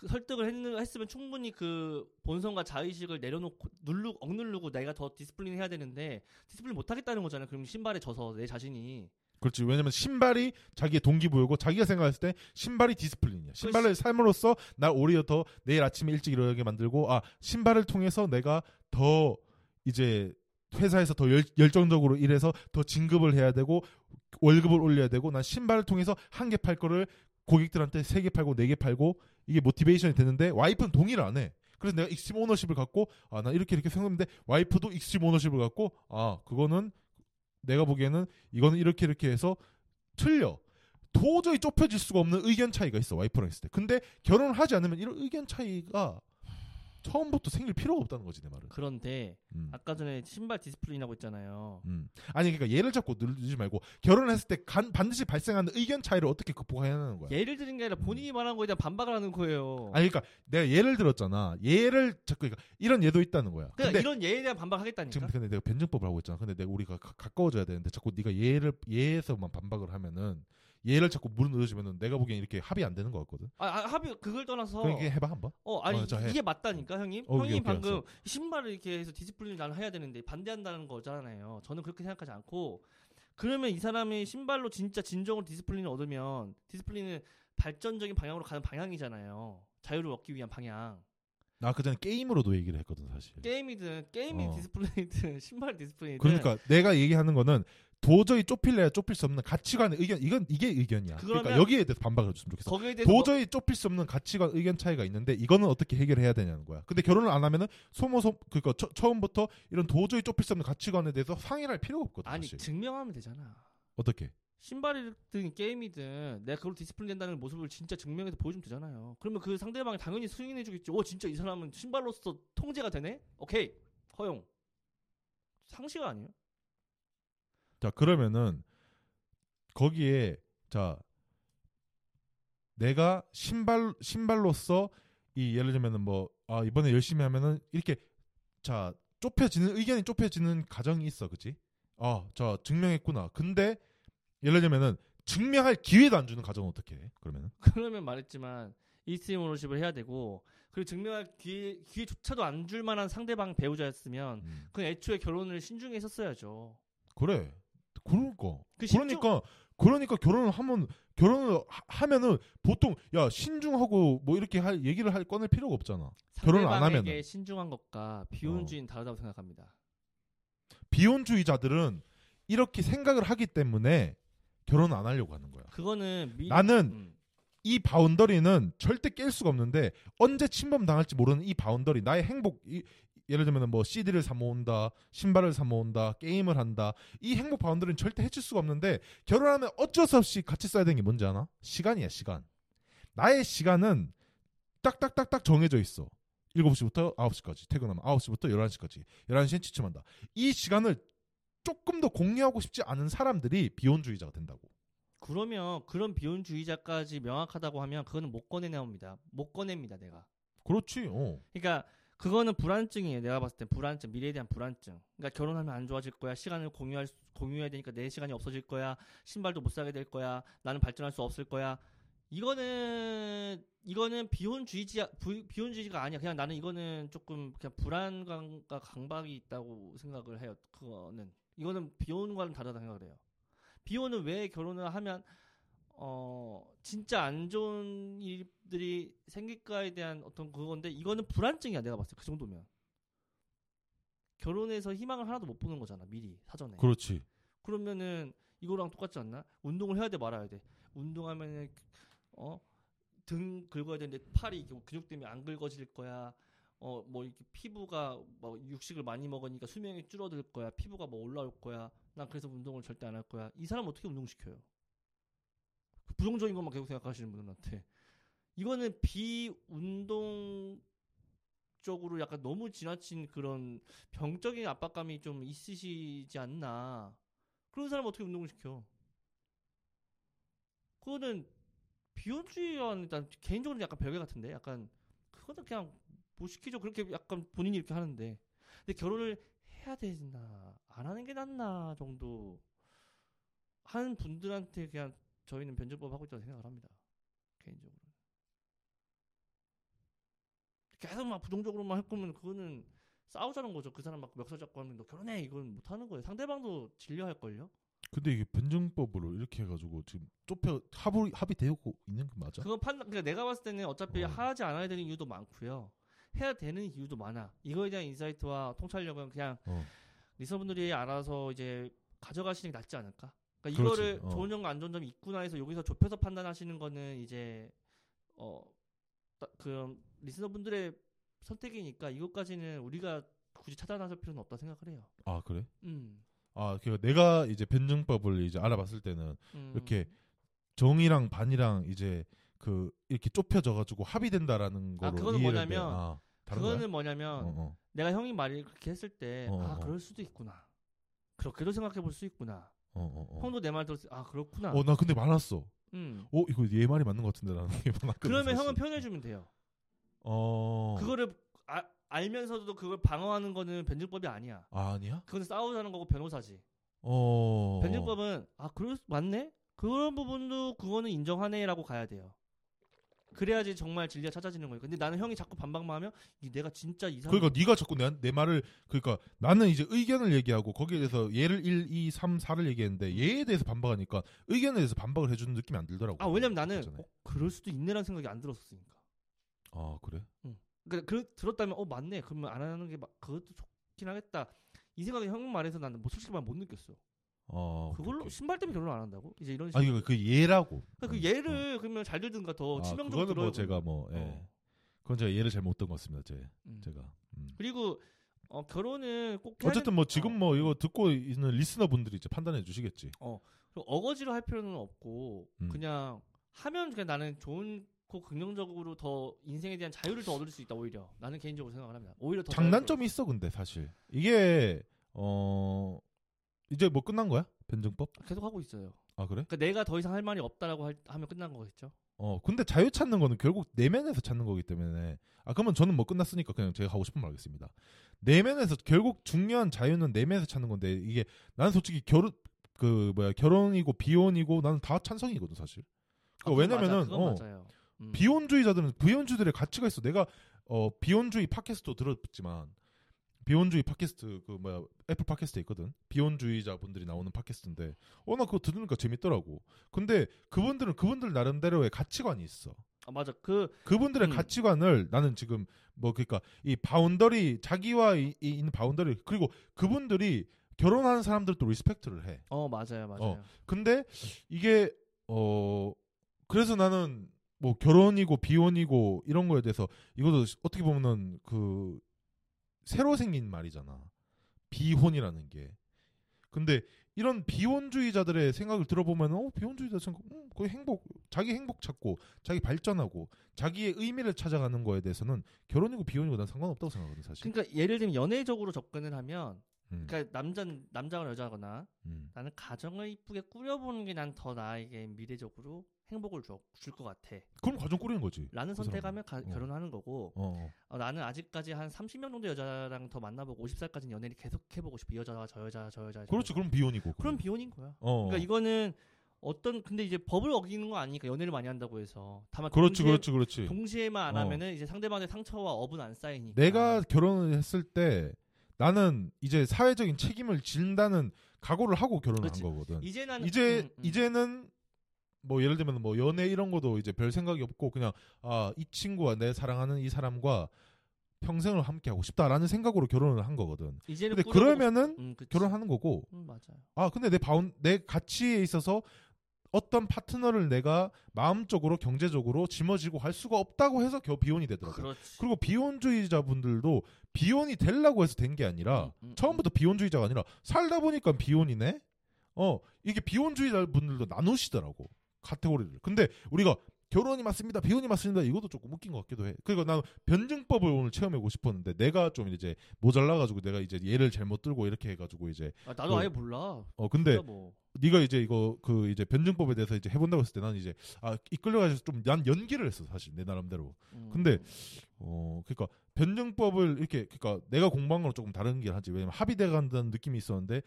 그 설득을 했, 으면 충분히 그 본성과 자의식을 내려놓고 누르 억누르고 내가 더 discipline 해야 되는데 discipline 못 하겠다는 거잖아요. 그럼 신발에 져서 내 자신이 그렇지. 왜냐면 신발이 자기의 동기부여고 자기가 생각했을 때 신발이 discipline이야. 신발을 삶으로써 나 오히려 더 내일 아침에 일찍 일어나게 만들고 아 신발을 통해서 내가 더 이제 회사에서 더 열, 열정적으로 일해서 더 진급을 해야 되고 월급을 올려야 되고 난 신발을 통해서 한 개 팔 거를 고객들한테 세 개 팔고 네 개 팔고 이게 motivation이 되는데 와이프는 동의를 안 해. 그래서 내가 extreme ownership을 갖고 아 나 이렇게 이렇게 생각했는데 와이프도 extreme ownership을 갖고 아 그거는 내가 보기에는 이거는 이렇게 이렇게 해서 틀려. 도저히 좁혀질 수가 없는 의견 차이가 있어 와이프랑 있을 때. 근데 결혼을 하지 않으면 이런 의견 차이가 처음부터 생길 필요가 없다는 거지 내 말은. 그런데 음. 아까 전에 신발 discipline이라고 했잖아요. 음. 아니 그러니까 얘를 잡고 늘리지 말고 결혼을 했을 때 간- 반드시 발생하는 의견 차이를 어떻게 극복해야 하는 거야. 예를 드린 게 아니라 본인이 말한 거에 대한 반박을 하는 거예요. 아니 그러니까 내가 예를 들었잖아. 예를 자꾸 그러니까 이런 예도 있다는 거야. 그러니까 근데 이런 예에 대한 반박하겠다니까. 지금 근데 내가 변증법을 하고 있잖아. 근데 내가 우리가 가, 가까워져야 되는데 자꾸 네가 예를 예에서만 반박을 하면은 얘를 자꾸 무너지면은 내가 보기엔 이렇게 합의 안 되는 것 같거든. 아, 아, 합의 그걸 떠나서 그러니까 해봐 한번. 어 아니 어, 자. 이게 맞다니까 형님. 어, 오케이, 형님 오케이, 방금 알았어. 신발을 이렇게 해서 디스플레이를 나는 해야 되는데 반대한다는 거잖아요. 저는 그렇게 생각하지 않고 그러면 이 사람이 신발로 진짜 진정으로 discipline을 얻으면 discipline은 발전적인 방향으로 가는 방향이잖아요. 자유를 얻기 위한 방향. 나 그 전에 게임으로도 얘기를 했거든 사실. 게임이든 게임이 어. discipline이든 신발 discipline이든 그러니까 내가 얘기하는 거는 도저히 좁힐래야 좁힐 수 없는 가치관의 의견 이건 이게 의견이야. 그러니까 여기에 대해서 반박을 줬으면 좋겠어. 거기에 대해서 뭐- 도저히 좁힐 수 없는 가치관 의견 차이가 있는데 이거는 어떻게 해결해야 되냐는 거야. 근데 결혼을 안 하면은 소모소 그니까 처음부터 이런 도저히 좁힐 수 없는 가치관에 대해서 상의를 할 필요가 없거든. 아니 사실. 증명하면 되잖아. 어떻게? 신발이든 게임이든 내가 그걸로 discipline 된다는 모습을 진짜 증명해서 보여주면 되잖아요. 그러면 그 상대방이 당연히 승인해 주겠지. 오 진짜 이 사람은 신발로서 통제가 되네. 오케이 허용. 상식 아니에요? 자 그러면은 거기에 자 내가 신발 신발로서 이 예를 들면은 뭐 아 이번에 열심히 하면은 이렇게 자 좁혀지는 의견이 좁혀지는 가정이 있어 그치 아자 증명했구나 근데 예를 들면은 증명할 기회도 안 주는 가정은 어떻게 해 그러면은 그러면 말했지만 이스트림 오너십을 해야 되고 그리고 증명할 기회, 기회조차도 안 줄 만한 상대방 배우자였으면 음. 그건 애초에 결혼을 신중히 했었어야죠. 그래 그러니까 그 그러니까 그러니까 결혼을 하면 결혼을 하- 하면은 보통 야 신중하고 뭐 이렇게 할 얘기를 할 꺼낼 필요가 없잖아 결혼을 안. 어. 신중한 것과 비혼주의는 다르다고 생각합니다. 비혼주의자들은 이렇게 생각을 하기 때문에 결혼 안 하려고 하는 거야. 그거는 미... 나는 음. 이 boundary는 절대 깰 수가 없는데 언제 침범 당할지 모르는 이 boundary 나의 행복 이, 예를 들면 뭐 CD를 사 모은다, 신발을 사 모은다, 게임을 한다. 이 행복 boundary는 절대 해칠 수가 없는데 결혼하면 어쩔 수 없이 같이 써야 되는 게 뭔지 아나? 시간이야, 시간. 나의 시간은 딱딱딱딱 정해져 있어. 7시부터 9시까지 퇴근하면 9시부터 11시까지 11시엔 취침한다. 이 시간을 조금 더 공유하고 싶지 않은 사람들이 비혼주의자가 된다고. 그러면 그런 비혼주의자까지 명확하다고 하면 그거는 못 꺼내 나옵니다. 못 꺼냅니다, 내가. 그렇지. 어. 그러니까 그거는 불안증이에요. 내가 봤을 땐 불안증, 미래에 대한 불안증. 그러니까 결혼하면 안 좋아질 거야. 시간을 공유할 수- 공유해야 되니까 내 시간이 없어질 거야. 신발도 못 사게 될 거야. 나는 발전할 수 없을 거야. 이거는 이거는 비혼주의자 부- 비혼주의가 아니야. 그냥 나는 이거는 조금 그냥 불안감과 강박이 있다고 생각을 해요. 그거는 이거는 비혼과는 다르다 생각을 해요. 비혼은 왜 결혼을 하면 어 진짜 안 좋은 일 들이 생길까에 대한 어떤 그건데 이거는 불안증이야 내가 봤을 때. 그 정도면. 결혼해서 희망을 하나도 못 보는 거잖아 미리 사전에. 그렇지. 그러면은 이거랑 똑같지 않나? 운동을 해야 돼 말아야 돼. 운동하면은 어? 등 긁어야 되는데 팔이 근육 때문에 안 긁어질 거야. 어 뭐 이렇게 피부가 뭐 육식을 많이 먹으니까 수명이 줄어들 거야. 피부가 뭐 올라올 거야. 난 그래서 운동을 절대 안 할 거야. 이 사람 어떻게 운동 시켜요? 그 부정적인 것만 계속 생각하시는 분들한테 이거는 비운동 쪽으로 약간 너무 지나친 그런 병적인 압박감이 좀 있으시지 않나. 그런 사람 어떻게 운동을 시켜? 그거는 비혼주의와는 일단 개인적으로 약간 별개 같은데 약간 그거는 그냥 못 시키죠. 그렇게 약간 본인이 이렇게 하는데. 근데 결혼을 해야 되나 안 하는 게 낫나 정도 하는 분들한테 그냥 저희는 변증법 하고 있다고 생각을 합니다. 개인적으로 계속 막 부정적으로만 할 거면 그거는 싸우자는 거죠 그 사람 막 멱살 잡고 하면 너 결혼해 이건 못 하는 거예요 상대방도 질려 할 걸요 근데 이게 변증법으로 이렇게 해가지고 지금 좁혀 합의 합의되고 있는 게 맞아? 그건 판단 그러니까 내가 봤을 때는 어차피 어. 하지 않아야 되는 이유도 많고요. 해야 되는 이유도 많아. 이거에 대한 인사이트와 통찰력은 그냥 어. 리서분들이 알아서 이제 가져가시는 게 낫지 않을까? 그러니까 그렇지. 이거를 어. 좋은 점과 안 좋은 점이 있구나 해서 여기서 좁혀서 판단하시는 거는 이제 어 그 리스너분들의 선택이니까 이것까지는 우리가 굳이 차단 나설 필요는 없다 생각을 해요. 아 그래? 음. 아, 그 내가 이제 변증법을 이제 알아봤을 때는 음. 이렇게 정이랑 반이랑 이제 그 이렇게 좁혀져 가지고 합의된다라는 거로 아, 그거는 뭐냐면 아, 그거는 거야? 뭐냐면 어, 어. 내가 형이 말을 그렇게 했을 때 어, 아 어. 그럴 수도 있구나. 그렇게도 생각해 볼 수 있구나. 어, 어, 어. 형도 내 말 들었을 때, 아, 그렇구나. 어, 나 근데 많았어. 음. 어, 이거 얘 말이 맞는 것 같은데 라는 게 많았거든. 그러면. 형은 표현해주면 돼요. 어. 그거를 아- 알면서도 그걸 방어하는 거는 변증법이 아니야. 아, 아니야? 그건 싸우자는 거고 변호사지. 어. 변증법은, 아, 그럴 수, 맞네? 그런 부분도 그거는 인정하네라고 가야 돼요. 그래야지 정말 진리가 찾아지는 거예요. 근데 나는 형이 자꾸 반박만 하면 이 내가 진짜 이상. 그러니까 네가 자꾸 내, 내 말을 그러니까 나는 이제 의견을 얘기하고 거기에 대해서 얘를 1, 2, 3, 4를 얘기했는데 얘에 대해서 반박하니까 의견에 대해서 반박을 해주는 느낌이 안 들더라고. 아 왜냐면 나는. 어, 그럴 수도 있네라는 생각이 안 들었으니까. 아 그래? 그러니까 그, 들었다면 어 맞네. 그러면 안 하는 게 막, 그것도 좋긴 하겠다. 이 생각이 형 말해서 나는 뭐 솔직히 말 못 느꼈어. 어 그걸로 오케이. 신발 때문에 결혼 안 한다고? 이제 이런 아 식으로. 이거 그 얘라고. 그러니까 그 음, 예를 그러면 잘 들든가 더 아, 치명적으로 그거는 들어요. 뭐 제가 뭐 예. 어. 그건 제가 예를 잘 못 든 것 같습니다. 제 음. 제가. 음. 그리고 어, 결혼을 꼭 어쨌든 된- 뭐 지금 어. 뭐 이거 듣고 있는 리스너 분들이 이제 판단해 주시겠지. 그리고 어거지로 할 필요는 없고 음. 그냥 하면 그냥 나는 좋은 고 긍정적으로 더 인생에 대한 자유를 더 얻을 수 있다 오히려 나는 개인적으로 생각을 합니다. 오히려 더 장단점이 있어 근데 사실 이게 어 이제 뭐 끝난 거야 변증법? 계속 하고 있어요. 아 그래? 그러니까 내가 더 이상 할 말이 없다라고 할- 하면 끝난 거겠죠. 어 근데 자유 찾는 거는 결국 내면에서 찾는 거기 때문에 아 그러면 저는 뭐 끝났으니까 그냥 제가 하고 싶은 말 하겠습니다. 내면에서 결국 중요한 자유는 내면에서 찾는 건데 이게 나는 솔직히 결혼 그 뭐야 결혼이고 비혼이고 나는 다 찬성이거든 사실. 아, 그러니까 그건 맞아. 왜냐면은 그건 어, 맞아요. 음. 비혼주의자들은 비혼주의들의 가치가 있어. 내가 어 비혼주의 팟캐스트도 들었지만 비혼주의 팟캐스트 그 뭐야 애플 팟캐스트에 있거든. 비혼주의자 분들이 나오는 팟캐스트인데 어 나 그거 들으니까 재밌더라고. 근데 그분들은 그분들 나름대로의 가치관이 있어. 아 맞아. 그 그분들의 음. 가치관을 나는 지금 뭐 그러니까 이 boundary 자기와 이, 이 있는 바운더리 그리고 그분들이 결혼하는 사람들도 respect를 해. 어 맞아요, 맞아요. 어. 근데 이게 어 그래서 나는 뭐 결혼이고 비혼이고 이런 거에 대해서 이것도 어떻게 보면은 그 새로 생긴 말이잖아. 비혼이라는 게. 근데 이런 비혼주의자들의 생각을 들어보면 어 비혼주의자 생각 음, 그 행복 자기 행복 찾고 자기 발전하고 자기의 의미를 찾아가는 거에 대해서는 결혼이고 비혼이고 난 상관없다고 생각하거든 사실. 그러니까 예를 들면 연애적으로 접근을 하면 음, 그러니까 남자 남자거나 여자거나 음. 나는 가정을 이쁘게 꾸려보는 게 난 더 나에게 미래적으로 행복을 줄 것 같아. 그럼 가정 꾸리는 거지. 라는 그 선택하면 가- 사람은. 어. 결혼하는 거고 어, 어. 어, 나는 아직까지 한 30명 정도 여자랑 더 만나보고 50살까지는 연애를 계속 해보고 싶어. 이 여자와 저 여자 저 여자. 저 그렇지. 여자. 그럼 비혼이고. 그럼 비혼인 거야. 어. 그러니까 이거는 어떤 근데 이제 법을 어기는 거 아니니까 연애를 많이 한다고 해서 다만 그렇지, 동시에, 그렇지, 그렇지. 동시에만 안 어. 하면은 이제 상대방의 상처와 업은 안 쌓이니까. 내가 결혼을 했을 때 나는 이제 사회적인 책임을 진다는 각오를 하고 결혼을 그렇지. 한 거거든. 이제 난 이제 음, 음. 이제는 뭐 예를 들면 뭐 연애 이런 것도 이제 별 생각이 없고 그냥 아 이 친구와 내 사랑하는 이 사람과 평생을 함께 하고 싶다라는 생각으로 결혼을 한 거거든. 이제는 근데 그러면은 싶- 음. 결혼하는 거고 음, 맞아요. 아 근데 내 바운 내 가치에 있어서 어떤 파트너를 내가 마음적으로 경제적으로 짊어지고 할 수가 없다고 해서 겨 비혼이 되더라고. 그렇지. 그리고 비혼주의자분들도 비혼이 되려고 해서 된 게 아니라 음, 음, 처음부터 비혼주의자가 아니라 살다 보니까 비혼이네. 어 이게 비혼주의자분들도 나누시더라고 카테고리를. 근데 우리가 결혼이 맞습니다, 비혼이 맞습니다. 이것도 조금 웃긴 것 같기도 해. 그리고 나는 변증법을 오늘 체험해보고 싶었는데 내가 좀 이제 모자라가지고 내가 이제 얘를 잘못 들고 이렇게 해가지고 이제 아, 나도 그- 아예 몰라. 어 근데 뭐. 네가 이제 이거 그 이제 변증법에 대해서 이제 해본다고 했을 때 나는 이제 아 이끌려가지고 좀 난 연기를 했어 사실 내 나름대로. 음. 근데 어 그러니까 변증법을 이렇게 그러니까 내가 공부한 거랑 조금 다른 게 하지 왜냐면 합의돼 간다는 느낌이 있었는데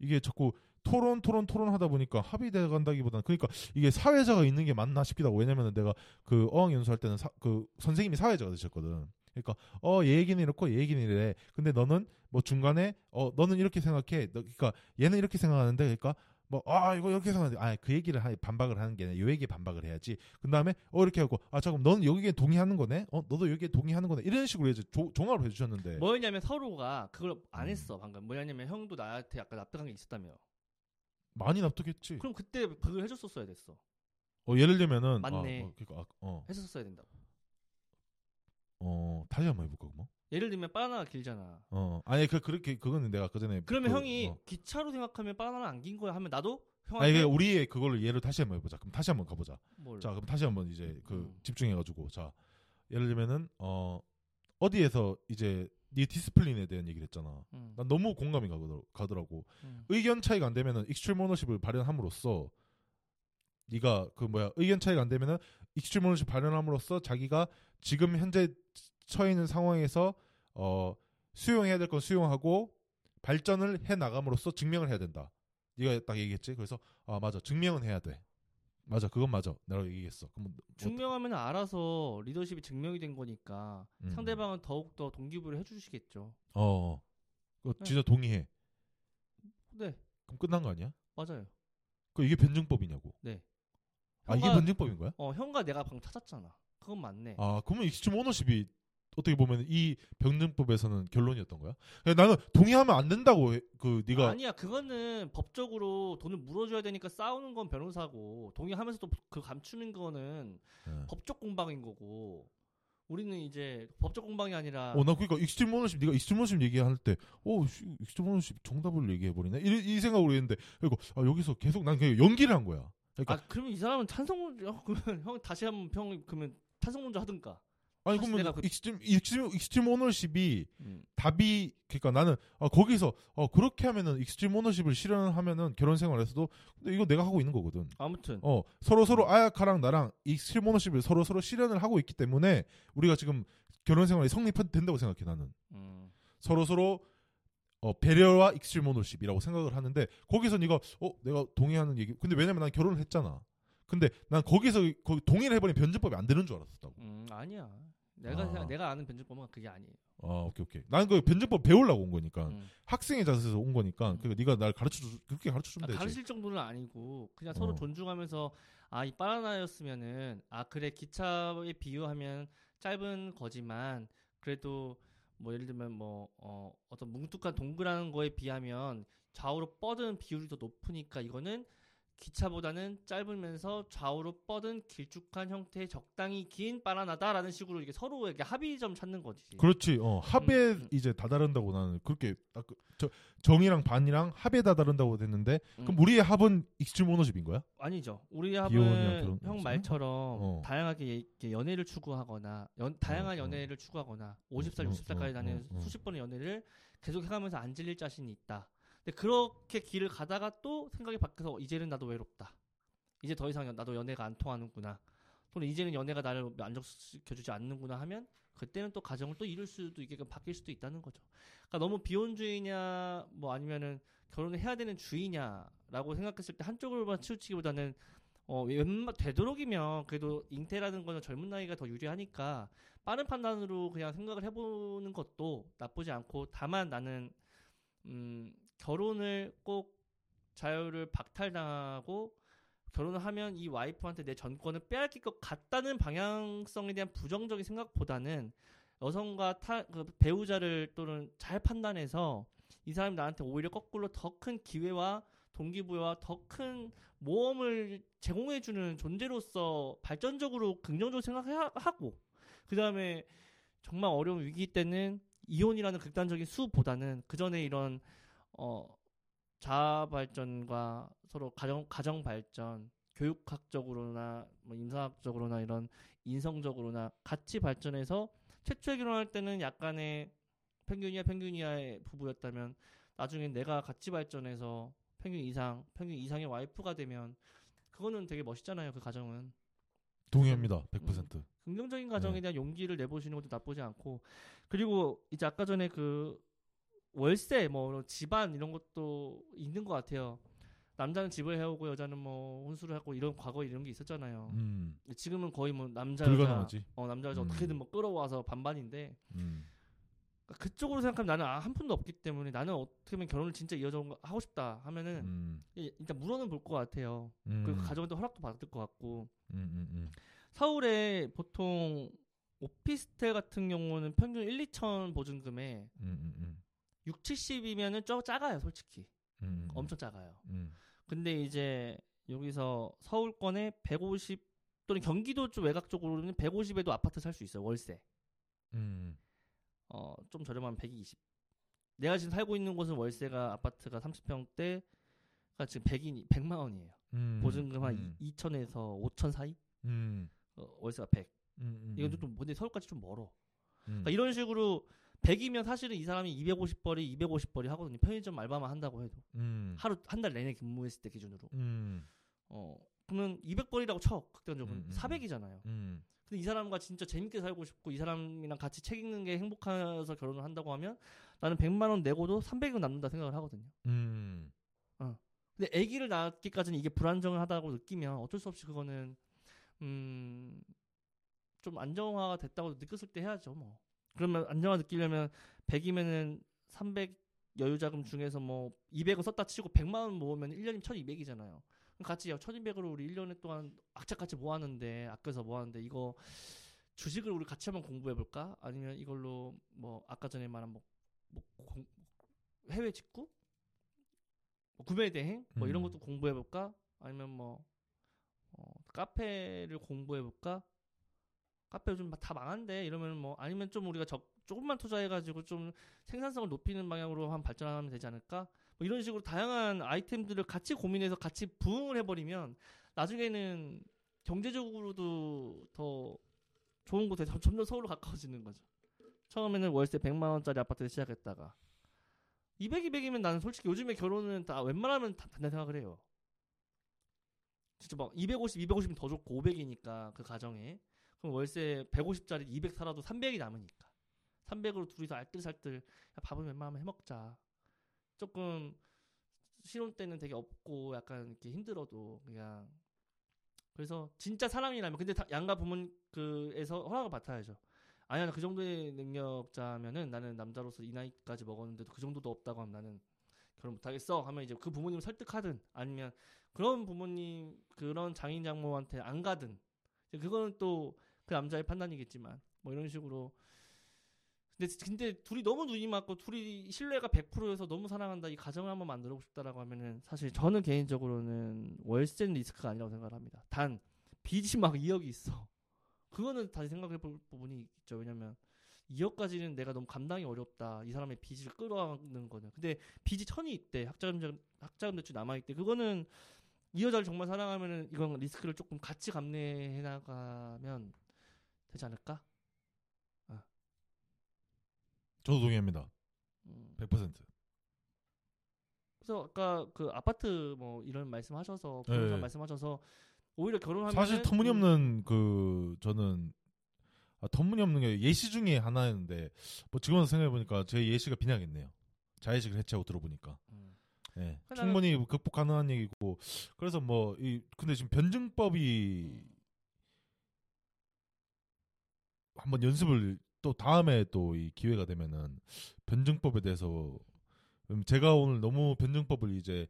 이게 자꾸 토론 토론 토론 하다 보니까 합의돼 간다기보다는 그러니까 이게 사회자가 있는 게 맞나 싶기도 하고 왜냐면은 내가 그 어학 연수할 때는 사, 그 선생님이 사회자가 되셨거든. 그러니까 어 얘 얘기는 이렇고 얘 얘기는 이래. 근데 너는 뭐 중간에 어 너는 이렇게 생각해. 너, 그러니까 얘는 이렇게 생각하는데 그러니까 뭐 아 이거 이렇게 생각하는데 아 그 얘기를 하, 반박을 하는 게 아니라 요 얘기에 반박을 해야지. 그 다음에 어 이렇게 하고 아 잠깐 너는 여기에 동의하는 거네. 어 너도 여기에 동의하는 거네. 이런 식으로 이제 조, 종합을 해주셨는데. 뭐였냐면 서로가 그걸 안 음. 했어 방금. 뭐였냐면 형도 나한테 약간 납득한 게 있었다며. 많이 납득했지. 그럼 그때 그걸 해줬었어야 됐어. 어 예를 들면은 맞네. 아, 어, 그러니까 아, 어, 했었어야 된다고. 어 다시 한번 해볼까 그럼? 예를 들면 바나나가 길잖아. 어 아니 그 그렇게 그거는 내가 그 전에 그러면 그, 형이 어. 기차로 생각하면 바나나 안 긴 거야 하면 나도 아니 형한테 그 우리의 그걸로 예를 다시 한번 해보자. 그럼 다시 한번 가보자. 뭘 자 그럼 다시 한번 이제 그 음. 집중해가지고 자 예를 들면은 어 어디에서 이제 네 discipline에 대한 얘기를 했잖아. 음, 난 너무 공감이 가더라, 가더라 고. 음. 의견 차이가 안 되면은 extreme ownership을 발현함으로써 네가 그 뭐야 의견 차이가 안 되면은 extreme ownership 발현함으로써 자기가 지금 현재 처해 있는 상황에서 어 수용해야 될 건 수용하고 발전을 해 나감으로써 증명을 해야 된다. 네가 딱 얘기했지. 그래서 아 맞아 증명은 해야 돼. 맞아 그건 맞아 내가 얘기했어 그럼 뭐, 증명하면 알아서 리더십이 증명이 된 거니까 음. 상대방은 더욱 더 동기부여를 해주시겠죠. 어, 어. 그거 네. 진짜 동의해 네, 그럼 끝난 거 아니야? 맞아요. 그 이게 변증법이냐고 네. 아 이게 형과- 변증법인 거야? 어, 형과 내가 방금 찾았잖아. 그건 맞네. 아 그러면 extreme ownership이 어떻게 보면 이 변증법에서는 결론이었던 거야? 그냥 나는 동의하면 안 된다고 해- 그 네가 아니야, 그거는 법적으로 돈을 물어줘야 되니까 싸우는 건 변호사고 동의하면서도 그 감추는 거는 예. 법적 공방인 거고 우리는 이제 법적 공방이 아니라 어, 나 그러니까 extreme ownership 네가 extreme ownership 얘기할 때, 어, 씨, extreme ownership 정답을 얘기해 버리네. 이, 이 생각으로 했는데, 그리고 아, 여기서 계속 난 그냥 연기를 한 거야. 그러니까 아 그러면 이 사람은 찬성 어, 그러면 형 다시 한번 형 그러면 찬성 먼저 하든가. 아니 그러면 그- extreme extreme extreme ownership이 음. 답이 그러니까 나는 아, 거기서 어, 그렇게 하면은 extreme ownership을 실현하면은 결혼 생활에서도 근데 이거 내가 하고 있는 거거든. 아무튼 어 서로 서로 아야카랑 나랑 extreme ownership을 서로 서로 실현을 하고 있기 때문에 우리가 지금 결혼 생활이 성립된다고 생각해 나는. 음. 서로 서로 어, 배려와 extreme ownership이라고 생각을 하는데 거기서 네가 어 내가 동의하는 얘기 근데 왜냐면 난 결혼을 했잖아. 근데 난 거기서 거기 동의를 해버린 변증법이 안 되는 줄 알았었다고. 음, 아니야. 내가 아. 내가 아는 변증법은 그게 아니에요. 아 오케이 오케이. 나는 그 변증법 배우려고 온 거니까 음. 학생의 자세에서 온 거니까 음. 그러니까 네가 날 가르쳐 주 그렇게 가르쳐 아, 주면 되지. 가르칠 정도는 아니고 그냥 서로 어. 존중하면서 아 이 바나나였으면은 아 그래 기차에 비유하면 짧은 거지만 그래도 뭐 예를 들면 뭐 어, 어떤 뭉툭한 동그란 거에 비하면 좌우로 뻗은 비율이 더 높으니까 이거는 기차보다는 짧으면서 좌우로 뻗은 길쭉한 형태의 적당히 긴 바나나다라는 식으로 이게 서로에게 합의점 찾는 거지. 그렇지. 어 합에 음, 음. 이제 다다른다고 나는 그렇게 아, 그, 저, 정이랑 반이랑 합에 다다른다고 됐는데 그럼 음. 우리의 합은 extreme ownership인 거야? 아니죠. 우리 비혼이랑 합은 형? 말처럼 어. 다양하게 이렇게 연애를 추구하거나 연, 다양한 어, 어. 연애를 추구하거나 50살, 어, 60살까지 어, 어. 수십 번의 연애를 계속 해가면서 안 질릴 자신이 있다. 근데 그렇게 길을 가다가 또 생각이 바뀌어서 이제는 나도 외롭다. 이제 더 이상 나도 연애가 안 통하는구나. 또는 이제는 연애가 나를 만족시켜주지 않는구나 하면 그때는 또 가정을 또 이룰 수도 있게 바뀔 수도 있다는 거죠. 그러니까 너무 비혼주의냐 뭐 아니면은 결혼을 해야 되는 주의냐라고 생각했을 때 한쪽으로만 치우치기보다는 어 웬만 되도록이면 그래도 잉태라는 거는 젊은 나이가 더 유리하니까 빠른 판단으로 그냥 생각을 해보는 것도 나쁘지 않고 다만 나는 음 결혼을 꼭 자유를 박탈당하고 결혼을 하면 이 와이프한테 내 전권을 빼앗길 것 같다는 방향성에 대한 부정적인 생각보다는 여성과 타, 그 배우자를 또는 잘 판단해서 이 사람이 나한테 오히려 거꾸로 더 큰 기회와 동기부여와 더 큰 모험을 제공해주는 존재로서 발전적으로 긍정적으로 생각하고 그 다음에 정말 어려운 위기 때는 이혼이라는 극단적인 수보다는 그 전에 이런 어 자아 발전과 서로 가정 가정 발전, 교육학적으로나 뭐 인사학적으로나 이런 인성적으로나 같이 발전해서 최초에 결혼할 때는 약간의 평균이야 평균이야의 부부였다면 나중에 내가 같이 발전해서 평균 이상, 평균 이상의 와이프가 되면 그거는 되게 멋있잖아요. 그 가정은 동의합니다. 100%. 긍정적인 가정에 네. 대한 용기를 내보시는 것도 나쁘지 않고 그리고 이제 아까 전에 그 월세 뭐 집안 이런 것도 있는 것 같아요. 남자는 집을 해오고 여자는 뭐 혼수를 하고 이런 과거 이런 게 있었잖아요. 음. 지금은 거의 뭐 남자 여자. 어 남자 여자 음. 어떻게든 뭐 끌어와서 반반인데 음. 그러니까 그쪽으로 생각하면 나는 아, 한 푼도 없기 때문에 나는 어떻게 하면 결혼을 진짜 이어져 하고 싶다 하면은 음. 이- 일단 물어는 볼 것 같아요. 음. 그리고 가정한테 허락도 받을 것 같고 음, 음, 음. 서울에 보통 오피스텔 같은 경우는 평균 1, 2천 보증금에 음, 음, 음. 6, 70이면은 좀 작아요, 솔직히. 음, 음. 엄청 작아요. 음. 근데 이제 여기서 서울권에 150 또는 경기도 쪽 외곽 쪽으로는 150에도 아파트 살 수 있어요, 월세. 음. 어, 좀 저렴하면 120. 내가 지금 살고 있는 곳은 월세가 아파트가 30평대가 지금 100이 100만 원이에요. 음. 보증금 한 음. 2천에서 5천 사이? 음. 어, 월세가 100. 음, 음, 이건 음. 좀 근데 서울까지 좀 멀어. 음. 그러니까 이런 식으로 100이면 사실은 이 사람이 250벌이 250벌이 하거든요. 편의점 알바만 한다고 해도 음. 하루 한 달 내내 근무했을 때 기준으로. 음. 어 그러면 200벌이라고 쳐 극단적으로 음, 음, 400이잖아요. 음. 근데 이 사람과 진짜 재밌게 살고 싶고 이 사람이랑 같이 책 읽는 게 행복해서 결혼을 한다고 하면 나는 100만 원 내고도 300은 남는다 생각을 하거든요. 음. 근데 아기를 낳기까지는 이게 불안정하다고 느끼면 어쩔 수 없이 그거는 음. 좀 안정화가 됐다고 느꼈을 때 해야죠, 뭐. 그러면 안정화 느끼려면 100이면은 300 여유 자금 중에서 뭐 200은 썼다 치고 100만 원 모으면 1년이면 1200이잖아요. 같이 1200으로 우리 1년 동안 악착같이 모았는데 아껴서 모았는데 이거 주식을 우리 같이 한번 공부해 볼까? 아니면 이걸로 뭐 아까 전에 말한 뭐, 뭐 공, 해외 직구? 뭐 구매 대행? 뭐 이런 음. 것도 공부해 볼까? 아니면 뭐 어, 카페를 공부해 볼까? 카페 요즘 다 망한데 이러면 뭐 아니면 좀 우리가 적, 조금만 투자해가지고 좀 생산성을 높이는 방향으로 한 발전하면 되지 않을까? 뭐 이런 식으로 다양한 아이템들을 같이 고민해서 같이 부응을 해버리면 나중에는 경제적으로도 더 좋은 곳에 점- 점점 서울로 가까워지는 거죠. 처음에는 월세 100만 원짜리 아파트에 시작했다가 200, 200이면 나는 솔직히 요즘에 결혼은 다 웬만하면 다 단다 생각을 해요. 진짜 막 250, 250이면 더 좋고 500이니까 그 가정에 그럼 월세 150짜리 200 살아도 300이 남으니까 300으로 둘이서 알뜰살뜰 야, 밥은 웬만하면 해먹자. 조금 신혼 때는 되게 없고 약간 이렇게 힘들어도 그냥 그래서 진짜 사람이라면 근데 다 양가 부모님 그에서 허락을 받아야죠. 아니야 나그 정도의 능력자면은 나는 남자로서 이 나이까지 먹었는데도 그 정도도 없다고 하면 나는 결혼 못하겠어 하면 이제 그 부모님을 설득하든 아니면 그런 부모님 그런 장인 장모한테 안 가든 그거는 또 그 남자의 판단이겠지만 뭐 이런 식으로 근데 근데 둘이 너무 눈이 맞고 둘이 신뢰가 100%여서 너무 사랑한다 이 가정을 한번 만들어 보고 싶다라고 하면은 사실 저는 개인적으로는 월세는 리스크가 아니라고 생각을 합니다. 단 빚이 막 2억이 있어. 그거는 다시 생각해 볼 부분이 있죠. 왜냐면 2억까지는 내가 너무 감당이 어렵다. 이 사람의 빚을 끌어안는 거는. 근데 빚이 천이 있대. 학자금 학자금 대출 남아 있대. 그거는 이 여자를 정말 사랑하면은 이건 리스크를 조금 같이 감내해 나가면 되지 않을까? 저도 동의합니다. 음. 100%. 그래서 아까 그 아파트 뭐 이런 말씀하셔서 부동산 네. 말씀하셔서 오히려 결혼하면 사실 터무니없는 그 저는 아, 터무니없는 게 예시 중에 하나였는데 뭐 지금 생각해 보니까 제 예시가 빈약했네요. 자의식을 해체하고 들어보니까. 음. 네. 충분히 극복 가능한 얘기고 그래서 뭐 이 근데 지금 변증법이 한번 연습을 또 다음에 또 이 기회가 되면은 변증법에 대해서 음, 제가 오늘 너무 변증법을 이제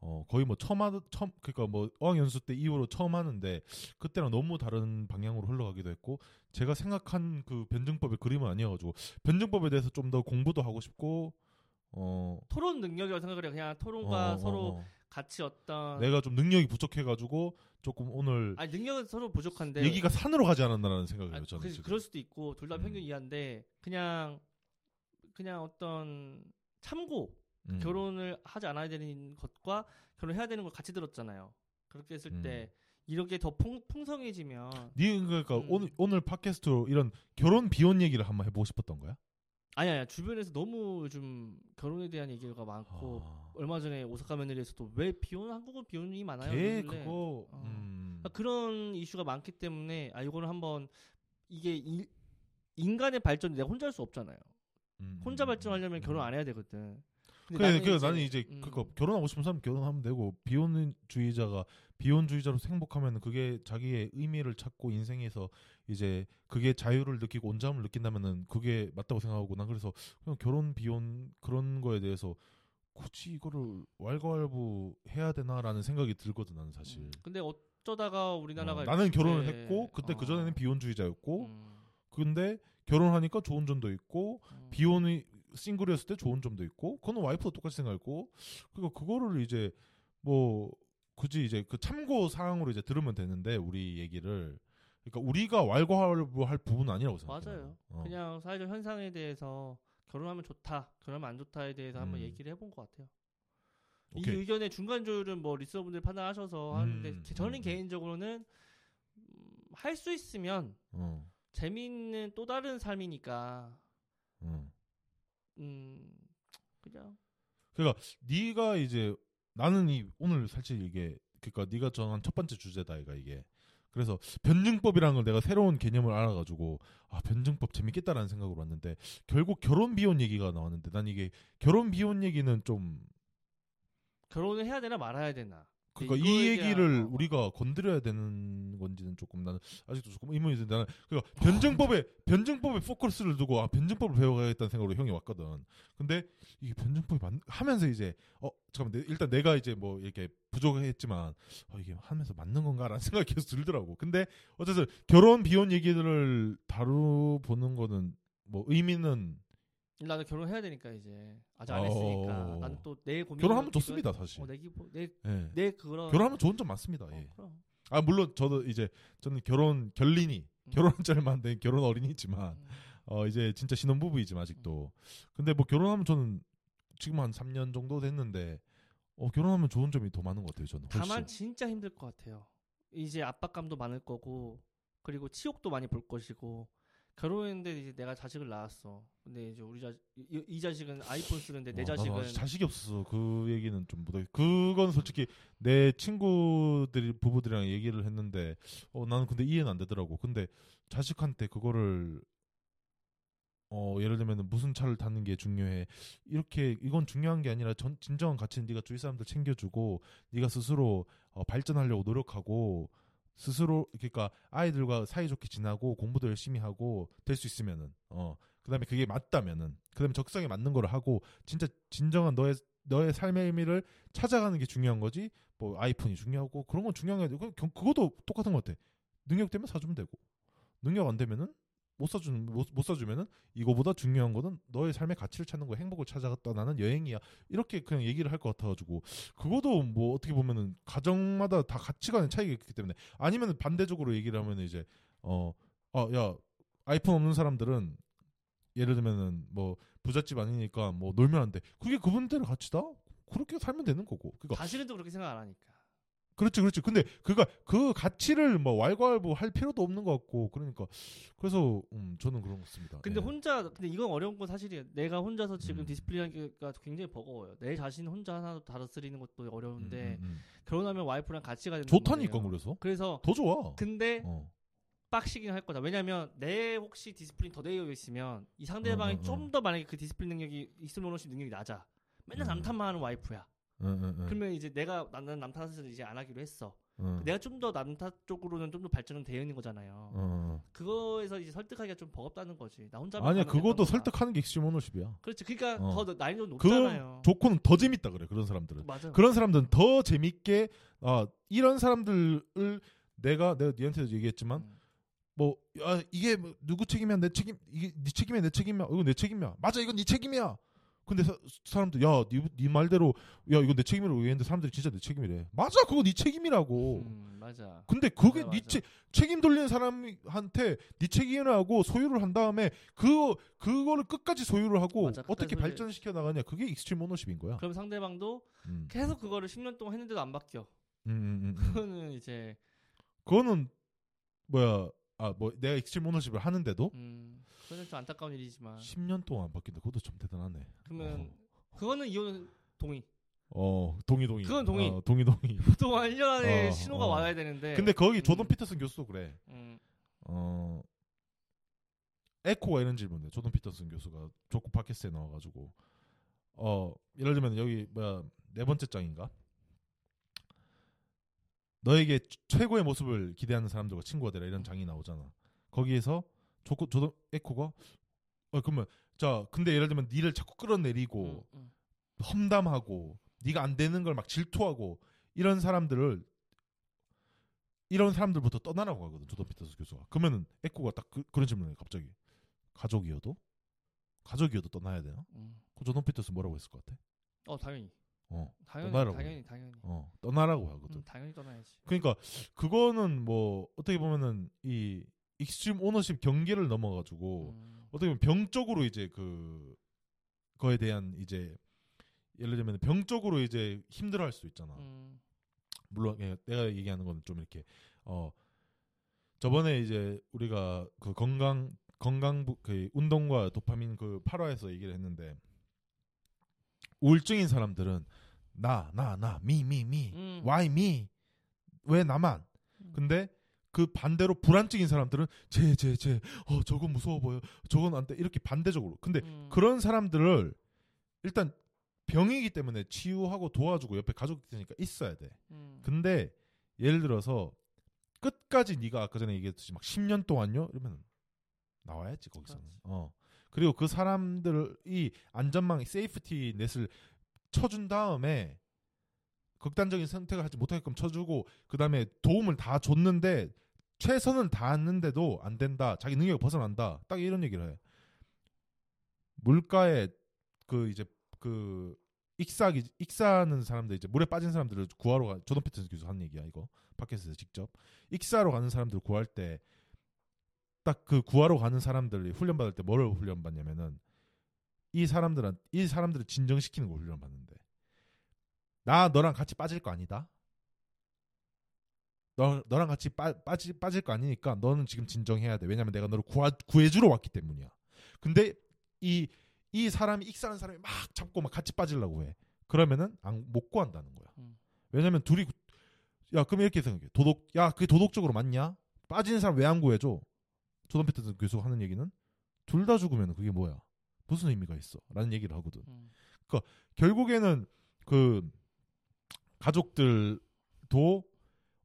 어 거의 뭐 처음 하 처음 그러니까 뭐 어학 연수 때 이후로 처음 하는데 그때랑 너무 다른 방향으로 흘러가기도 했고 제가 생각한 그 변증법의 그림은 아니어가지고 변증법에 대해서 좀 더 공부도 하고 싶고 어 토론 능력이라고 생각을 해요. 그냥 토론과 어, 어, 서로 어. 같이 어떤 내가 좀 능력이 부족해가지고 조금 오늘 아니 능력은 서로 부족한데 얘기가 산으로 가지 않았나라는 생각을 해요. 아, 저는 그. 그럴 수도 있고 둘다 음. 평균 이하인데 그냥 그냥 어떤 참고 음. 결혼을 하지 않아야 되는 것과 결혼해야 되는 걸 같이 들었잖아요. 그렇게 했을 음. 때 이렇게 더 풍, 풍성해지면 니 그러니까 음. 오늘 오늘 팟캐스트로 이런 결혼 비혼 얘기를 한번 해보고 싶었던 거야? 아니 아니 주변에서 너무 요즘 결혼에 대한 얘기가 많고 아, 얼마 전에 오사카 며느리에서도 왜 비혼 한국은 비혼이 많아요. 걔 이러길래 그거 어. 음. 그러니까 그런 이슈가 많기 때문에 아 이거는 한번 이게 이- 인간의 발전 내가 혼자 할 수 없잖아요. 음, 혼자 음, 발전하려면 음. 결혼 안 해야 되거든. 근데 그래, 그 나는 이제 음, 그거 결혼하고 싶은 사람 결혼하면 되고 비혼주의자가 비혼주의자로 행복하면 그게 자기의 의미를 찾고 인생에서 이제 그게 자유를 느끼고 온잠을 느낀다면은 그게 맞다고 생각하고 난 그래서 그냥 결혼 비혼 그런 거에 대해서 굳이 이거를 왈가왈부 해야 되나라는 생각이 들거든 나는 사실. 음, 근데 어쩌다가 우리나라가 어, 나는 결혼을 했고 그때 어, 그 전에는 비혼주의자였고 음, 근데 결혼하니까 좋은 점도 있고 음. 비혼이 싱글이었을 때 좋은 점도 있고 그거는 와이프도 똑같이 생각했고 그러니까 그거를 이제 뭐 굳이 이제 그 참고 사항으로 이제 들으면 되는데 우리 얘기를 그러니까 우리가 왈가왈부할 부분은 아니라고 생각해요. 맞아요. 어. 그냥 사회적 현상에 대해서 결혼하면 좋다, 결혼하면 안 좋다에 대해서 한번 음. 얘기를 해본 것 같아요. 오케이. 이 의견의 중간 조율은 뭐 리스너분들 판단하셔서 하는데 음, 저는 음. 개인적으로는 할 수 있으면 어, 재미있는 또 다른 삶이니까 어. 음 그냥 네가 이제 나는 이 오늘 사실 이게 그러니까 네가 정한 첫 번째 주제다 이가 이게 그래서 변증법이라는 걸 내가 새로운 개념을 알아가지고 아 변증법 재밌겠다라는 생각으로 왔는데 결국 결혼 비혼 얘기가 나왔는데 난 이게 결혼 비혼 얘기는 좀 결혼을 해야 되나 말아야 되나. 그러니까 이 얘기를 어. 우리가 건드려야 되는 건지는 조금 나는 아직도 조금 의문이 드는데 나는 그러니까 변증법에 변증법에 포커스를 두고 아 변증법을 배워가야겠다는 생각으로 형이 왔거든. 근데 이게 변증법이 맞, 하면서 이제 어 잠깐만 내- 일단 내가 이제 뭐 이렇게 부족했지만 어, 이게 하면서 맞는 건가라는 생각이 계속 들더라고. 근데 어쨌든 결혼 비혼 얘기들을 다루 보는 거는 뭐 의미는 나는 결혼해야 되니까 이제 아직 안 어. 했으니까. 나는 또내 고민. 결혼하면 좋습니다 사실. 어, 내 기보 내, 예. 내 그런. 결혼하면 좋은 점 많습니다. 어, 예. 그럼. 아 물론 저도 이제 저는 결혼 결린이 음. 결혼한 지 얼마 안 된 결혼 어린이지만 음. 어 이제 진짜 신혼부부이지만 아직도 근데 뭐 결혼하면 저는 지금 한 3년 정도 됐는데 어 결혼하면 좋은 점이 더 많은 것 같아요 저는 훨씬. 다만 진짜 힘들 것 같아요. 이제 압박감도 많을 거고 그리고 치욕도 많이 볼 것이고 결혼했는데 이제 내가 자식을 낳았어. 근데 이제 우리 자 이, 이 자식은 아이폰 쓰는데 내 어, 나도 자식은 자식이 없어서 그 얘기는 좀 못해. 그건 솔직히 내 친구들이 부부들이랑 얘기를 했는데 어 나는 근데 이해는 안 되더라고. 근데 자식한테 그거를 어 예를 들면 무슨 차를 타는 게 중요해. 이렇게 이건 중요한 게 아니라 전 진정한 가치는 네가 주위 사람들 챙겨주고 네가 스스로 어, 발전하려고 노력하고 스스로 그러니까 아이들과 사이좋게 지나고 공부도 열심히 하고 될 수 있으면은 어 그다음에 그게 맞다면은 그다음에 적성에 맞는 거를 하고 진짜 진정한 너의 너의 삶의 의미를 찾아가는 게 중요한 거지. 뭐 아이폰이 중요하고 그런 건 중요한 게 아니고 그- 그- 그것도 똑같은 것 같아. 능력 되면 사주면 되고 능력 안 되면은 못 사주는 못, 못 사주면은 이거보다 중요한 거는 너의 삶의 가치를 찾는 거 행복을 찾아 떠나는 여행이야 이렇게 그냥 얘기를 할 것 같아가지고 그것도 뭐 어떻게 보면은 가정마다 다 가치관의 차이가 있기 때문에 아니면 반대적으로 얘기를 하면 이제 어어야 아이폰 없는 사람들은 예를 들면은 뭐 부잣집 아니니까 뭐 놀면 안 돼. 그게 그분들의 가치다. 그렇게 살면 되는 거고. 그니까 자식은 또 그렇게 생각 안 하니까. 그렇지, 그렇지. 근데 그가 그 가치를 뭐 왈가왈부 할 필요도 없는 것 같고 그러니까 그래서 음, 저는 그런 것 같습니다. 근데 예. 혼자 근데 이건 어려운 건 사실이에요. 내가 혼자서 지금 음. discipline이 굉장히 버거워요. 내 자신 혼자 하나 다스리는 것도 어려운데 음, 음, 음. 결혼하면 와이프랑 같이 가야 된단 좋다니까 말이에요. 그래서 그래서 더 좋아. 근데 어. 빡시긴 할 거다. 왜냐면 내 혹시 discipline 더 되어 있으면 이 상대방이 어, 어, 어. 좀더 만약에 그 discipline 능력이 extreme ownership 능력이 낮아. 맨날 음. 남탓만 하는 와이프야. 응, 응, 응. 그러면 이제 내가 나는 남 탓을 이제 안 하기로 했어. 응. 내가 좀 더 남 탓 쪽으로는 좀 더 발전은 있는 거잖아요. 그거에서 이제 설득하기가 좀 버겁다는 거지. 나 혼자 아니야 그것도 설득하는 게 ownership이야. 그렇지. 그러니까 어. 더 난이도 그 높잖아요. 조건은 더 재밌다 그래 그런 사람들은. 맞아. 그런 사람들은 더 재밌게 아 이런 사람들을 내가 내가 니한테도 얘기했지만 음. 뭐 야, 이게 뭐 누구 책임이야 내 책임 이게 네 책임이야 내 책임이야 이거 내 책임이야 맞아 이건 네 책임이야 근데 사, 사람들 야 네 네 말대로 야 이건 내 책임이라고 얘기했는데 사람들이 진짜 내 책임이래 맞아 그거 네 책임이라고 음, 맞아. 근데 그게 맞아, 네 맞아. 책, 책임 돌리는 사람한테 네 책임이라고 소유를 한 다음에 그 그거를 끝까지 소유를 하고 맞아, 어떻게 소유해. 발전시켜 나가냐 그게 extreme ownership인 거야 그럼 상대방도 음. 계속 그거를 10년 동안 했는데도 안 바뀌어. 음, 음, 음, 음. 그거는 이제 그거는 뭐야 아 뭐 내가 extreme ownership을 하는데도 음, 그거는 좀 안타까운 일이지만. 10년 동안 안 바뀐다. 그것도 좀 대단하네. 그러면 그거는 이혼 동의. 어 동의 동의. 그건 동의. 어, 동의 동의. 보통 한 1년 안에 어, 신호가 어. 와야 되는데. 근데 거기 조던 음. 피터슨 교수도 그래. 음, 어 에코가 이런 질문해 조던 피터슨 교수가 조코 팟캐스트에 나와가지고. 어 예를 들면 여기 뭐야 네 번째 장인가? 너에게 최고의 모습을 기대하는 사람들과 친구가 되라 이런 장이 나오잖아. 거기에서 조코 조던 에코가 어 그러면 자 근데 예를 들면 니를 자꾸 끌어내리고 음, 음. 험담하고 네가 안 되는 걸 막 질투하고 이런 사람들을 이런 사람들부터 떠나라고 하거든 조던 피터스 교수가 그러면은 에코가 딱 그, 런 질문을 해 갑자기 가족이어도 가족이어도 떠나야 되나? 음. 그 조던 피터슨 뭐라고 했을 것 같아? 어 당연히. 어, 당연히 떠나라고 당연히 당연히. 어 떠나라고 하거든. 음, 당연히 떠나야지. 그러니까 그거는 뭐 어떻게 보면은 이 extreme ownership 경계를 넘어가지고 음, 어떻게 보면 병적으로 이제 그 거에 대한 이제 예를 들면 병적으로 이제 힘들어할 수 있잖아. 음, 물론 예, 내가 얘기하는 건 좀 이렇게 어 저번에 이제 우리가 그 건강 건강 그 운동과 도파민 그 8화에서 얘기를 했는데 우울증인 사람들은 나 나 나 미 미미 음. why me 왜 나만 음. 근데 그 반대로 불안증인 사람들은 쟤 쟤 쟤 어 저건 무서워 보여 저건 안 돼 이렇게 반대적으로 근데 음. 그런 사람들을 일단 병이기 때문에 치유하고 도와주고 옆에 가족이 있으니까 있어야 돼. 음. 근데 예를 들어서 끝까지 네가 아까 전에 얘기했듯이 막 10년 동안요 이러면 나와야지 거기서는. 그렇지. 어. 그리고 그 사람들이 안전망 safety net을 쳐준 다음에 극단적인 선택을 하지 못하게끔 쳐주고 그 다음에 도움을 다 줬는데 최선을 다했는데도 안 된다. 자기 능력이 벗어난다. 딱 이런 얘기를 해. 물가에 그 이제 그 익사기 익사하는 사람들 이제 물에 빠진 사람들을 구하러 가 조던 패턴 교수 한 얘기야 이거 팟캐스트에서 직접 익사하러 가는 사람들 구할 때 딱 그 구하러 가는 사람들이 훈련 받을 때 뭐를 훈련 받냐면은 이 사람들은 이 사람들을 진정시키는 거 훈련 받는데 나 너랑 같이 빠질 거 아니다. 너 너랑 같이 빠, 빠지, 빠질 거 아니니까 너는 지금 진정해야 돼. 왜냐면 내가 너를 구하, 구해주러 왔기 때문이야. 근데 이 이 사람이 익사하는 사람이 막 잡고 막 같이 빠지려고 해. 그러면은 안, 못 구한다는 거야. 음. 왜냐면 둘이 야 그럼 이렇게 생각해. 도덕 야 그게 도덕적으로 맞냐? 빠지는 사람 왜 안 구해줘? 조던 패턴 교수가 하는 얘기는 둘 다 죽으면 그게 뭐야? 무슨 의미가 있어? 라는 얘기를 하거든. 음. 결국에는 그 가족들도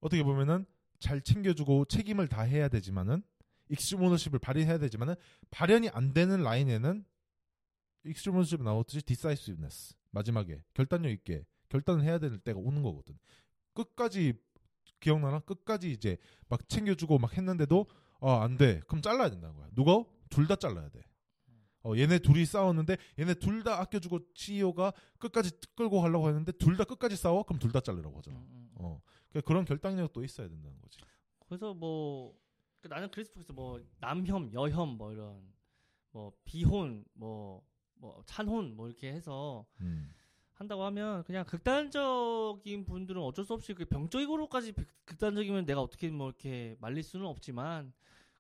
어떻게 보면은 잘 챙겨주고 책임을 다 해야 되지만은 extreme ownership을 발휘해야 되지만은 발현이 안 되는 라인에는 extreme ownership 나오듯이 decisiveness 마지막에 결단력 있게 결단을 해야 될 때가 오는 거거든. 끝까지 기억나나? 끝까지 이제 막 챙겨주고 막 했는데도 아 안 돼. 그럼 잘라야 된다는 거야. 누가? 둘 다 잘라야 돼. 어, 얘네 둘이 싸웠는데 얘네 둘 다 아껴주고 CEO가 끝까지 끌고 가려고 했는데 둘 다 끝까지 싸워? 그럼 둘 다 자르라고 하잖아. 음, 음. 어. 그러니까 그런 결단력도 있어야 된다는 거지. 그래서 뭐그 나는 그래서 뭐 남혐, 여혐 뭐 이런 뭐 비혼, 뭐뭐 찬혼 뭐 이렇게 해서 음. 한다고 하면 그냥 극단적인 분들은 어쩔 수 없이 그 병적으로까지 극단적이면 내가 어떻게 뭐 이렇게 말릴 수는 없지만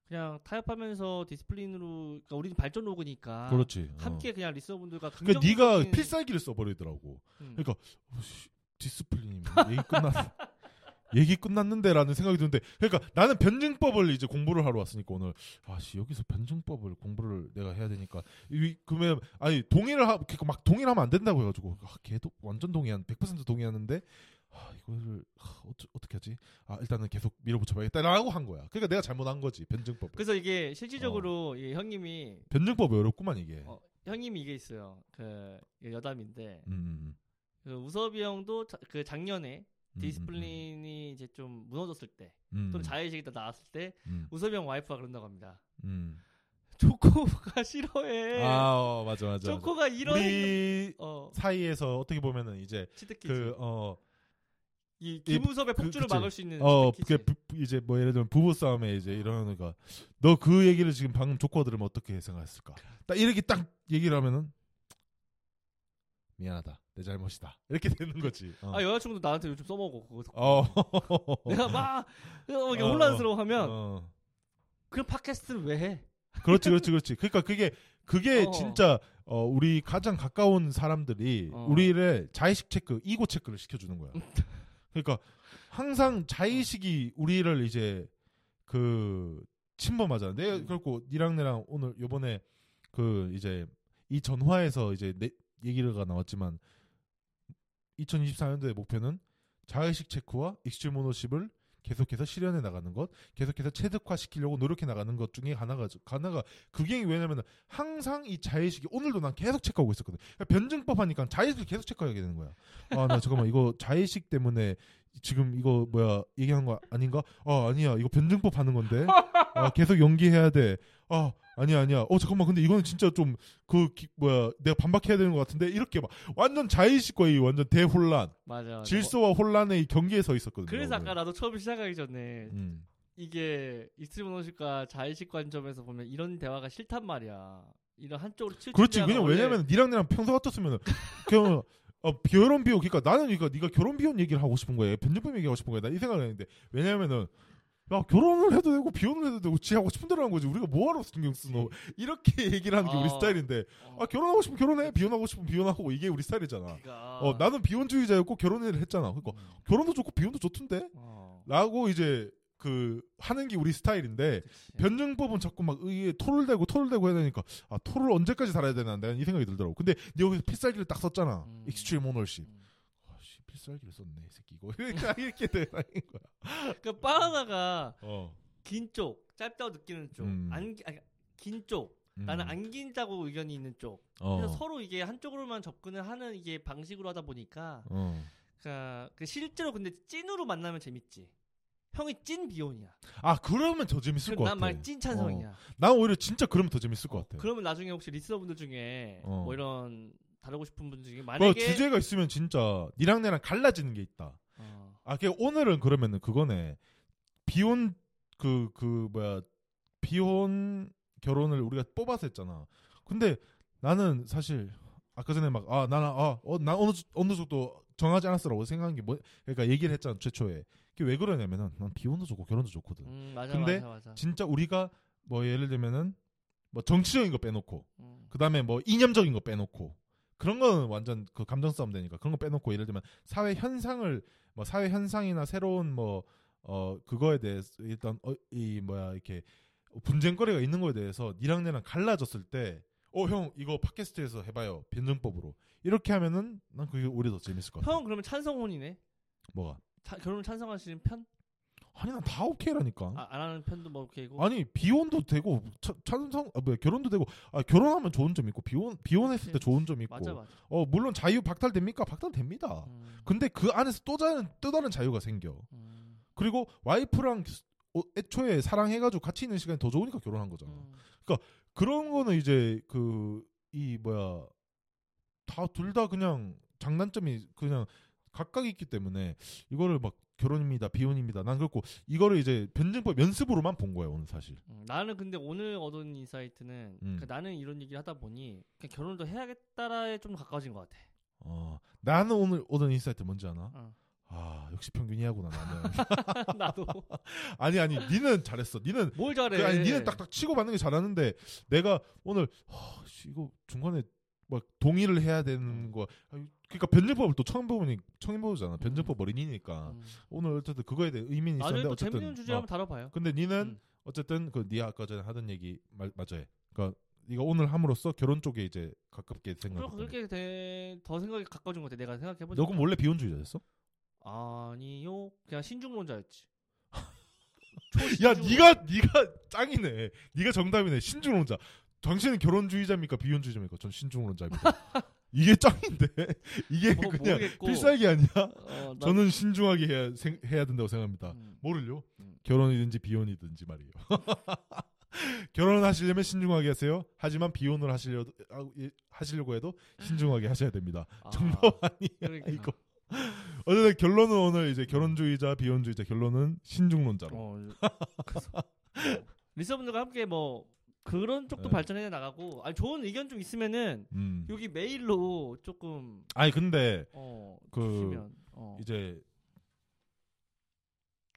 그냥 타협하면서 discipline으로 그러니까 우리는 발전록이니까 그렇지. 어. 함께 그냥 listener분들과 그러니까 네가 필살기를 써버리더라고. 음. 그러니까 어, 씨, 디스플린이면 얘기 끝났 얘기 끝났는데라는 생각이 드는데 그러니까 나는 변증법을 이제 공부를 하러 왔으니까 오늘 아씨 여기서 변증법을 공부를 내가 해야 되니까. 이 그러면 아니 동의를 하 그러니까 막 동의하면 안 된다고 해가지고 아, 걔도 완전 동의한 100% 동의하는데 아, 이거를 아, 어쩌, 어떻게 하지? 아 일단은 계속 밀어붙여봐야겠다라고 한 거야. 그러니까 내가 잘못한 거지 변증법 그래서 이게 실질적으로 이 형님이 변증법이 어렵구만 이게. 어, 형님이 이게 있어요. 그 여담인데. 음, 그 우섭이 형도 자- 그 작년에 음, discipline이 이제 좀 무너졌을 때 음, 또는 자의식이 다 나왔을 때 음, 우섭이 형 와이프가 그런다고 합니다. 음. 초코가 싫어해. 아 어, 맞아 맞아. 초코가 이런 우리 어 사이에서 어떻게 보면은 이제 cheat key지. 그어 이 김우섭의 그- 폭주를 그치. 막을 수 있는 어. 그 부- 이제 뭐 예를 들면 부부 싸움에 이제 이러니까 너그 얘기를 지금 방금 조커 들으면 어떻게 생각했을까? 딱 이렇게 딱 얘기를 하면은 미안하다 내 잘못이다 이렇게 되는 거지. 어. 아 여자친구도 나한테 요즘 써먹어 그거. 어. 내가 막 어, 이게 어, 혼란스러워 하면 어. 그럼 팟캐스트를 왜 해? 그렇지 그렇지 그렇지. 그러니까 그게 그게 어. 진짜 어, 우리 가장 가까운 사람들이 어. 우리를 자의식 체크, 이고 체크를 시켜주는 거야. 그러니까 항상 자의식이 우리를 이제 그 침범하잖아. 내가 음. 그렇고 니랑 내랑 오늘 요번에 그 이제 이 전화에서 이제 내 얘기가 나왔지만 2024년도의 목표는 자의식 체크와 extreme ownership을 계속해서 실현해 나가는 것, 계속해서 체득화 시키려고 노력해 나가는 것 중에 하나가 하나가 그게 왜냐면 은 항상 이 자의식이 오늘도 난 계속 체크하고 있었거든. 그러니까 변증법 하니까 자의식을 계속 체크하게 되는 거야. 아 나 잠깐만 이거 자의식 때문에 지금 이거 뭐야 얘기하는 거 아닌가? 아 아니야 이거 변증법 하는 건데. 아 계속 연기해야 돼. 아 아니야 아니야. 어 잠깐만 근데 이거는 진짜 좀 그 뭐야 내가 반박해야 되는 것 같은데 이렇게 막 완전 자의식과 이 완전 대혼란, 맞아. 질서와 혼란의 이 경계에 서 있었거든요. 뭐 그래서 아까. 나도 처음 시작하기 전에 음. 이게 extreme ownership과 자의식 관점에서 보면 이런 대화가 싫단 말이야. 이런 한쪽으로 치우치는 그렇지. 대화가 왜냐면 니랑 나랑 평소 같았으면은 그냥 어, 결혼 비용 그러니까 나는 그러니까 네가 결혼 비용 얘기를 하고 싶은 거야. 변증법 얘기하고 싶은 거야. 나 이 생각을 했는데 왜냐면은 야 결혼을 해도 되고 비혼을 해도 되고 지 하고 싶은 대로 하는 거지. 우리가 뭐하러 신경 쓰노? 이렇게 얘기를 하는 게 우리 어. 스타일인데 어, 아 결혼하고 싶으면 결혼해. 비혼하고 싶으면 비혼하고 이게 우리 스타일이잖아. 그러니까. 어 나는 비혼주의자였고 결혼을 했잖아. 그러니까 음. 결혼도 좋고 비혼도 좋던데. 어. 라고 이제 그 하는 게 우리 스타일인데 그치. 변증법은 자꾸 막 이게 토를 대고 토를 대고 해야 되니까 아 토를 언제까지 달아야 되나 내가 이 생각이 들더라고. 근데 네 여기서 필살기를 딱 썼잖아. 음. extreme ownership. 음. 필살기를 썼네 이 새끼 이거 그러니까 이렇게 되는 거야. 그 바나나가 어. 긴 쪽, 짧다고 느끼는 쪽, 음. 안, 아니, 긴 쪽, 음. 나는 안 긴다고 의견이 있는 쪽. 어. 그래서 서로 이게 한쪽으로만 접근을 하는 이게 방식으로 하다 보니까, 어. 그러니까 그 실제로 근데 찐으로 만나면 재밌지. 형이 찐 비혼이야. 아 그러면 더 재밌을 것 같아. 난말찐 찬성이야. 난 오히려 진짜 그러면 더 재밌을 것 어, 같아. 그러면 나중에 혹시 리스너분들 중에 어. 뭐 이런 다루고 싶은 분들 중에 그 만약에 주제가 있으면 진짜 니랑 나랑 갈라지는 게 있다. 어, 아, 그 오늘은 그러면은 그거네. 비혼 그그 뭐야 비혼 결혼을 우리가 뽑아서 했잖아. 근데 나는 사실 아까 전에 막 아 나는 아어나 어느 주- 어느 정도 정하지 않았어라고 생각한 게 뭐 그러니까 얘기를 했잖아 최초에. 그게 왜 그러냐면은 난 비혼도 좋고 결혼도 좋거든. 음, 맞아, 근데 맞아, 맞아. 진짜 우리가 뭐 예를 들면은 뭐 정치적인 거 빼놓고 음. 그다음에 뭐 이념적인 거 빼놓고 그런 거는 완전 그 감정 싸움 되니까 그런 거 빼놓고 예를 들면 사회 현상을 뭐 사회 현상이나 새로운 뭐 어 그거에 대해서 일단 어, 이 뭐야 이렇게 분쟁거리가 있는 거에 대해서 니랑 나랑 갈라졌을 때 어 형 이거 팟캐스트에서 해봐요 변증법으로 이렇게 하면은 난 그게 오히려 더 재밌을 것 같아 형은 그러면 찬성혼이네. 뭐가 차- 결혼을 찬성하시는 편? 아니 난 다 오케이라니까 아, 안 하는 편도 뭐 오케이고. 아니 비혼도 되고 차- 찬성 아 뭐야 결혼도 되고 아 결혼하면 좋은 점 있고 비혼 비혼했을 때. 좋은 점 있고 맞아, 맞아. 어 물론 자유 박탈됩니까 박탈됩니다 음, 근데 그 안에서 또 다른 또 다른 자유가 생겨 음, 그리고 와이프랑 어, 애초에 사랑해가지고 같이 있는 시간이 더 좋으니까 결혼한 거잖아 음. 그런 거는 이제 그 이 뭐야 다 둘 다 그냥 장단점이 그냥 각각 있기 때문에 이거를 막 결혼입니다 비혼입니다 난 그렇고 이거를 이제 변증법 연습으로만 본 거야 오늘 사실 음, 나는 근데 오늘 얻은 insight는 음. 그 나는 이런 얘기를 하다 보니 결혼을 더 해야겠다라에 좀 가까워진 것 같아. 어 나는 오늘 얻은 insight 뭔지 아나 어. 아 역시 평균 이하구나 나는 나도 아니 아니 니는 잘했어 니는 뭘 잘해. 그 아니 니는 딱딱 치고 받는 게 잘하는데 내가 오늘 하, 씨, 이거 중간에 막 동의를 해야 음. 되는 거 아니, 그러니까 변증법을 또 처음 보니 처음 보잖아 변증법 어린이니까 음. 오늘 어쨌든 그거에 대해 의미는 있었는데 또 어쨌든 재밌는 주제 어, 한번 다뤄봐요. 근데 니는 음. 어쨌든 그니 아까 전에 하던 얘기 말, 맞아요 그러니까 네가 오늘 함으로써 결혼 쪽에 이제 가깝게 생각했다 그렇게 돼, 더 생각이 가까워진 것 같아. 내가 생각해 보니까. 너 그럼 원래 비혼주의자였어? 아니요. 그냥 신중론자였지. 야. 네가 네가 짱이네. 네가 정답이네. 신중론자. 당신은 결혼주의자입니까? 비혼주의자입니까? 전 신중론자입니다. 이게 짱인데. 이게 뭐, 그냥 모르겠고. 필살기 아니야? 어, 나- 저는 신중하게 해야, 생- 해야 된다고 생각합니다. 음. 뭐를요? 음. 결혼이든지 비혼이든지 말이에요. 결혼하시려면 신중하게 하세요. 하지만 비혼을 하시려 아, 예, 하시려고 해도 신중하게 하셔야 됩니다. 아, 정답 아니야 그러니까. 이거. 어쨌든 결론은 오늘 이제 결혼주의자, 비혼주의자 결론은 신중론자로. 어, 어, 리서분들과 함께 뭐 그런 쪽도 네. 발전해 나가고 아니 좋은 의견 좀 있으면은 음. 여기 메일로 조금 아니 근데 어 그 주시면 어. 이제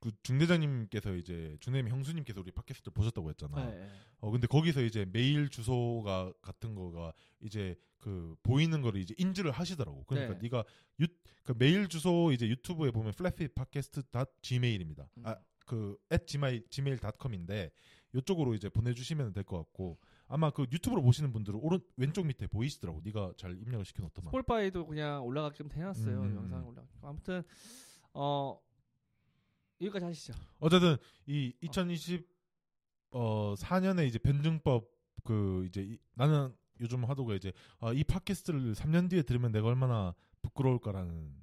그 중대장님께서 이제 중대님 형수님께서 우리 팟캐스트를 보셨다고 했잖아. 네, 네. 어 근데 거기서 이제 메일 주소가 같은 거가 이제 그 보이는 거를 이제 인지를 하시더라고. 그러니까 네. 네. 가 유, 그 메일 주소 이제 유튜브에 보면 flatfeet podcast gmail입니다. 음. 아그 gmail gmail.com인데 이쪽으로 이제 보내주시면 될 것 같고 아마 그 유튜브로 보시는 분들은 오른 왼쪽 밑에 보이시더라고. 네가 잘 입력을 시켜놓더만. Spotify도 그냥 올라가게끔 해놨어요 음, 음, 영상 음. 올라. 아무튼 어 여기까지 하시죠. 어쨌든 이 2020 어 4년에 이제 변증법 그 이제 이- 나는 요즘 하도가 이제 아, 이 팟캐스트를 3년 뒤에 들으면 내가 얼마나 부끄러울까라는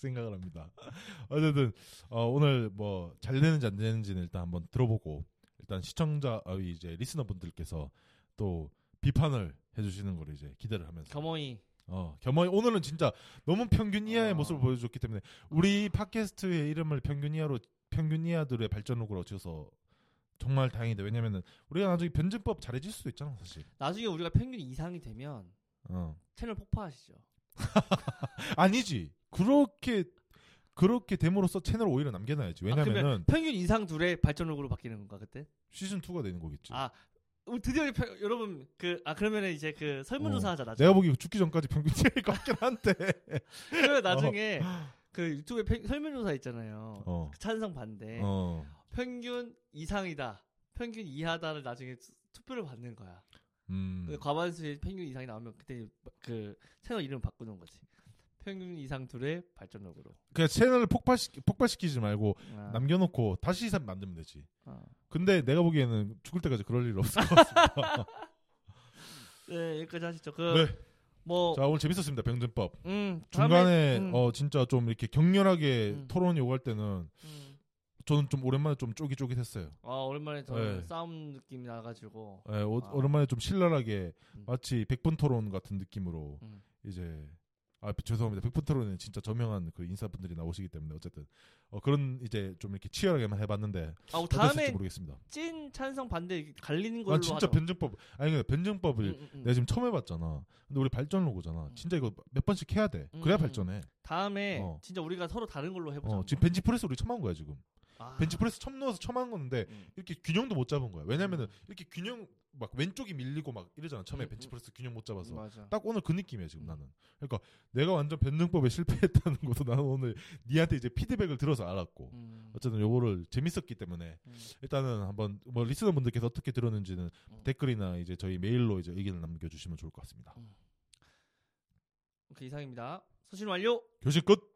생각을 합니다. 어쨌든 어, 오늘 뭐 잘 되는지 안 되는지는 일단 한번 들어보고 일단 시청자 아, 이제 리스너분들께서 또 비판을 해주시는 걸 이제 기대를 하면서 겸허히 어, 겸허히 오늘은 진짜 너무 평균 이하의 어. 모습을 보여줬기 때문에 우리 팟캐스트의 이름을 평균 이하로 평균 이하들의 발전록으로 지어서 정말 다행이다. 왜냐면은 우리가 나중에 변증법 잘해질 수도 있잖아, 사실. 나중에 우리가 평균 이상이 되면 어. 채널 폭파하시죠. 아니지. 그렇게 그렇게 됨으로써 채널 오히려 남겨놔야지. 아, 왜냐면은 평균 이상 둘의 발전록으로 바뀌는 건가 그때? 시즌 2가 되는 거겠지. 아, 우리 드디어 평- 여러분 그 아 그러면 이제 그 설문조사 어. 하자 나중에. 내가 보기 죽기 전까지 평균 것 같긴 한데. 그러면 나중에 그 유튜브에 팽- 설문조사 있잖아요. 어. 그 찬성 반대. 어. 평균 이상이다. 평균 이하다를 나중에 투- 투표를 받는 거야. 음. 그 과반수의 평균 이상이 나오면 그때 그 채널 이름 을 바꾸는 거지. 평균 이상 둘의 발전록으로. 그냥 채널을 폭발시키, 폭발시키지 말고 아, 남겨놓고 다시 사- 만들면 되지. 아. 근데 내가 보기에는 죽을 때까지 그럴 일 없을 것 같습니다. 네 여기까지 하시죠. 그 네. 뭐 자 오늘 재밌었습니다. 병준법. 음, 중간에 음, 어 진짜 좀 이렇게 격렬하게 음. 토론이 오갈 때는 음. 저는 좀 오랜만에 좀 쫄깃쫄깃했어요. 아 오랜만에 저는 네. 싸움 느낌이 나가지고 예, 오, 아. 오랜만에 좀 신랄하게 음. 마치 백분 토론 같은 느낌으로 음. 이제 아 죄송합니다. 백분 토론은 진짜 저명한 그 인사분들이 나오시기 때문에 어쨌든 어, 그런 이제 좀 이렇게 치열하게만 해봤는데 아 어땠을지 다음에 모르겠습니다. 찐 찬성 반대 갈리는 걸로 아 진짜 하죠. 변증법 아니 근데 변증법을 음, 음, 음. 내가 지금 처음 해봤잖아. 근데 우리 발전 로고잖아. 음. 진짜 이거 몇 번씩 해야 돼. 그래야 음, 발전해. 다음에 어. 진짜 우리가 서로 다른 걸로 해보자. 어, 지금 벤치프레스 우리 처음 한 거야 지금. 아. 벤치프레스 처음 넣어서 처음 한 건데 음. 이렇게 균형도 못 잡은 거야. 왜냐면은 음. 이렇게 균형 막 왼쪽이 밀리고 막 이러잖아. 처음에 음, 벤치프레스 균형 못 잡아서. 맞아. 딱 오늘 그 느낌이야 지금 음. 나는. 그러니까 내가 완전 변증법에 실패했다는 것도 나는 오늘 니한테 이제 피드백을 들어서 알았고. 음. 어쨌든 요거를 재밌었기 때문에 음. 일단은 한번 뭐 리스너 분들께서 어떻게 들었는지는 음. 댓글이나 이제 저희 메일로 이제 의견을 남겨주시면 좋을 것 같습니다. 오케이 이상입니다. 서신 완료. 교실 끝.